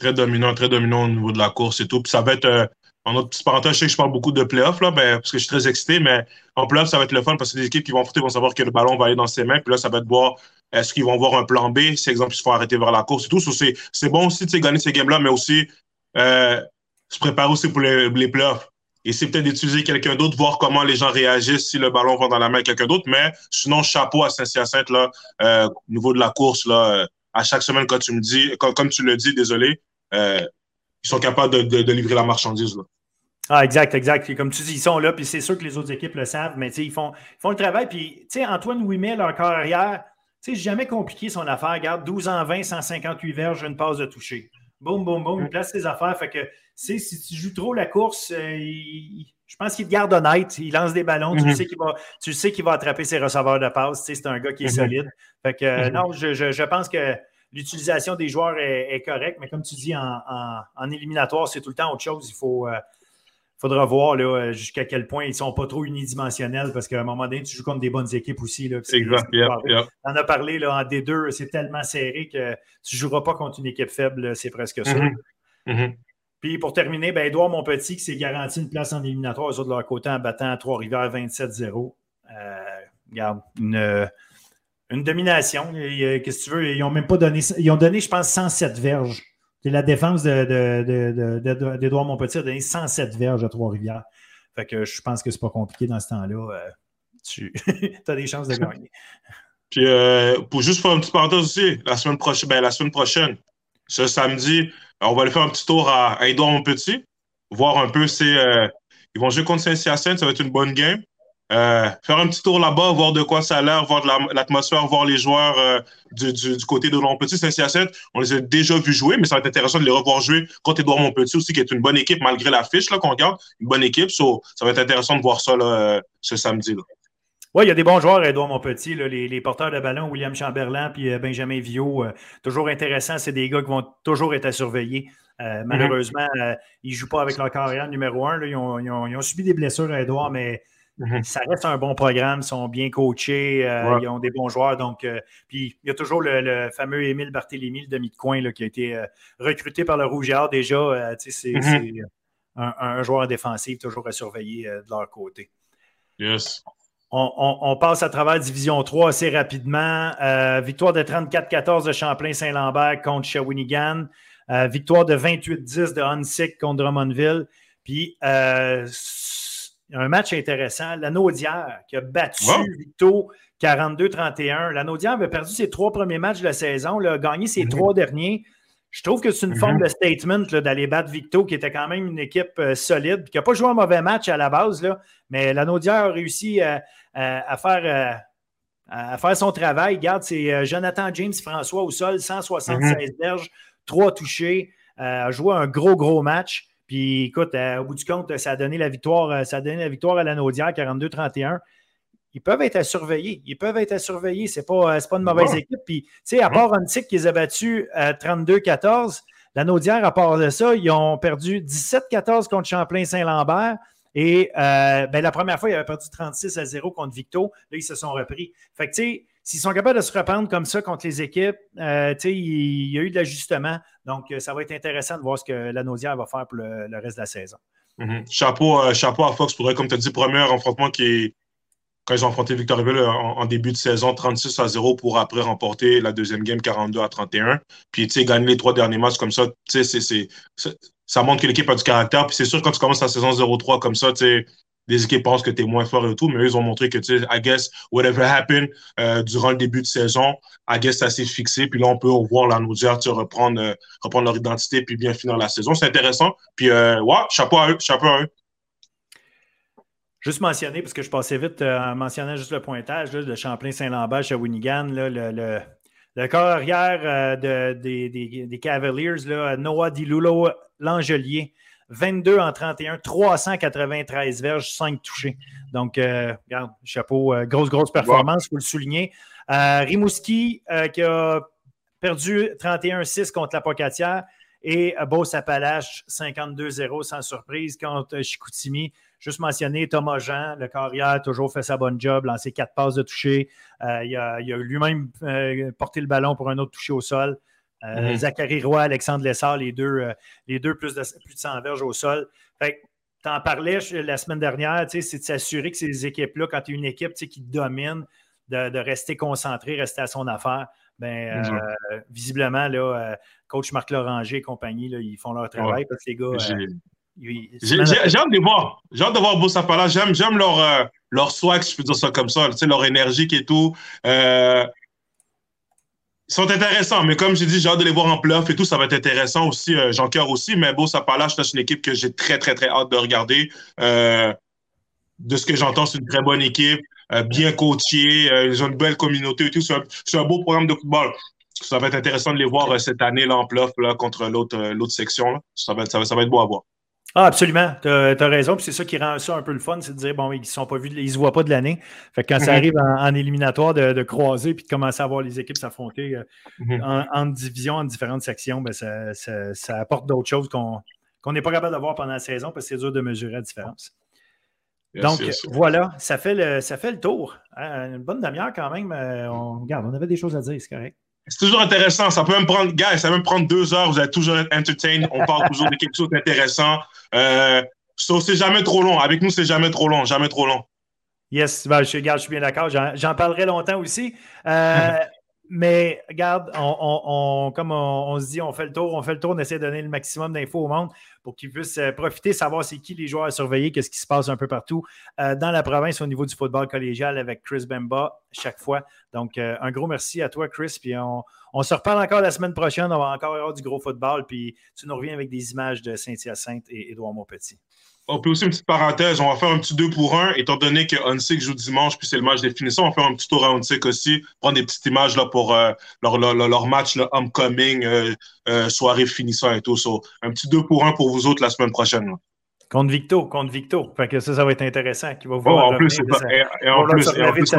Très dominant, très dominant au niveau de la course et tout. Puis ça va être en autre petite parenthèse, je sais que je parle beaucoup de playoffs, là, ben, parce que je suis très excité, mais en playoffs, ça va être le fun parce que les équipes qui vont affronter vont savoir que le ballon va aller dans ses mains. Puis là, ça va être voir est-ce qu'ils vont voir un plan B, si, exemple, ils se font arrêter vers la course et tout. c'est bon aussi de gagner ces games-là, mais aussi euh, se préparer aussi pour les, les playoffs. C'est peut-être d'utiliser quelqu'un d'autre, voir comment les gens réagissent si le ballon va dans la main de quelqu'un d'autre. Mais sinon, chapeau à Saint-Hyacinthe, là, euh, au niveau de la course, là, euh, à chaque semaine, quand tu me dis, comme, tu le dis, désolé, ils sont capables de, de, de livrer la marchandise. Là. Ah, exact, exact. comme tu dis, ils sont là, puis c'est sûr que les autres équipes le savent, mais ils font, ils font le travail. Puis, tu sais, Antoine Ouimet, leur corps arrière, sais, jamais compliqué son affaire. Regarde, 12 en 20, 158 verges, une passe de toucher. Boum, boum, boum, il place ses affaires. Fait que, si tu joues trop la course, euh, je pense qu'il te garde honnête. Il lance des ballons. Tu mhm. sais qu'il va, tu sais qu'il va attraper ses receveurs de passe. c'est un gars qui est mhm. solide. Fait que, euh, mhm. non, je, pense que l'utilisation des joueurs est, correcte, mais comme tu dis, en, éliminatoire, c'est tout le temps autre chose. Il faut, euh, faudra voir là, jusqu'à quel point ils ne sont pas trop unidimensionnels parce qu'à un moment donné, tu joues contre des bonnes équipes aussi. Là, exact. On a parlé là, en D2, c'est tellement serré que tu ne joueras pas contre une équipe faible, c'est presque ça. Mm-hmm. Mm-hmm. Puis pour terminer, ben, Edouard Monpetit qui s'est garanti une place en éliminatoire, eux de leur côté en battant Trois-Rivières 27-0. Euh, regarde, une, une domination. Qu'est-ce que tu veux? Ils ont même pas donné. Ils ont donné, je pense, 107 verges la défense d'Edouard de, Montpetit a donné 107 verges à Trois-Rivières. Fait que je pense que c'est pas compliqué dans ce temps-là. Euh, tu as des chances de gagner. Puis euh, pour juste faire un petit parenthèse aussi, la semaine prochaine, ben, la semaine prochaine, ce samedi, on va aller faire un petit tour à, à Edouard Montpetit, voir un peu si euh, ils vont jouer contre Saint-Hyacinthe, ça va être une bonne game. Euh, faire un petit tour là-bas, voir de quoi ça a l'air, voir de l'atmosphère, voir les joueurs euh, du, du, côté de Montpetit, Saint-Hyacinthe. On les a déjà vus jouer, mais ça va être intéressant de les revoir jouer contre Edouard Montpetit aussi, qui est une bonne équipe malgré l'affiche qu'on regarde. Une bonne équipe. ça va être intéressant de voir ça là, euh, ce samedi. Là. Oui, il y a des bons joueurs, Edouard Montpetit, là, les, les, porteurs de ballon, William Chamberlain puis Benjamin Viau. toujours intéressant, c'est des gars qui vont toujours être à surveiller. Mm-hmm. Malheureusement, ils ne jouent pas avec leur carrière numéro un. Ils ont, ils, ont, ils, ont, subi des blessures à Edouard, mais Mhm. Ça reste un bon programme, ils sont bien coachés, euh, ils ont des bons joueurs. Donc, euh, puis il y a toujours le, fameux Émile Barthélémy, le demi de coin, là, qui a été euh, recruté par le Rouge et Or déjà. c'est mhm. un, joueur défensif toujours à surveiller de leur côté. Yes. On, passe à travers Division 3 assez rapidement. victoire de 34-14 de Champlain-Saint-Lambert contre Shawinigan. victoire de 28-10 de Hunsick contre Drummondville. Puis un match intéressant. Lanaudière qui a battu Victo 42-31. Lanaudière avait perdu ses trois premiers matchs de la saison, a gagné ses mhm. trois derniers. Je trouve que c'est une forme mhm. de statement d'aller battre Victo, qui était quand même une équipe euh, solide, qui n'a pas joué un mauvais match à la base, là, mais Lanaudière a réussi à, faire, euh, à, faire, son travail. Regarde, c'est euh, Jonathan James François au sol, 176 mhm. berges, trois touchés, a joué un gros, gros match. Puis écoute, euh, au bout du compte, ça a donné la victoire, euh, ça a donné la victoire à la Naudière, 42-31. Ils peuvent être à surveiller. Ils peuvent être à surveiller. Ce n'est pas, euh, pas une mauvaise équipe. Puis, tu sais, à part Antique qui les a battus à 32-14, la Naudière, à part de ça, ils ont perdu 17-14 contre Champlain-Saint-Lambert. Et ben, la première fois, ils avaient perdu 36 à 0 contre Victo. Là, ils se sont repris. Fait que, tu sais, s'ils sont capables de se reprendre comme ça contre les équipes, euh, il, y a eu de l'ajustement. Donc, euh, ça va être intéressant de voir ce que la Naudière va faire pour le, reste de la saison. Mm-hmm. chapeau, euh, chapeau à Fox pour, comme tu as dit, premier affrontement qui quand ils ont affronté Victoriaville en, en, début de saison, 36 à 0 pour après remporter la deuxième game 42 à 31. Puis, tu gagner les trois derniers matchs comme ça, tu sais, ça montre que l'équipe a du caractère. Puis, c'est sûr, quand tu commences la saison 0-3 comme ça, tu sais, les équipes pensent que tu es moins fort et tout, mais eux, ils ont montré que, tu sais, I guess, whatever happened euh, durant le début de saison, I guess, ça s'est fixé. Puis là, on peut revoir la Naudière, reprendre, euh, reprendre leur identité puis bien finir la saison. C'est intéressant. Puis, euh, ouais, chapeau à eux, chapeau à eux. Juste mentionner, parce que je passais vite en mentionnant juste le pointage de Champlain-Saint-Lambert chez Winigan, le, le, le, corps arrière des, des, des, Cavaliers, là, Noah Dilulo Langelier, 22 en 31, 393 verges, 5 touchés. Donc, euh, regarde, chapeau, euh, grosse, grosse performance, il faut le souligner. Euh, Rimouski qui a perdu 31-6 contre la Pocatière et Beauce Appalache 52-0 sans surprise contre Chicoutimi. Juste mentionner Thomas Jean, le carrière, a toujours fait sa bonne job, lancé quatre passes de toucher. il a, a lui-même porté le ballon pour un autre toucher au sol. Euh, mhm. Zachary Roy, Alexandre Lessard, les deux, euh, les deux plus, de, plus de 100 verges au sol. Fait tu en parlais la semaine dernière, c'est de s'assurer que ces équipes-là, quand tu es une équipe qui domine, de, rester concentré, rester à son affaire. Ben, euh, visiblement, là, coach Marc Loranger et compagnie, là, ils font leur travail parce que les gars. J'ai hâte de voir. J'ai hâte de voir Boussapala. J'aime leur, leur swag, si je peux dire ça comme ça. Leur énergie et tout sont intéressants, mais comme j'ai dit, j'ai hâte de les voir en playoff et tout, ça va être intéressant aussi. Euh, J'en cœur aussi, mais bon, ça parle là, c'est une équipe que j'ai très, très, très hâte de regarder. Euh, de ce que j'entends, c'est une très bonne équipe. bien coachés, ils ont une belle communauté et tout. C'est un, beau programme de football. Ça va être intéressant de les voir cette année là, en playoff là, contre l'autre section. Ça, va ça, ça va être beau à voir. Ah, absolument. Tu as, raison. c'est ça qui rend ça un peu le fun, c'est de dire, bon, ils sont pas vus, ils se voient pas de l'année. Fait que quand ça mhm. arrive en, éliminatoire de, croiser puis de commencer à voir les équipes s'affronter euh, mhm. en, division, en différentes sections, ben ça, apporte d'autres choses qu'on n'est pas capable d'avoir pendant la saison parce que c'est dur de mesurer la différence. Donc, voilà, ça fait, le, ça fait le tour. Hein, une bonne demi-heure quand même. Euh, on, regarde, on avait des choses à dire, c'est correct. C'est toujours intéressant. Ça peut même prendre, gars, ça peut même prendre deux heures. Vous allez toujours être entertained. On parle toujours de quelque chose d'intéressant. Euh, c'est jamais trop long. Avec nous, c'est jamais trop long. Jamais trop long. Yes, ben, je, je suis bien d'accord. J'en parlerai longtemps aussi. Euh, mais regarde, comme on, se dit, on fait le tour, on fait le tour, on essaie de donner le maximum d'infos au monde pour qu'ils puissent euh, profiter, savoir c'est qui les joueurs à surveiller, qu'est-ce qui se passe un peu partout euh, dans la province au niveau du football collégial avec Chris Bemba chaque fois. Donc, euh, un gros merci à toi, Chris. Puis on, se reparle encore la semaine prochaine. On va encore avoir du gros football. Puis tu nous reviens avec des images de Saint-Hyacinthe et Édouard Montpetit. On peut aussi une petite parenthèse, on va faire un petit 2 pour 1, étant donné que Hunsick joue dimanche, puis c'est le match définition, on va faire un petit tour à Hunsick aussi, prendre des petites images là, pour euh, leur, leur, match là, homecoming, euh, euh, soirée finissant et tout. un petit 2 pour 1 pour vous autres la semaine prochaine. Contre Victo, contre Victo. Fait que ça, ça va être intéressant. Qui va oh, voir en plus, et, en plus, et en plus,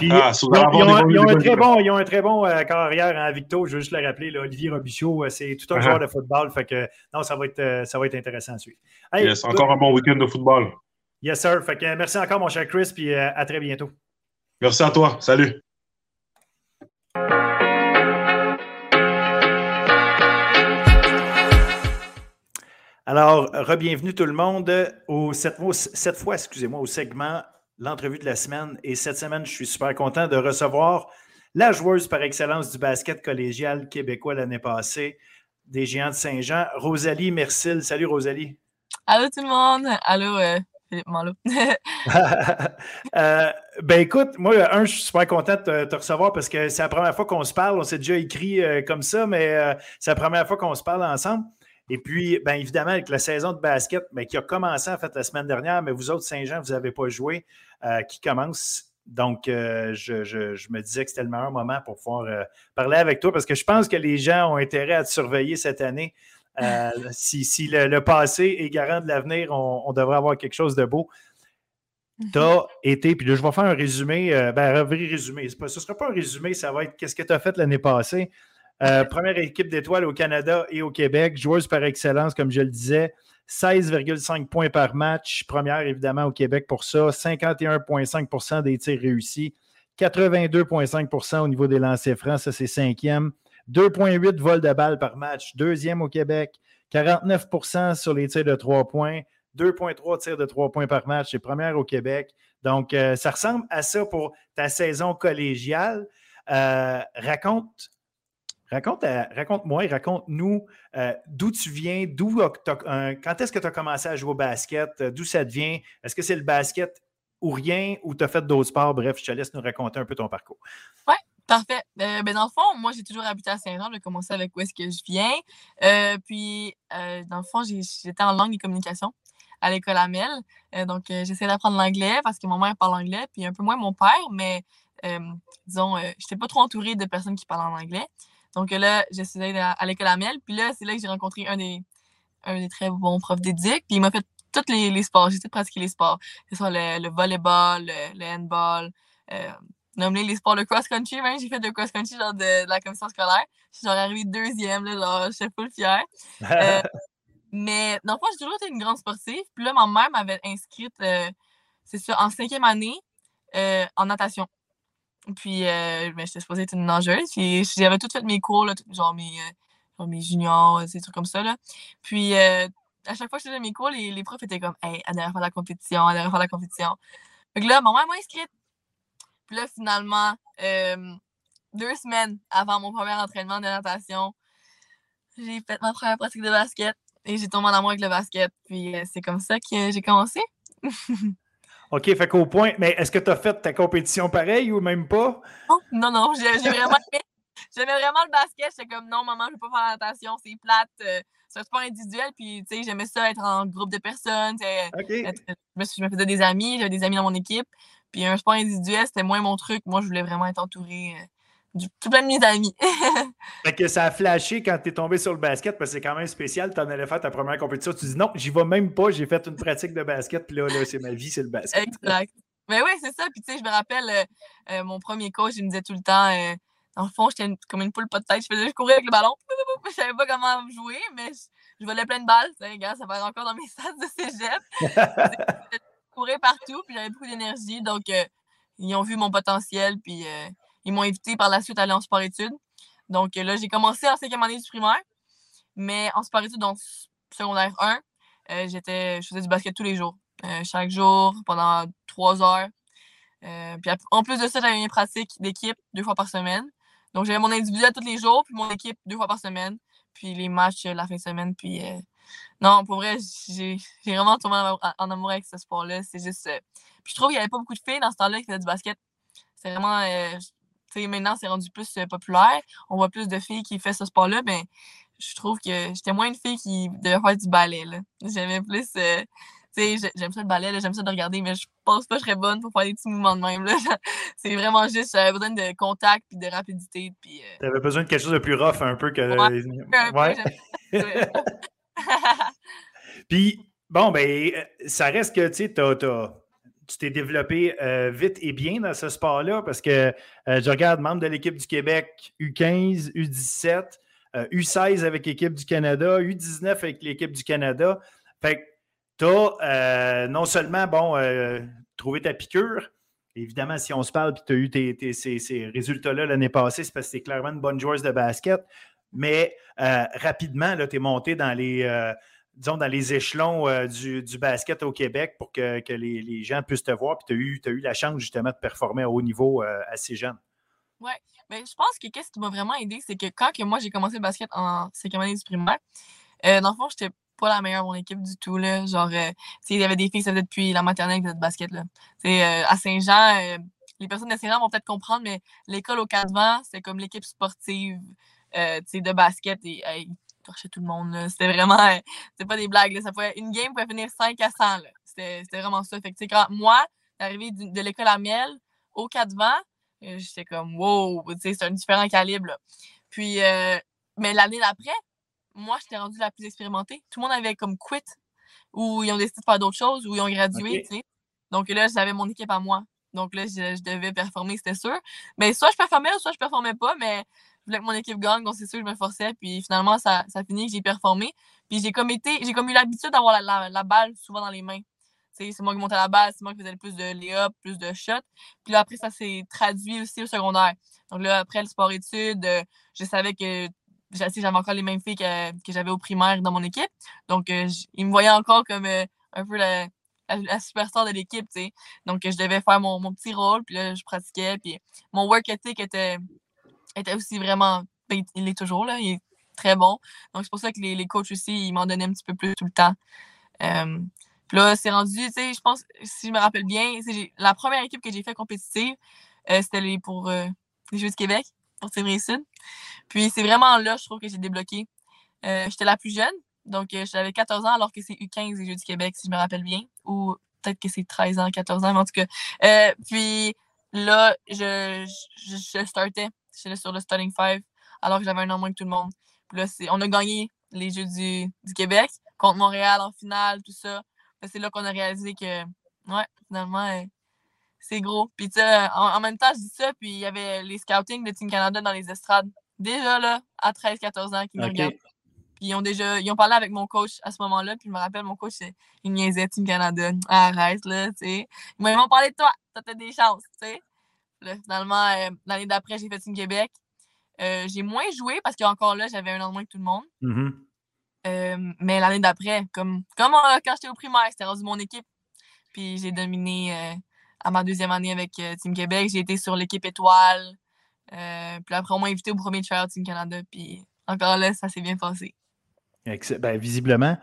ils, ont, un très bon, ils ont un très bon euh, carrière en Victo, je veux juste le rappeler. Là, Olivier Robichaud, euh, c'est tout un uh-huh. joueur de football. Fait que, non, ça va être, euh, ça va être intéressant à suivre. yes, encore un bon week-end de football. Yes, sir. Fait que, merci encore, mon cher Chris, puis à très bientôt. Merci à toi. Salut. Alors, re-bienvenue tout le monde au, cette, cette fois, excusez-moi, au segment l'entrevue de la semaine. Et cette semaine, je suis super content de recevoir la joueuse par excellence du basket collégial québécois l'année passée, des Géants de Saint-Jean, Rosalie Mercil. Salut Rosalie. Allô tout le monde. Allô euh, Philippe Malo. Euh, ben écoute, moi, un, je suis super content de te, recevoir parce que c'est la première fois qu'on se parle. On s'est déjà écrit euh, comme ça, mais c'est la première fois qu'on se parle ensemble. Et puis, bien évidemment, avec la saison de basket qui a commencé en fait la semaine dernière, mais vous autres, Saint-Jean, vous n'avez pas joué. Euh, qui commence. Donc, euh, je, me disais que c'était le meilleur moment pour pouvoir euh, parler avec toi parce que je pense que les gens ont intérêt à te surveiller cette année. si, le, passé est garant de l'avenir, on, devrait avoir quelque chose de beau. Tu as mhm. été, puis là, je vais faire un résumé, ben, un vrai résumé. ce ne sera pas un résumé, ça va être qu'est-ce que tu as fait l'année passée. Première équipe d'étoiles au Canada et au Québec, joueuse par excellence, comme je le disais. 16,5 points par match. Première, évidemment, au Québec pour ça. 51,5% des tirs réussis. 82,5% au niveau des lancers francs. Ça, c'est cinquième. 2,8 vols de balles par match. Deuxième au Québec. 49% sur les tirs de 3 points. 2,3 tirs de 3 points par match. C'est première au Québec. Donc, euh, ça ressemble à ça pour ta saison collégiale. Euh, raconte Euh, raconte-moi, raconte-nous euh, d'où tu viens, d'où quand est-ce que tu as commencé à jouer au basket, euh, d'où ça te vient. Est-ce que c'est le basket ou rien, ou tu as fait d'autres sports? Bref, je te laisse nous raconter un peu ton parcours. Oui, parfait. ben dans le fond, moi, j'ai toujours habité à Saint-Jean. J'ai commencé avec où est-ce que je viens. puis, dans le fond, j'étais en langue et communication à l'école Amel. donc, j'essaie d'apprendre l'anglais parce que mon mère parle anglais, puis un peu moins mon père, mais disons, je n'étais pas trop entourée de personnes qui parlent en anglais. Donc là, je suis allée à, l'école Amel. Puis là, c'est là que j'ai rencontré un des, un des très bons profs d'éduc. Puis il m'a fait tous les, les sports. J'ai tout pratiqué les sports. Que ce soit le, le volleyball, le, handball, euh, les sports de cross-country. J'ai fait de cross-country genre de, la commission scolaire. Je suis genre arrivée deuxième, là, genre, je suis full fière. Euh, mais dans le fond, j'ai toujours été une grande sportive. Puis là, ma mère m'avait inscrite, euh, c'est ça, en cinquième année euh, en natation. Puis, euh, ben, j'étais supposée être une nageuse. Puis, j'avais tout fait mes cours, là, genre, mes, euh, mes juniors, des trucs comme ça. Là. Puis, euh, à chaque fois que je faisais mes cours, les, les profs étaient comme, hey, elle devrait faire la compétition, elle devrait faire la compétition. Fait que là, maman m'a inscrite. Puis là, finalement, deux semaines avant mon premier entraînement de natation, j'ai fait ma première pratique de basket et j'ai tombé en amour avec le basket. Puis, c'est comme ça que j'ai commencé. OK, fait qu'au point, mais est-ce que tu as fait ta compétition pareille ou même pas? Non, non, j'ai vraiment aimé. j'aimais vraiment le basket. J'étais comme, non, maman, je veux pas faire natation, c'est plate. Euh, c'est un sport individuel. Puis, tu sais, j'aimais ça être en groupe de personnes. je, me, faisais des amis, j'avais des amis dans mon équipe. Puis, un sport individuel, c'était moins mon truc. Moi, je voulais vraiment être entourée. Du, tout plein de mes amis. fait que ça a flashé quand tu es tombé sur le basket parce que c'est quand même spécial. Tu en allais faire ta première compétition. Tu dis non, j'y vais même pas. J'ai fait une pratique de basket. Puis là, là c'est ma vie, c'est le basket. Exact. Mais oui, c'est ça. Puis tu sais, je me rappelle, euh, euh, mon premier coach, il me disait tout le temps, euh, dans le fond, j'étais comme une poule pas de tête. Je faisais juste courir avec le ballon. Je savais pas comment jouer, mais je, volais plein de balles. Regarde, ça va encore dans mes stats de cégep. je courais partout, puis j'avais beaucoup d'énergie. Donc, ils ont vu mon potentiel, puis ils m'ont invité par la suite à aller en sport-études. Donc là, j'ai commencé en cinquième année du primaire, mais en sport-études, donc secondaire 1, euh, je faisais du basket tous les jours. Euh, chaque jour, pendant trois heures. Euh, puis en plus de ça, j'avais une pratique d'équipe deux fois par semaine. Donc j'avais mon individuel tous les jours, puis mon équipe deux fois par semaine. Puis les matchs la fin de semaine. Puis non, pour vrai, j'ai vraiment tombé en, amour avec ce sport-là. C'est juste. puis je trouve qu'il n'y avait pas beaucoup de filles dans ce temps-là qui faisaient du basket. C'est vraiment maintenant, c'est rendu plus euh, populaire. On voit plus de filles qui font ce sport-là. Ben, je trouve que j'étais moins une fille qui devait faire du ballet. J'aimais plus. Euh, j'aime ça le ballet, j'aime ça de regarder, mais je pense pas que je serais bonne pour faire des petits mouvements de même. c'est vraiment juste, j'avais besoin de contact et de rapidité. Puis, euh... avais besoin de quelque chose de plus rough un peu que. Ouais. puis, bon, ben, ça reste que, tu sais, t'as tu t'es développé euh, vite et bien dans ce sport-là? Parce que euh, je regarde membre de l'équipe du Québec U15, U17, U16 avec l'équipe du Canada, U19 avec l'équipe du Canada. Fait que tu as euh, non seulement bon, trouvé ta piqûre, évidemment, si on se parle et tu as eu ces, résultats-là l'année passée, c'est parce que tu clairement une bonne joueuse de basket, mais rapidement, tu es monté dans les disons, dans les échelons euh, du, basket au Québec pour que, les, gens puissent te voir. Puis tu as eu, eu la chance justement de performer à haut niveau euh, assez jeune. Oui, mais je pense que qu'est-ce qui m'a vraiment aidé, c'est que quand que moi j'ai commencé le basket en cinquième année du primaire, euh, dans le fond, j'étais pas la meilleure de mon équipe du tout. Là. Genre, il y avait des filles qui faisaient depuis la maternelle de basket. Là. à Saint-Jean, les personnes de Saint-Jean vont peut-être comprendre, mais l'école au Cadvan, c'est comme l'équipe sportive de basket. Et, torchait tout le monde. C'était vraiment. Euh, c'était pas des blagues. Ça pouvait, une game pouvait finir 5 à 100. C'était vraiment ça. Fait que, quand moi, arrivé de, l'école à Miel au 4 vents, euh, j'étais comme wow, c'est un différent calibre. Puis, euh, mais l'année d'après, moi, j'étais rendue la plus expérimentée. Tout le monde avait comme quit ou ils ont décidé de faire d'autres choses ou ils ont gradué. Donc là, j'avais mon équipe à moi. Donc là, je, devais performer, c'était sûr. Mais soit je performais, soit je performais pas, mais voulais que mon équipe gagne, donc c'est sûr que je me forçais. Puis finalement, ça, ça finit que j'ai performé. Puis j'ai comme été, j'ai comme eu l'habitude d'avoir la, balle souvent dans les mains. C'est moi qui montais la balle, c'est moi qui faisais le plus de lay plus de shots. Puis là, après, ça s'est traduit aussi au secondaire. Donc là, après le sport-études, euh, je savais que j'avais encore les mêmes filles que, j'avais au primaire dans mon équipe. Donc, euh, ils me voyaient encore comme euh, un peu la, superstar de l'équipe, tu sais. Donc, je devais faire mon, mon, petit rôle, puis là, je pratiquais, puis mon work ethic était, était aussi vraiment. Ben, il est toujours là, il est très bon. Donc, c'est pour ça que les, les coachs aussi, ils m'en donnaient un petit peu plus tout le temps. puis là, c'est rendu, tu sais, je pense, si je me rappelle bien, la première équipe que j'ai fait compétitive, euh, c'était pour euh, les Jeux du Québec, pour Sud. Puis c'est vraiment là, je trouve, que j'ai débloqué. Euh, j'étais la plus jeune, donc j'avais 14 ans, alors que c'est U15 les Jeux du Québec, si je me rappelle bien. Ou peut-être que c'est 13 ans, 14 ans, mais en tout cas. puis là, je, je, je startais J'étais sur le starting five alors que j'avais un an moins que tout le monde. Puis là, on a gagné les Jeux du, Québec contre Montréal en finale, tout ça. C'est là qu'on a réalisé que, ouais, finalement, euh, c'est gros. Puis tu en, en, même temps, je dis ça, puis il y avait les scouting de Team Canada dans les estrades. Déjà là, à 13-14 ans, qui me regardent. Puis ils ont déjà, ils ont parlé avec mon coach à ce moment-là, puis je me rappelle, mon coach, il niaisait Team Canada. Arrête, là, tu sais. Ils m'ont parlé de toi, t'as des chances, tu sais finalement, euh, l'année d'après, j'ai fait Team Québec. Euh, j'ai moins joué parce qu'encore là, j'avais un an de moins que tout le monde. Mm-hmm. Euh, mais l'année d'après, comme, comme quand j'étais au primaire, c'était rendu mon équipe. Puis j'ai dominé à ma deuxième année avec Team Québec. J'ai été sur l'équipe étoile. puis après, on m'a invité au premier tryout Team Canada. Puis encore là, ça s'est bien passé. Ben, visiblement.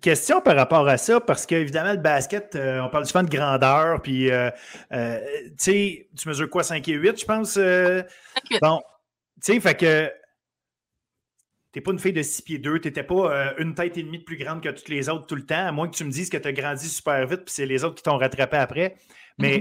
Question par rapport à ça, parce qu'évidemment, le basket, euh, on parle souvent de grandeur, puis euh, euh, tu sais, tu mesures quoi, 5 et 8, je pense? Bon, sais, fait que t'es pas une fille de 6 pieds 2, t'étais pas une tête et demie de plus grande que toutes les autres tout le temps, à moins que tu me dises que tu as grandi super vite, puis c'est les autres qui t'ont rattrapé après. Mais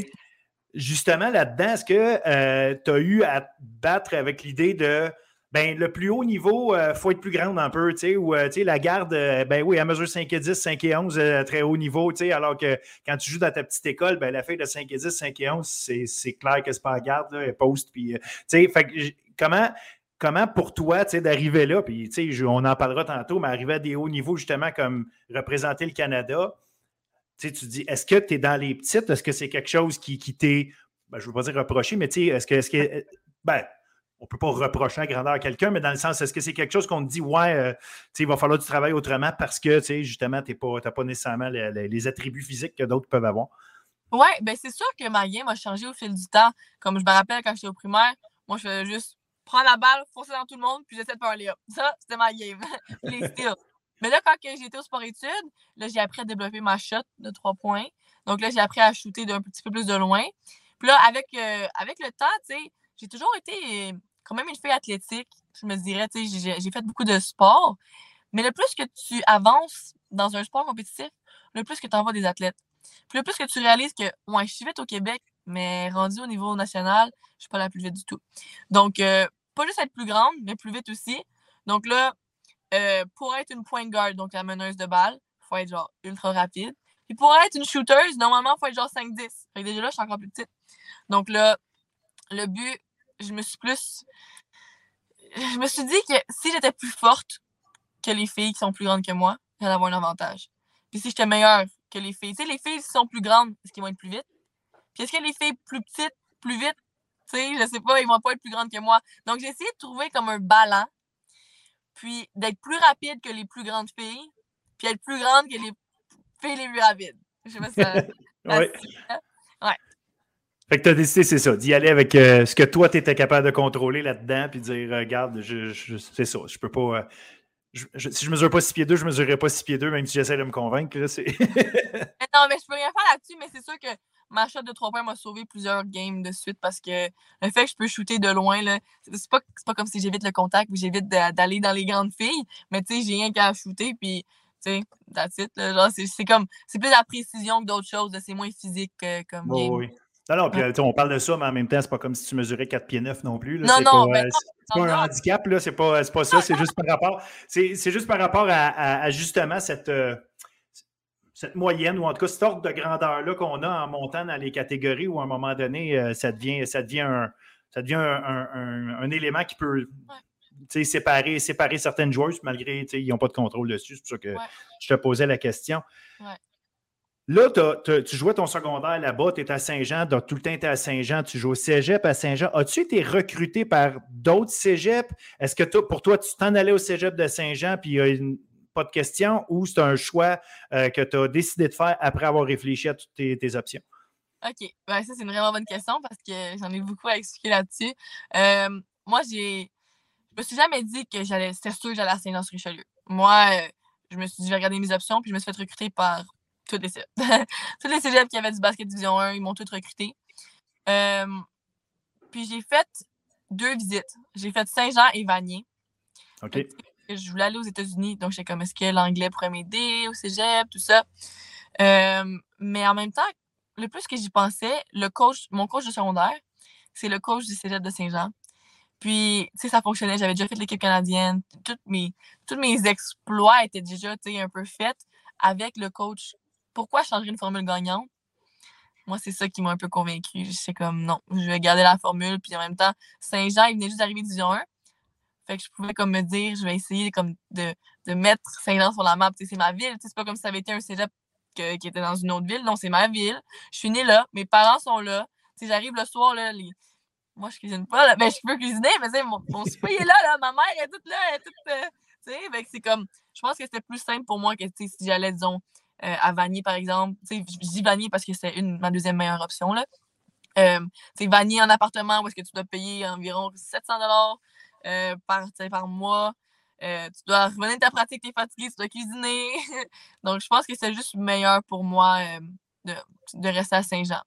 justement, là-dedans, est-ce que tu as eu à te battre avec l'idée de ben, le plus haut niveau, il faut être plus grande un peu, tu sais, ou tu sais, la garde, ben oui, à mesure 5 et 10, 5 et 11, très haut niveau, tu sais, alors que quand tu joues dans ta petite école, ben, la fille de 5 et 10, 5 et 11, c'est clair que c'est pas la garde, là, elle poste, puis, tu sais, fait comment, comment pour toi, tu sais, d'arriver là, puis, tu sais, on en parlera tantôt, mais arriver à des hauts niveaux, justement, comme représenter le Canada, tu sais, tu dis, est-ce que tu es dans les petites? Est-ce que c'est quelque chose qui, qui t'est, ben, je veux pas dire reproché, mais tu sais, est-ce que, est-ce que, ben, on ne peut pas reprocher la grandeur à quelqu'un, mais dans le sens, est-ce que c'est quelque chose qu'on te dit, ouais, euh, il va falloir du travail autrement parce que, justement, tu n'as pas, nécessairement les, attributs physiques que d'autres peuvent avoir? Oui, ben c'est sûr que ma game a changé au fil du temps. Comme je me rappelle quand j'étais au primaire, moi, je faisais juste prendre la balle, foncer dans tout le monde, puis j'essaie de faire un up. Ça, c'était ma game. les. Mais là, quand j'étais au sport-études, là, j'ai appris à développer ma shot de trois points. Donc là, j'ai appris à shooter d'un petit peu plus de loin. Puis là, avec, euh, avec le temps, tu sais, j'ai toujours été quand même une fille athlétique. Je me dirais, tu sais, j'ai fait beaucoup de sport. Mais le plus que tu avances dans un sport compétitif, le plus que tu envoies des athlètes. Puis le plus que tu réalises que, ouais, je suis vite au Québec, mais rendu au niveau national, je suis pas la plus vite du tout. Donc, euh, pas juste être plus grande, mais plus vite aussi. Donc là, euh, pour être une point guard, donc la meneuse de balle, faut être genre ultra rapide. Puis pour être une shooter, normalement, il faut être genre 5-10. Fait que déjà là, je suis encore plus petite. Donc là, le but, je me suis plus. Je me suis dit que si j'étais plus forte que les filles qui sont plus grandes que moi, j'allais avoir un avantage. Puis si j'étais meilleure que les filles, tu sais, les filles qui sont plus grandes, est-ce qu'ils vont être plus vite? Puis est-ce que les filles plus petites, plus vite, tu sais, je sais pas, ils vont pas être plus grandes que moi. Donc j'ai essayé de trouver comme un ballon, puis d'être plus rapide que les plus grandes filles, puis être plus grande que les filles les plus rapides. Je sais pas si ça. ouais. ouais. Fait que tu as décidé, c'est ça, d'y aller avec euh, ce que toi, tu étais capable de contrôler là-dedans, puis dire, regarde, je, c'est ça, je peux pas. Euh, si je mesure pas 6 pieds 2, je mesurerai pas 6 pieds 2, même si j'essaie de me convaincre. Là, non, mais je peux rien faire là-dessus, mais c'est sûr que ma shot de 3 points m'a sauvé plusieurs games de suite parce que le fait que je peux shooter de loin, c'est pas, pas comme si j'évite le contact ou j'évite d'aller dans les grandes filles, mais tu sais, j'ai rien qu'à shooter, puis tu sais, that's it. genre, c'est comme, c'est plus la précision que d'autres choses, c'est moins physique comme game. Oui. Non, non, puis on parle de ça, mais en même temps, c'est pas comme si tu mesurais 4 pieds 9 non plus. Là. Non, non, pas, c'est pas un handicap, là, c'est pas, pas ça, c'est juste par rapport, c'est, juste par rapport à, justement cette, euh, cette moyenne, ou en tout cas cette ordre de grandeur-là qu'on a en montant dans les catégories où à un moment donné, euh, ça devient, ça devient, un, ça devient un, élément qui peut séparer, séparer certaines joueuses, malgré qu'ils n'ont pas de contrôle dessus. C'est pour ça que je te posais la question. Ouais. Là, tu jouais ton secondaire là-bas, tu es à Saint-Jean, tout le temps tu à Saint-Jean, tu joues au cégep à Saint-Jean. As-tu été recruté par d'autres cégeps? Est-ce que pour toi, tu t'en allais au cégep de Saint-Jean puis il n'y a pas de question ou c'est un choix euh, que tu as décidé de faire après avoir réfléchi à toutes tes, options? OK. Ben, ça, c'est une vraiment bonne question parce que j'en ai beaucoup à expliquer là-dessus. Euh, moi, j'ai. Je me suis jamais dit que j'allais. C'était sûr que j'allais à Saint-Jean-sur-Richelieu. Moi, euh, je me suis dit, je vais regarder mes options, puis je me suis fait recruter par tous les cégeps. tous les cégeps qui avaient du basket division 1, ils m'ont tous recruté. Euh, puis j'ai fait deux visites. J'ai fait Saint-Jean et Vanier. OK. Je voulais aller aux États-Unis, donc j'étais comme est-ce que l'anglais pourrait m'aider au cégep, tout ça? Euh, mais en même temps, le plus que j'y pensais, le coach, mon coach de secondaire, c'est le coach du cégep de Saint-Jean. Puis, tu sais, ça fonctionnait. J'avais déjà fait l'équipe canadienne. Toutes mes, tous mes exploits étaient déjà, tu sais, un peu faits avec le coach pourquoi changer une formule gagnante? Moi, c'est ça qui m'a un peu convaincu. C'est comme non, je vais garder la formule. Puis en même temps, Saint-Jean, il venait juste d'arriver Division 1. Fait que je pouvais comme me dire, je vais essayer comme de, de mettre Saint-Jean sur la map. C'est ma ville. C'est pas comme si ça avait été un cégep qui était dans une autre ville. Non, c'est ma ville. Je suis née là. Mes parents sont là. J'arrive le soir, là, moi, je cuisine pas. Là. Ben, je peux cuisiner, mais mon, mon souper est là, là. Ma mère est toute là. Elle est toute, euh, c'est comme, je pense que c'était plus simple pour moi que si j'allais, disons, euh, à Vanier, par exemple. je dis Vanier parce que c'est ma deuxième meilleure option. Là. Euh, Vanier en appartement où est-ce que tu dois payer environ 700 dollars euh, par, par mois. Tu dois revenir de ta pratique, tu es fatigué, tu dois cuisiner. Donc, je pense que c'est juste meilleur pour moi de, de, rester à Saint-Jean.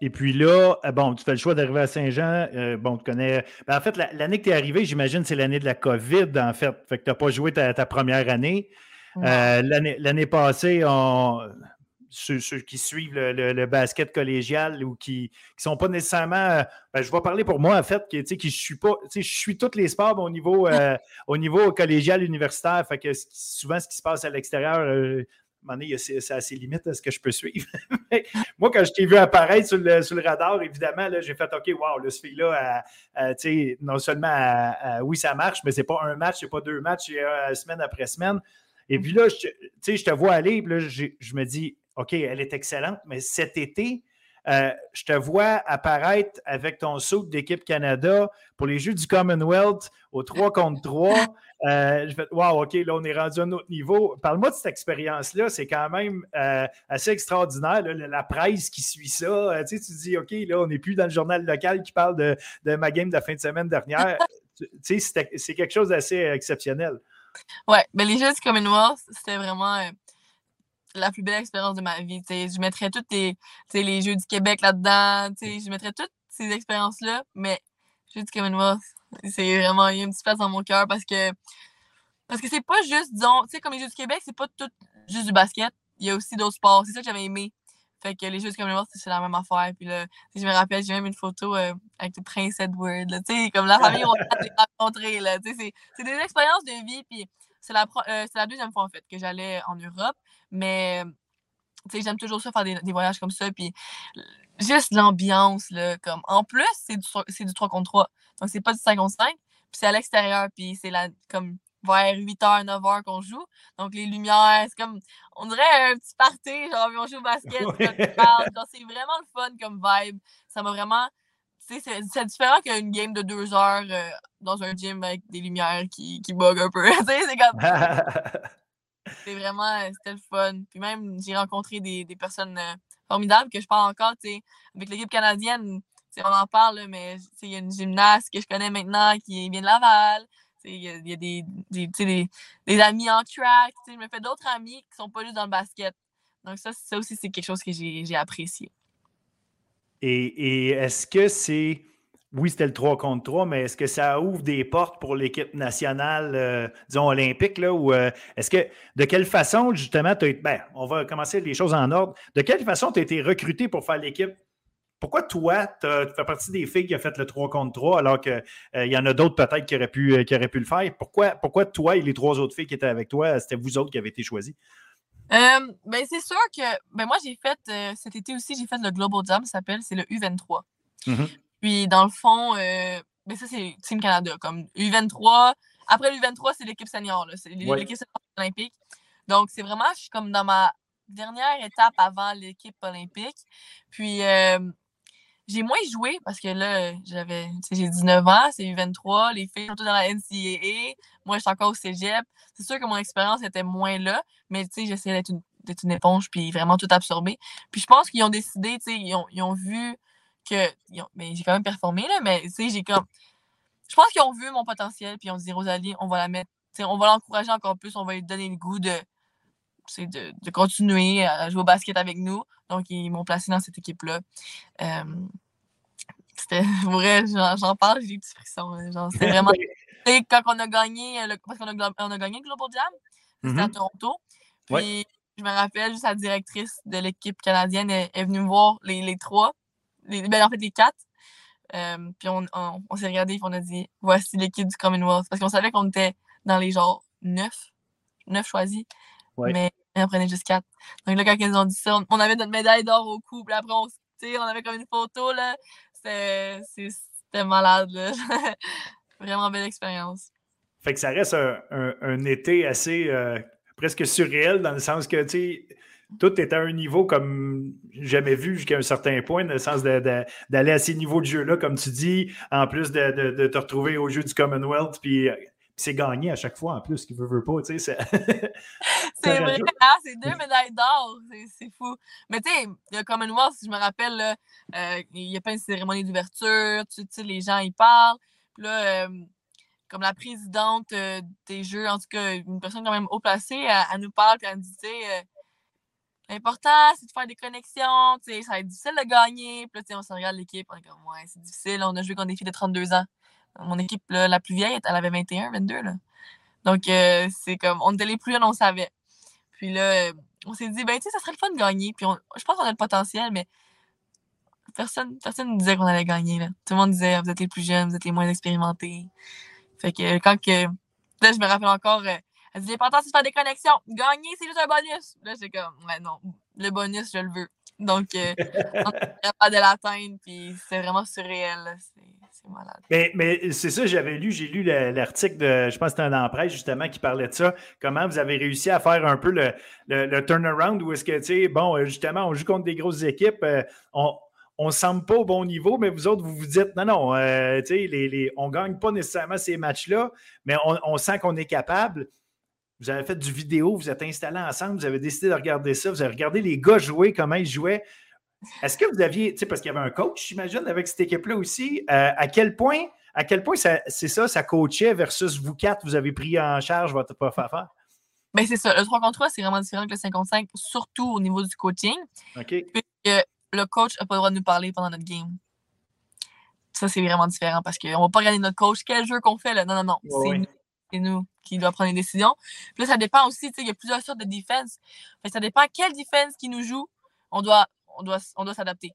Et puis là, bon, tu fais le choix d'arriver à Saint-Jean. Bon, tu connais. Ben, en fait, l'année que tu es arrivé, j'imagine, c'est l'année de la COVID, en fait. Fait que tu n'as pas joué ta, première année. Euh, l'année passée, ceux, qui suivent le, basket collégial ou qui ne sont pas nécessairement. Ben, je vais parler pour moi, en fait, qui, qui je suis pas. Je suis tous les sports au niveau, au niveau collégial universitaire. Fait que souvent, ce qui se passe à l'extérieur, c'est à ses limites à ce que je peux suivre. Moi, quand je t'ai vu apparaître sur le, radar, évidemment, j'ai fait OK, wow, le ce fille-là, non seulement, oui, ça marche, mais c'est pas un match, c'est pas deux matchs, c'est semaine après semaine. Et puis là, je, je te vois aller, puis là, je, me dis, OK, elle est excellente, mais cet été, euh, je te vois apparaître avec ton saut d'équipe Canada pour les Jeux du Commonwealth au 3 contre 3. Euh, je fais Wow, OK, là, on est rendu à un autre niveau. Parle-moi de cette expérience-là. C'est quand même euh, assez extraordinaire. la presse qui suit ça. tu, sais, tu dis OK, là, on n'est plus dans le journal local qui parle de, ma game de la fin de semaine dernière. tu sais, c'est quelque chose d'assez exceptionnel. Ouais, mais les Jeux du Commonwealth, c'était vraiment la plus belle expérience de ma vie. Je mettrais tous les, les Jeux du Québec là-dedans. Je mettrais toutes ces expériences-là, mais Jeux du Commonwealth, c'est vraiment, y a une petite place dans mon cœur parce que parce que c'est pas juste, disons, tu sais, comme les Jeux du Québec, c'est pas tout juste du basket. Il y a aussi d'autres sports. C'est ça que j'avais aimé. Fait que les Jeux du Commonwealth, c'est la même affaire. Puis là, je me rappelle, j'ai même une photo euh, avec le prince Edward. Tu sais, comme la famille, on a rencontrés. C'est des expériences de vie. Puis c'est la, euh, la deuxième fois, en fait, que j'allais en Europe. Mais, tu sais, j'aime toujours ça, faire des, voyages comme ça. Puis, juste l'ambiance, là, comme. En plus, c'est du, du 3 contre 3. Donc, c'est pas du 5 contre 5. Puis, c'est à l'extérieur. Puis, c'est comme vers 8h, 9h qu'on joue. Donc, les lumières, c'est comme. On dirait un petit party, genre, on joue au basket. c'est vraiment le fun comme vibe. Ça m'a vraiment. C'est différent qu'une game de deux heures euh, dans un gym avec des lumières qui, qui bug un peu. c'est comme. C'était vraiment, euh, c'était le fun. Puis même, j'ai rencontré des, des personnes euh, formidables que je parle encore, tu sais, avec l'équipe canadienne. On en parle, mais il y a une gymnaste que je connais maintenant qui vient de Laval. Il y, a, des, des, des, amis en track. Je me fais d'autres amis qui sont pas juste dans le basket. Donc, ça, ça aussi, c'est quelque chose que j'ai apprécié. Et, et est-ce que c'est oui, c'était le 3 contre 3, mais est-ce que ça ouvre des portes pour l'équipe nationale, euh, disons, olympique, là, ou euh, est-ce que, de quelle façon, justement, tu as été, ben, on va commencer les choses en ordre, de quelle façon tu as été recruté pour faire l'équipe? Pourquoi toi, tu fais partie des filles qui ont fait le 3 contre 3, alors qu'il euh, y en a d'autres peut-être qui, auraient pu, qui auraient pu le faire? Pourquoi, pourquoi toi et les trois autres filles qui étaient avec toi, c'était vous autres qui avez été choisis? ben, c'est sûr que, ben, moi, j'ai fait, cet été aussi, j'ai fait le Global Jam, ça s'appelle, c'est le U23. Puis, dans le fond, euh, ben ça, c'est Team Canada. Comme U23. Après l'U23, c'est l'équipe senior. C'est l'équipe senior olympique. Donc, c'est vraiment, je suis comme dans ma dernière étape avant l'équipe olympique. Puis, euh, j'ai moins joué parce que là, j'avais, j'ai 19 ans, c'est U23, les filles sont toutes dans la NCAA. Moi, je suis encore au cégep. C'est sûr que mon expérience était moins là, mais tu sais, j'essayais d'être une, une, éponge puis vraiment tout absorber. Puis je pense qu'ils ont décidé, tu sais, ils ont, ils ont vu que mais j'ai quand même performé, là, mais j'ai comme. Je pense qu'ils ont vu mon potentiel, puis on se dit, Rosalie, on va la mettre, on va l'encourager encore plus, on va lui donner le goût de, de, de, continuer à jouer au basket avec nous. Donc, ils m'ont placé dans cette équipe-là. c'était vrai, j'en parle, j'ai des petits frissons. Hein, c'était vraiment. quand on a gagné, le, parce qu'on a, on a gagné le Global Jam, c'était à mm-hmm. Toronto. Puis, je me rappelle, juste la directrice de l'équipe canadienne est, est, venue me voir, les, les trois ben, en fait, les quatre. Euh, puis on, on, s'est regardé et on a dit voici l'équipe du Commonwealth. Parce qu'on savait qu'on était dans les genre neuf, neuf choisis. Mais on en prenait juste quatre. Donc là, quand ils ont dit ça, on, avait notre médaille d'or au cou. Puis après, on, on avait comme une photo. là C'était malade. Là. Vraiment belle expérience. Fait que ça reste un, un, été assez euh, presque surréel dans le sens que, tu tout est à un niveau comme jamais vu jusqu'à un certain point, dans le sens d'aller à ces niveaux de jeu-là, comme tu dis, en plus de, te retrouver au jeu du Commonwealth, puis c'est gagné à chaque fois en plus, qui veut, veut pas, tu sais. C'est vrai, hein, c'est deux médailles d'or, c'est fou. Mais tu sais, le Commonwealth, si je me rappelle, euh, il y a pas une cérémonie d'ouverture, tu sais, les gens, ils parlent. Puis là, euh, comme la présidente euh, des Jeux, en tout cas, une personne quand même haut placée, elle, nous parle, puis elle nous dit, L'important, c'est de faire des connexions. Ça va être difficile de gagner. Puis là, on se regarde l'équipe. On est comme, ouais, c'est difficile. On a joué contre des filles de 32 ans. Mon équipe, la plus vieille, elle avait 21, 22. Là. Donc, euh, c'est comme, on était les plus jeunes, on savait. Puis là, on s'est dit, ben, tu sais, ça serait le fun de gagner. Puis je pense qu'on a le potentiel, mais personne personne ne disait qu'on allait gagner. Là. Tout le monde disait, vous êtes les plus jeunes, vous êtes les moins expérimentés. Fait que quand que. Là, je me rappelle encore, euh, elle dit, l'important, c'est de faire des connexions. Gagner, c'est juste un bonus. Là, c'est comme, ouais, non, le bonus, je le veux. Donc, euh, on est capable de l'atteindre, puis c'est vraiment surréel. Mais, c'est ça, j'avais lu, j'ai lu l'article de, je pense que c'était un emprunt justement qui parlait de ça. Comment vous avez réussi à faire un peu le, turnaround où est-ce que, tu sais, bon, euh, justement, on joue contre des grosses équipes, euh, on, on semble pas au bon niveau, mais vous autres, vous vous dites, non, non, euh, tu sais, on gagne pas nécessairement ces matchs-là, mais on, on sent qu'on est capable vous avez fait du vidéo, vous êtes installés ensemble, vous avez décidé de regarder ça, vous avez regardé les gars jouer, comment ils jouaient. Est-ce que vous aviez, tu sais, parce qu'il y avait un coach, j'imagine, avec cette équipe-là aussi, euh, à quel point, à quel point c'est ça, ça coachait versus vous quatre, vous avez pris en charge votre prof affaire? Bien, c'est ça. Le 3 contre 3, c'est vraiment différent que le 55, surtout au niveau du coaching. OK. le coach n'a pas le droit de nous parler pendant notre game. Ça, c'est vraiment différent parce qu'on ne va pas regarder notre coach. Quel jeu qu'on fait là? Non, non, non. c'est nous nous qui doit prendre les décisions. Puis là, ça dépend aussi, tu sais, il y a plusieurs sortes de défense. ça dépend quelle défense qui nous joue, on doit, on doit, on doit s'adapter.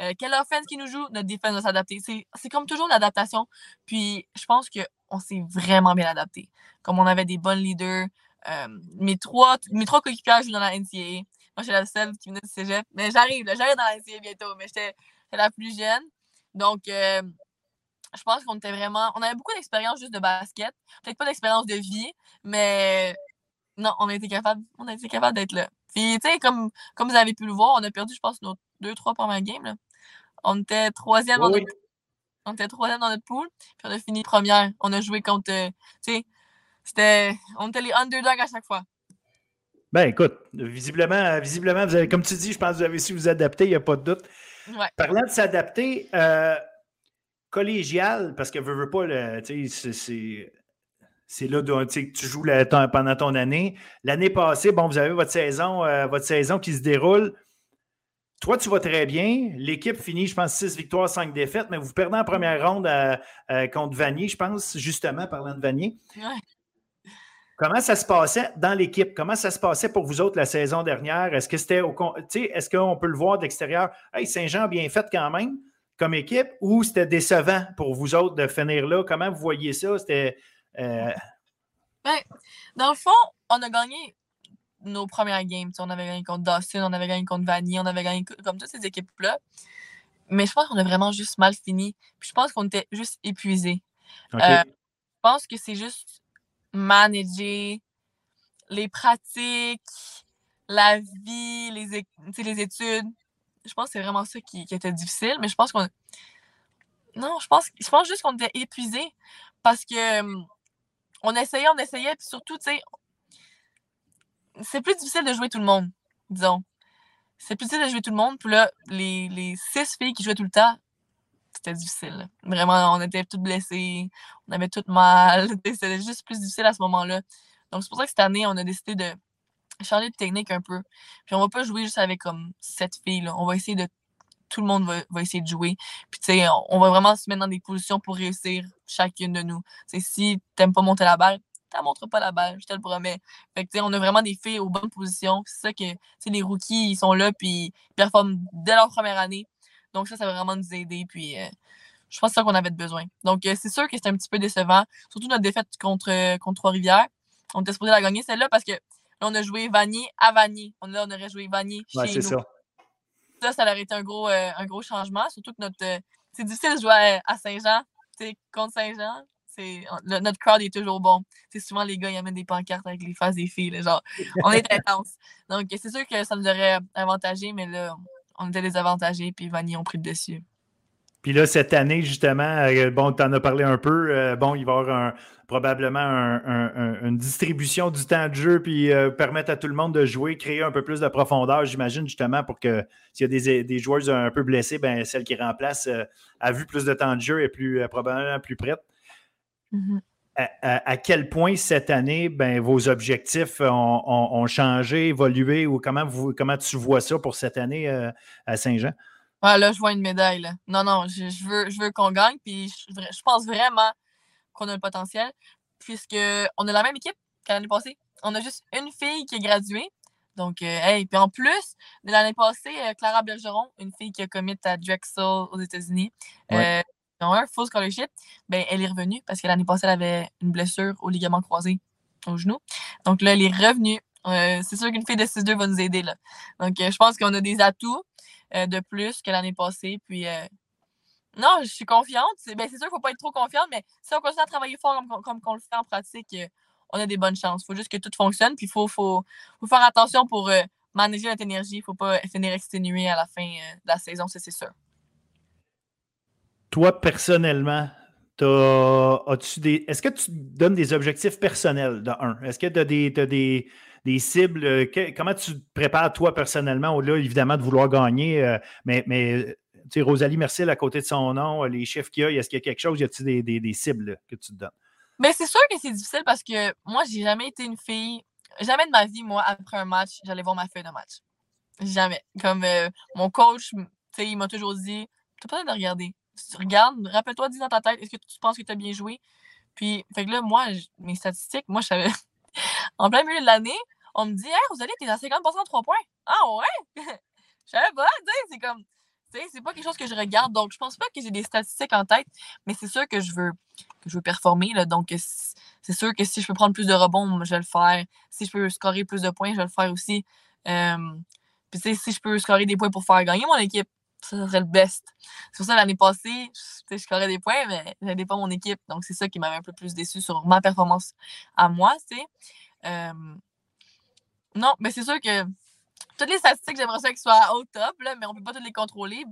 Euh, quelle offense qui nous joue, notre défense doit s'adapter. C'est comme toujours l'adaptation. Puis je pense qu'on s'est vraiment bien adapté. Comme on avait des bons leaders. Euh, mes trois, mes trois coéquipiers jouent dans la NCAA. Moi, je suis la seule qui venait du cégep. Mais j'arrive, j'arrive dans la NCAA bientôt. Mais j'étais la plus jeune. Donc, euh, je pense qu'on était vraiment. On avait beaucoup d'expérience juste de basket. Peut-être pas d'expérience de vie, mais non, on a été capable, on a été capable d'être là. Puis, tu sais, comme, comme vous avez pu le voir, on a perdu, je pense, nos deux, trois premières games. Là. On était troisième dans notre on était troisième dans notre pool, puis on a fini première. On a joué contre, euh, tu sais, c'était, on était les underdogs à chaque fois. Ben écoute, visiblement, visiblement, vous avez, comme tu dis, je pense que vous avez su vous adapter, il n'y a pas de doute. Ouais. Parlant de s'adapter, euh, collégial, parce que veux, veux pas, c'est là que tu joues pendant ton année. L'année passée, bon, vous avez votre saison, euh, votre saison qui se déroule. Toi, tu vas très bien. L'équipe finit, je pense, 6 victoires, 5 défaites, mais vous perdez en première ronde euh, euh, contre Vanier, je pense, justement, parlant de Vanier. Comment ça se passait dans l'équipe? Comment ça se passait pour vous autres la saison dernière? Est-ce que c'était au. Est-ce qu'on peut le voir de l'extérieur? Hey, Saint-Jean bien fait quand même comme équipe ou c'était décevant pour vous autres de finir là? Comment vous voyez ça? C'était. Euh, ben, dans le fond, on a gagné nos premières games. on avait gagné contre Dawson, on avait gagné contre Vanny, on avait gagné comme toutes ces équipes-là. Mais je pense qu'on a vraiment juste mal fini. Puis je pense qu'on était juste épuisés. Euh, je pense que c'est juste manager les pratiques, la vie, les, les études je pense que c'est vraiment ça qui, était difficile, mais je pense qu'on. Non, je pense, je pense juste qu'on était épuisés parce que hum, on essayait, on essayait, puis surtout, tu sais, c'est plus difficile de jouer tout le monde, disons. C'est plus difficile de jouer tout le monde, puis là, les, les six filles qui jouaient tout le temps, c'était difficile. Vraiment, on était toutes blessées, on avait toutes mal, c'était juste plus difficile à ce moment-là. Donc, c'est pour ça que cette année, on a décidé de changer de technique un peu. Puis on va pas jouer juste avec comme cette fille On va essayer de. Tout le monde va, essayer de jouer. Puis tu sais, on, va vraiment se mettre dans des positions pour réussir chacune de nous. C'est si t'aimes pas monter la balle, tu montres pas la balle, je te le promets. Fait que, on a vraiment des filles aux bonnes positions. C'est ça que les rookies, ils sont là, puis ils performent dès leur première année. Donc, ça, ça va vraiment nous aider. Puis, euh, je pense que c'est ça qu'on avait besoin. Donc, euh, c'est sûr que c'est un petit peu décevant. Surtout notre défaite contre, euh, contre Trois-Rivières. On était supposé la gagner celle-là parce que on a joué Vanier à Vanier. On, là, on aurait joué Vanier chez nous. Ça. Ça, ça aurait été un gros, euh, un gros changement. Surtout que notre. Euh, c'est difficile de jouer à, Saint-Jean. Contre Saint-Jean, notre crowd est toujours bon. C'est souvent les gars, ils amènent des pancartes avec les faces des filles. genre, on est intense. Donc, c'est sûr que ça nous aurait avantagé, mais là, on était désavantagés, puis Vanier ont pris le dessus. Puis là, cette année, justement, euh, bon, tu en as parlé un peu. Euh, bon, il va y avoir probablement une distribution du temps de jeu, puis euh, permettre à tout le monde de jouer, créer un peu plus de profondeur, j'imagine, justement, pour que s'il y a des, des, joueurs un peu blessés, ben, celle qui remplace a vu plus de temps de jeu et plus probablement plus prête. Mm-hmm. à, quel point cette année, ben, vos objectifs ont, changé, évolué ou comment, vous, comment tu vois ça pour cette année euh, à Saint-Jean? Là, je vois une médaille. Non, non, je, veux, je veux qu'on gagne. Puis je, pense vraiment qu'on a le potentiel, puisqu'on a la même équipe qu'à l'année passée. On a juste une fille qui est graduée. Donc, euh, hey, puis en plus, de l'année passée, euh, Clara Bergeron, une fille qui a commit à Drexel aux États-Unis, un full scholarship, ben, elle est revenue parce que l'année passée, elle avait une blessure au ligament croisé au genou. Donc là, elle est revenue. Euh, c'est sûr qu'une fille de 6-2 va nous aider. Là. Donc, euh, je pense qu'on a des atouts euh, de plus que l'année passée. Puis, non, je suis confiante. C'est, ben, sûr qu'il ne faut pas être trop confiante, mais si on continue à travailler fort comme, on le fait en pratique, on a des bonnes chances. Il faut juste que tout fonctionne. Puis, il faut, faut, faire attention pour manager notre énergie. Il ne faut pas finir exténué à la fin de la saison, ça, c'est sûr toi, personnellement, as-tu des. Est-ce que tu donnes des objectifs personnels de un? Est-ce que tu as des, des, cibles? Euh, comment tu te prépares, toi, personnellement, au-delà, évidemment, de vouloir gagner? Euh, mais, mais tu sais, Rosalie Mercier, à côté de son nom, les chiffres qu'il y a, est-ce qu'il y a quelque chose? Y a-t-il des, des, des, cibles que tu te donnes? Mais ben, c'est sûr que c'est difficile parce que moi, j'ai jamais été une fille. Jamais de ma vie, moi, après un match, j'allais voir ma feuille de match. Jamais. Comme euh, mon coach, tu sais, il m'a toujours dit T'as pas besoin de regarder tu regardes, rappelle-toi, dis dans ta tête, est-ce que tu penses que tu as bien joué? Puis, fait que là, moi, mes statistiques, moi, je savais. en plein milieu de l'année, on me dit, hey, Rosalie, t'es à 50 de 3 points. Ah ouais? je savais pas, tu sais, c'est comme. C'est pas quelque chose que je regarde. Donc, je pense pas que j'ai des statistiques en tête, mais c'est sûr que je veux, que je veux performer. Là, donc, c'est sûr que si je peux prendre plus de rebonds, je vais le faire. Si je peux scorer plus de points, je vais le faire aussi. Euh, puis, si je peux scorer des points pour faire gagner mon équipe, ça serait le best. C'est pour ça l'année passée, je, scorais des points, mais je n'avais pas mon équipe. Donc, c'est ça qui m'avait un peu plus déçu sur ma performance à moi, sais. non, mais c'est sûr que toutes les statistiques, j'aimerais ça qu'elles soient au top, là, mais on ne peut pas toutes les contrôler.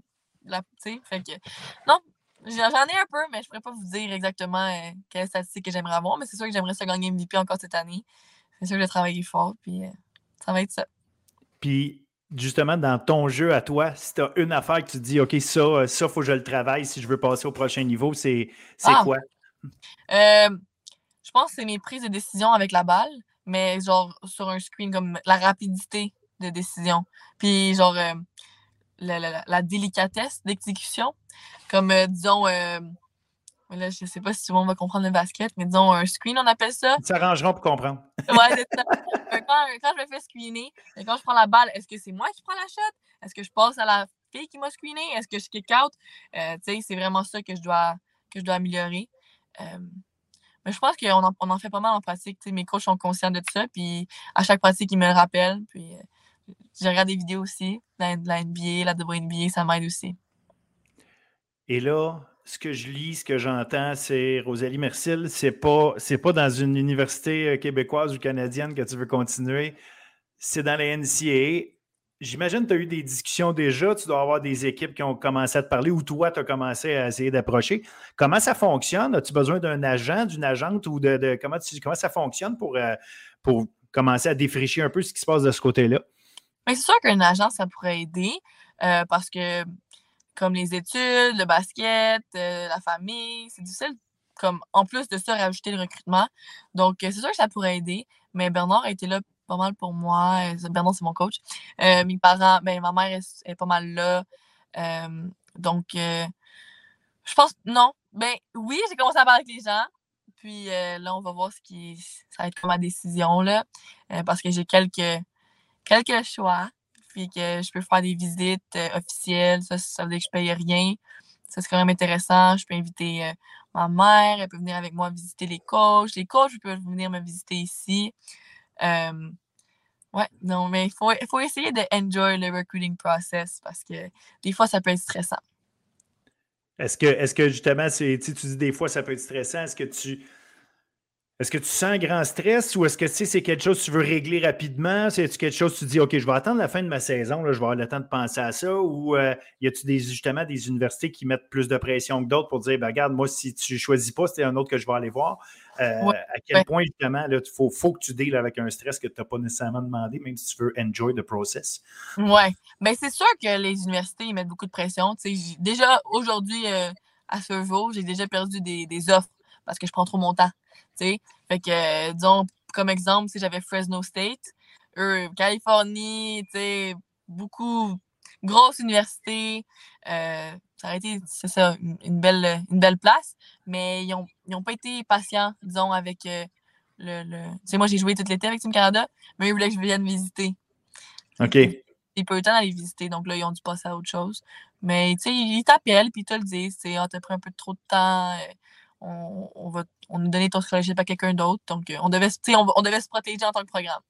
Fait que, non, j'en ai un peu, mais je ne pourrais pas vous dire exactement euh, quelles statistiques que j'aimerais avoir, mais c'est sûr que j'aimerais ça gagner MVP encore cette année. C'est sûr que je vais travailler fort, puis euh, ça va être ça. Puis, justement, dans ton jeu à toi, si tu as une affaire que tu te dis, OK, ça, ça, faut que je le travaille si je veux passer au prochain niveau, c'est ah! quoi? Euh, je pense que c'est mes prises de décision avec la balle, mais genre sur un screen, comme la rapidité de décision. Puis genre euh, la, délicatesse d'exécution. Comme, euh, disons, Là, je ne sais pas si tout le monde va comprendre le basket, mais disons un screen, on appelle ça. Ils s'arrangeront pour comprendre. ouais, c'est ça. quand, quand, je me fais screener, quand je prends la balle, est-ce que c'est moi qui prends la shot? Est-ce que je passe à la fille qui m'a screené? Est-ce que je kick out? Euh, c'est vraiment ça que je dois, que je dois améliorer. Euh, mais je pense qu'on en, on en fait pas mal en pratique. mes coachs sont conscients de ça. Puis à chaque pratique, ils me le rappellent. Puis euh, je regarde des vidéos aussi, la, la NBA, la WNBA, ça m'aide aussi. Et là, ce que je lis, ce que j'entends, c'est Rosalie Mercil, c'est pas, c'est pas dans une université euh, québécoise ou canadienne que tu veux continuer, c'est dans la NCAA. J'imagine que tu as eu des discussions déjà, tu dois avoir des équipes qui ont commencé à te parler ou toi, tu as commencé à essayer d'approcher. Comment ça fonctionne? As-tu besoin d'un agent, d'une agente ou de, comment, comment ça fonctionne pour, euh, pour commencer à défricher un peu ce qui se passe de ce côté-là? C'est sûr qu'un agent, ça pourrait aider euh, parce que comme les études, le basket, euh, la famille. C'est difficile, comme en plus de ça, rajouter le recrutement. Donc, euh, c'est sûr que ça pourrait aider, mais Bernard a été là pas mal pour moi. Euh, Bernard, c'est mon coach. mes parents, ben, ma mère est, pas mal là. donc, je pense, non. Ben oui, j'ai commencé à parler avec les gens. Puis là, on va voir ce qui ça va être comme ma décision là, parce que j'ai quelques quelques choix puis que je peux faire des visites euh, officielles. Ça, ça veut dire que je paye rien. Ça, c'est quand même intéressant. Je peux inviter euh, ma mère, elle peut venir avec moi visiter les coachs. Les coachs peuvent venir me visiter ici. Euh, ouais, non, mais il faut, faut essayer de enjoy le recruiting process parce que des fois, ça peut être stressant. Est-ce que, est que justement, tu dis des fois, ça peut être stressant. Est-ce que tu est-ce que tu sens un grand stress ou est-ce que c'est quelque chose que tu veux régler rapidement? C'est quelque chose que tu dis, OK, je vais attendre la fin de ma saison, là, je vais avoir le temps de penser à ça? Ou euh, y a-tu des, justement des universités qui mettent plus de pression que d'autres pour dire, ben, regarde, moi, si tu ne choisis pas, c'est un autre que je vais aller voir? Euh, à quel point, justement, il faut, faut, que tu deals avec un stress que tu n'as pas nécessairement demandé, même si tu veux enjoy the process? Oui. Bien, c'est sûr que les universités ils mettent beaucoup de pression. Déjà, aujourd'hui, euh, à ce jour, j'ai déjà perdu des, des offres parce que je prends trop mon temps Fait que, disons, comme exemple, si j'avais Fresno State, eux, Californie, beaucoup, grosse université, euh, ça aurait été, c'est ça, une belle, une belle place, mais ils n'ont pas été patients, disons, avec euh, le. le... Tu sais, moi, j'ai joué tout l'été avec Team Canada, mais ils voulaient que je vienne visiter. OK. Ils pas eu le temps d'aller visiter, donc là, ils ont dû passer à autre chose. Mais, tu sais, ils t'appellent, puis ils te le disent, tu ah, t'as pris un peu trop de temps, euh, on, va on nous donner ton scholarship à quelqu'un d'autre, donc on devait, on devait se protéger en tant que programme.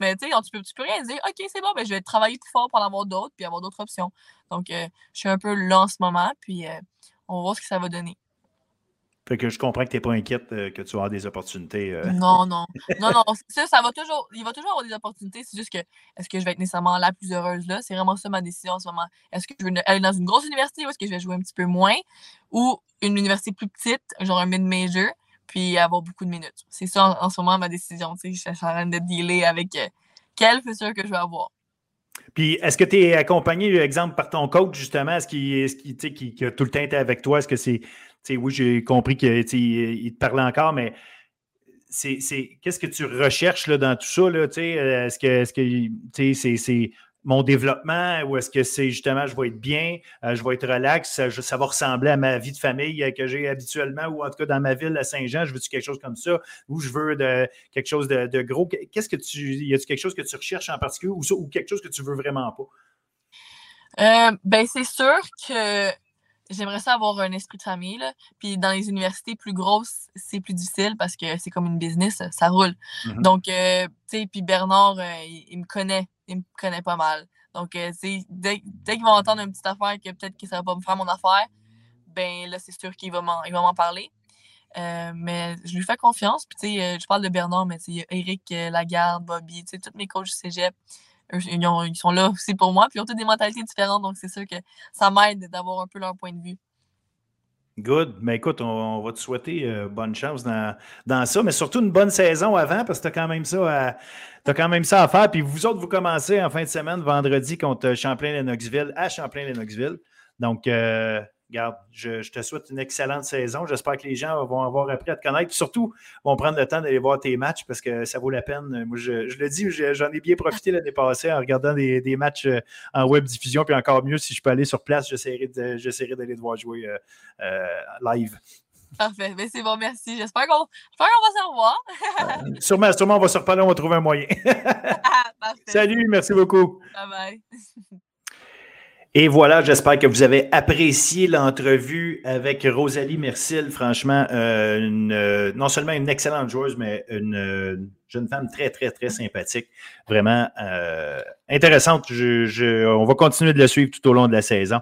Mais tu sais, tu peux, tu peux rien dire. OK, c'est bon, ben, je vais travailler plus fort pour en avoir d'autres, puis avoir d'autres options. Donc, euh, je suis un peu là en ce moment, puis euh, on va voir ce que ça va donner. Fait que je comprends que tu n'es pas inquiète euh, que tu vas avoir des opportunités. Non, non. Non, non. Ça, ça va toujours. Il va toujours avoir des opportunités. C'est juste que est-ce que je vais être nécessairement la plus heureuse là? C'est vraiment ça ma décision en ce moment. Est-ce que je veux aller dans une grosse université ou est-ce que je vais jouer un petit peu moins? Ou une université plus petite, genre un mid-major? puis avoir beaucoup de minutes. C'est ça en, ce moment ma décision. Je suis en train de dealer avec euh, quel futur que je vais avoir. Puis, est-ce que tu es accompagné, exemple, par ton coach, justement? Est-ce qu'il est qui, a tout le temps été avec toi? Est-ce que c'est. Oui, j'ai compris qu'il te parlait encore, mais c'est qu'est-ce que tu recherches là, dans tout ça? Là, est-ce que, est -ce que c'est mon développement ou est-ce que c'est justement je vais être bien, euh, je vais être relax, ça, va ressembler à ma vie de famille euh, que j'ai habituellement ou en tout cas dans ma ville à Saint-Jean, je veux-tu quelque chose comme ça ou je veux de, quelque chose de, gros? Qu'est-ce que tu. Y a-tu quelque chose que tu recherches en particulier ou, quelque chose que tu veux vraiment pas? Euh, ben, c'est sûr que j'aimerais ça avoir un esprit de famille. Puis dans les universités plus grosses, c'est plus difficile parce que c'est comme une business, ça roule. Mm-hmm. Donc, tu sais, puis Bernard, il, me connaît il me connaît pas mal. Donc, euh, dès, dès qu'il va entendre une petite affaire que peut-être que ça va pas me faire mon affaire, ben là, c'est sûr qu'il va m'en parler. Euh, mais je lui fais confiance. Puis, tu sais, euh, je parle de Bernard, mais il y a Eric Lagarde, Bobby, tu sais, tous mes coachs du cégep, ils, sont là aussi pour moi. Puis, ils ont toutes des mentalités différentes. Donc, c'est sûr que ça m'aide d'avoir un peu leur point de vue. Good. Mais écoute, on, va te souhaiter euh, bonne chance dans, dans, ça, mais surtout une bonne saison avant parce que tu as quand même ça à, quand même ça à faire. Puis vous autres, vous commencez en fin de semaine, vendredi, contre Champlain-Lennoxville, à Champlain-Lennoxville. Donc, euh, Garde, je, te souhaite une excellente saison. J'espère que les gens vont avoir appris à te connaître. surtout, vont prendre le temps d'aller voir tes matchs parce que ça vaut la peine. Moi, je, le dis, j'en ai bien profité l'année passée en regardant des, matchs euh, en web diffusion. Puis encore mieux, si je peux aller sur place, j'essaierai d'aller te voir jouer euh, euh, live. Parfait. Mais ben, c'est bon, merci. J'espère qu'on va se revoir. sûrement, sûrement, on va se reparler, on va trouver un moyen. Salut, merci beaucoup. Bye bye. Et voilà, j'espère que vous avez apprécié l'entrevue avec Rosalie Mercil. Franchement, euh, euh, non seulement une excellente joueuse, mais une, euh, jeune femme très, très, très sympathique. Vraiment intéressante. on va continuer de la suivre tout au long de la saison.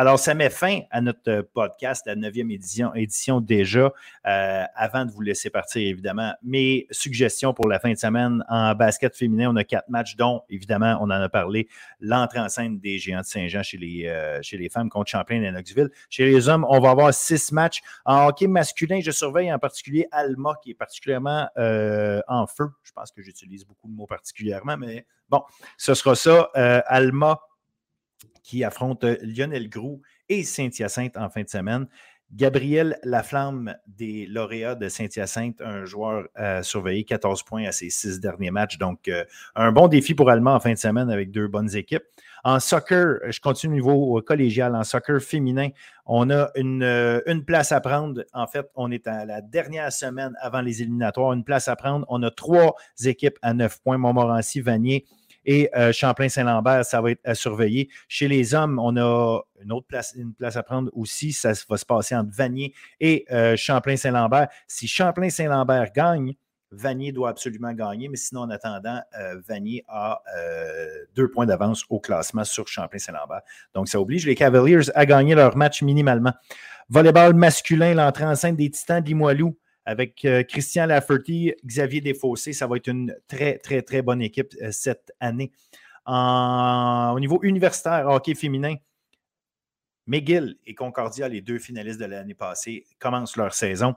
Alors, ça met fin à notre podcast, la neuvième édition, édition déjà. Euh, avant de vous laisser partir, évidemment, mes suggestions pour la fin de semaine en basket féminin, on a quatre matchs, dont, évidemment, on en a parlé, l'entrée en scène des Géants de Saint-Jean chez les, euh, chez les femmes contre Champlain et Knoxville. Chez les hommes, on va avoir six matchs. En hockey masculin, je surveille en particulier Alma, qui est particulièrement euh, en feu. Je pense que j'utilise beaucoup de mots particulièrement, mais bon, ce sera ça. Alma qui affronte euh, Lionel Groux et Saint-Hyacinthe en fin de semaine. Gabriel Laflamme des lauréats de Saint-Hyacinthe, un joueur à surveiller, 14 points à ses six derniers matchs. Donc, euh, un bon défi pour Allemand en fin de semaine avec deux bonnes équipes. En soccer, je continue au niveau collégial. En soccer féminin, on a une, euh, une, place à prendre. En fait, on est à la dernière semaine avant les éliminatoires. Une place à prendre. On a trois équipes à neuf points. Montmorency, Vanier et euh, Champlain-Saint-Lambert, ça va être à surveiller. Chez les hommes, on a une autre place, une place à prendre aussi. Ça va se passer entre Vanier et euh, Champlain-Saint-Lambert. Si Champlain-Saint-Lambert gagne, Vanier doit absolument gagner, mais sinon, en attendant, euh, Vanier a deux points d'avance au classement sur Champlain-Saint-Lambert. Donc, ça oblige les Cavaliers à gagner leur match minimalement. Volleyball masculin, l'entrée en scène des Titans d'Imoilou avec euh, Christian Lafferty, Xavier Desfossés. Ça va être une très, très, très bonne équipe euh, cette année. au niveau universitaire, hockey féminin, McGill et Concordia, les deux finalistes de l'année passée, commencent leur saison.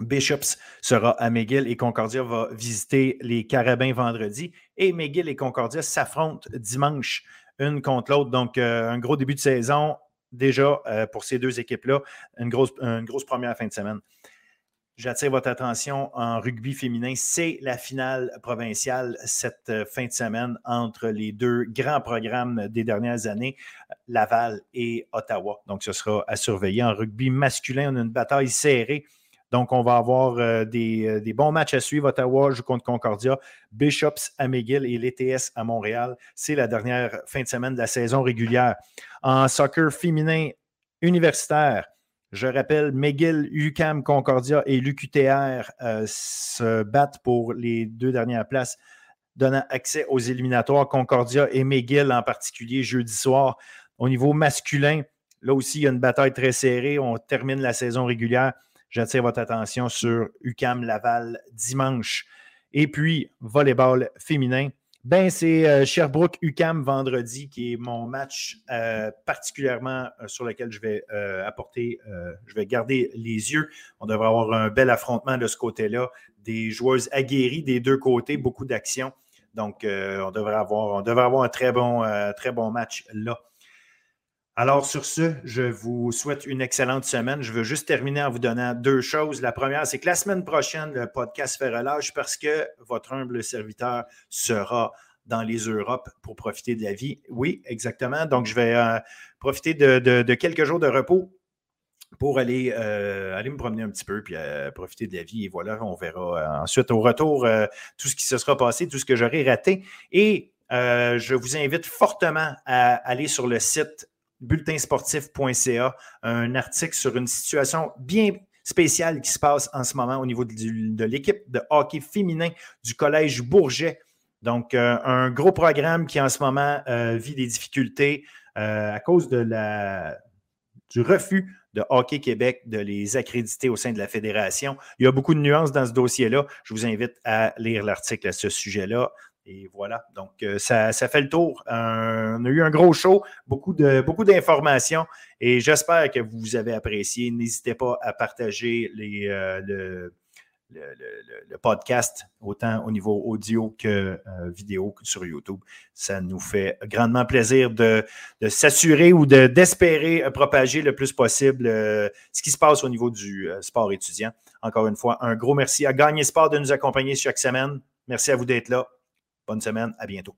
Bishops sera à McGill et Concordia va visiter les Carabins vendredi. Et McGill et Concordia s'affrontent dimanche, une contre l'autre. Donc, euh, un gros début de saison déjà pour ces deux équipes-là. Une grosse, une grosse première fin de semaine. J'attire votre attention en rugby féminin. C'est la finale provinciale cette euh, fin de semaine entre les deux grands programmes des dernières années, Laval et Ottawa. Donc, ce sera à surveiller. En rugby masculin, on a une bataille serrée. Donc, on va avoir euh, des, des, bons matchs à suivre. Ottawa joue contre Concordia, Bishops à McGill et l'ETS à Montréal. C'est la dernière fin de semaine de la saison régulière. En soccer féminin universitaire, je rappelle, McGill, UCAM, Concordia et l'UQTR euh, se battent pour les deux dernières places, donnant accès aux éliminatoires. Concordia et McGill en particulier jeudi soir. Au niveau masculin, là aussi, il y a une bataille très serrée. On termine la saison régulière. J'attire votre attention sur UCAM Laval dimanche. Et puis, volleyball féminin. Ben, c'est euh, Sherbrooke UCAM vendredi qui est mon match euh, particulièrement euh, sur lequel je vais apporter, je vais garder les yeux. On devrait avoir un bel affrontement de ce côté-là. Des joueuses aguerries des deux côtés, beaucoup d'action. Donc, on, devrait avoir, on devrait avoir un très bon, très bon match là. Alors, sur ce, je vous souhaite une excellente semaine. Je veux juste terminer en vous donnant deux choses. La première, c'est que la semaine prochaine, le podcast fait relâche parce que votre humble serviteur sera dans les Europes pour profiter de la vie. Oui, exactement. Donc, je vais euh, profiter de, quelques jours de repos pour aller, euh, me promener un petit peu puis euh, profiter de la vie. Et voilà, on verra ensuite au retour tout ce qui se sera passé, tout ce que j'aurai raté. Et je vous invite fortement à aller sur le site bulletinsportif.ca, un article sur une situation bien spéciale qui se passe en ce moment au niveau de, l'équipe de hockey féminin du Collège Bourget. Donc, euh, un gros programme qui en ce moment euh, vit des difficultés euh, à cause du refus de Hockey Québec de les accréditer au sein de la fédération. Il y a beaucoup de nuances dans ce dossier-là. Je vous invite à lire l'article à ce sujet-là et voilà, donc euh, ça, fait le tour. on a eu un gros show, beaucoup, de, beaucoup d'informations et j'espère que vous avez apprécié. N'hésitez pas à partager euh, le, podcast, autant au niveau audio que euh, vidéo sur YouTube. Ça nous fait grandement plaisir de, s'assurer ou d'espérer propager le plus possible ce qui se passe au niveau du sport étudiant. Encore une fois, un gros merci à Gagner Sport de nous accompagner chaque semaine. Merci à vous d'être là. Bonne semaine, à bientôt.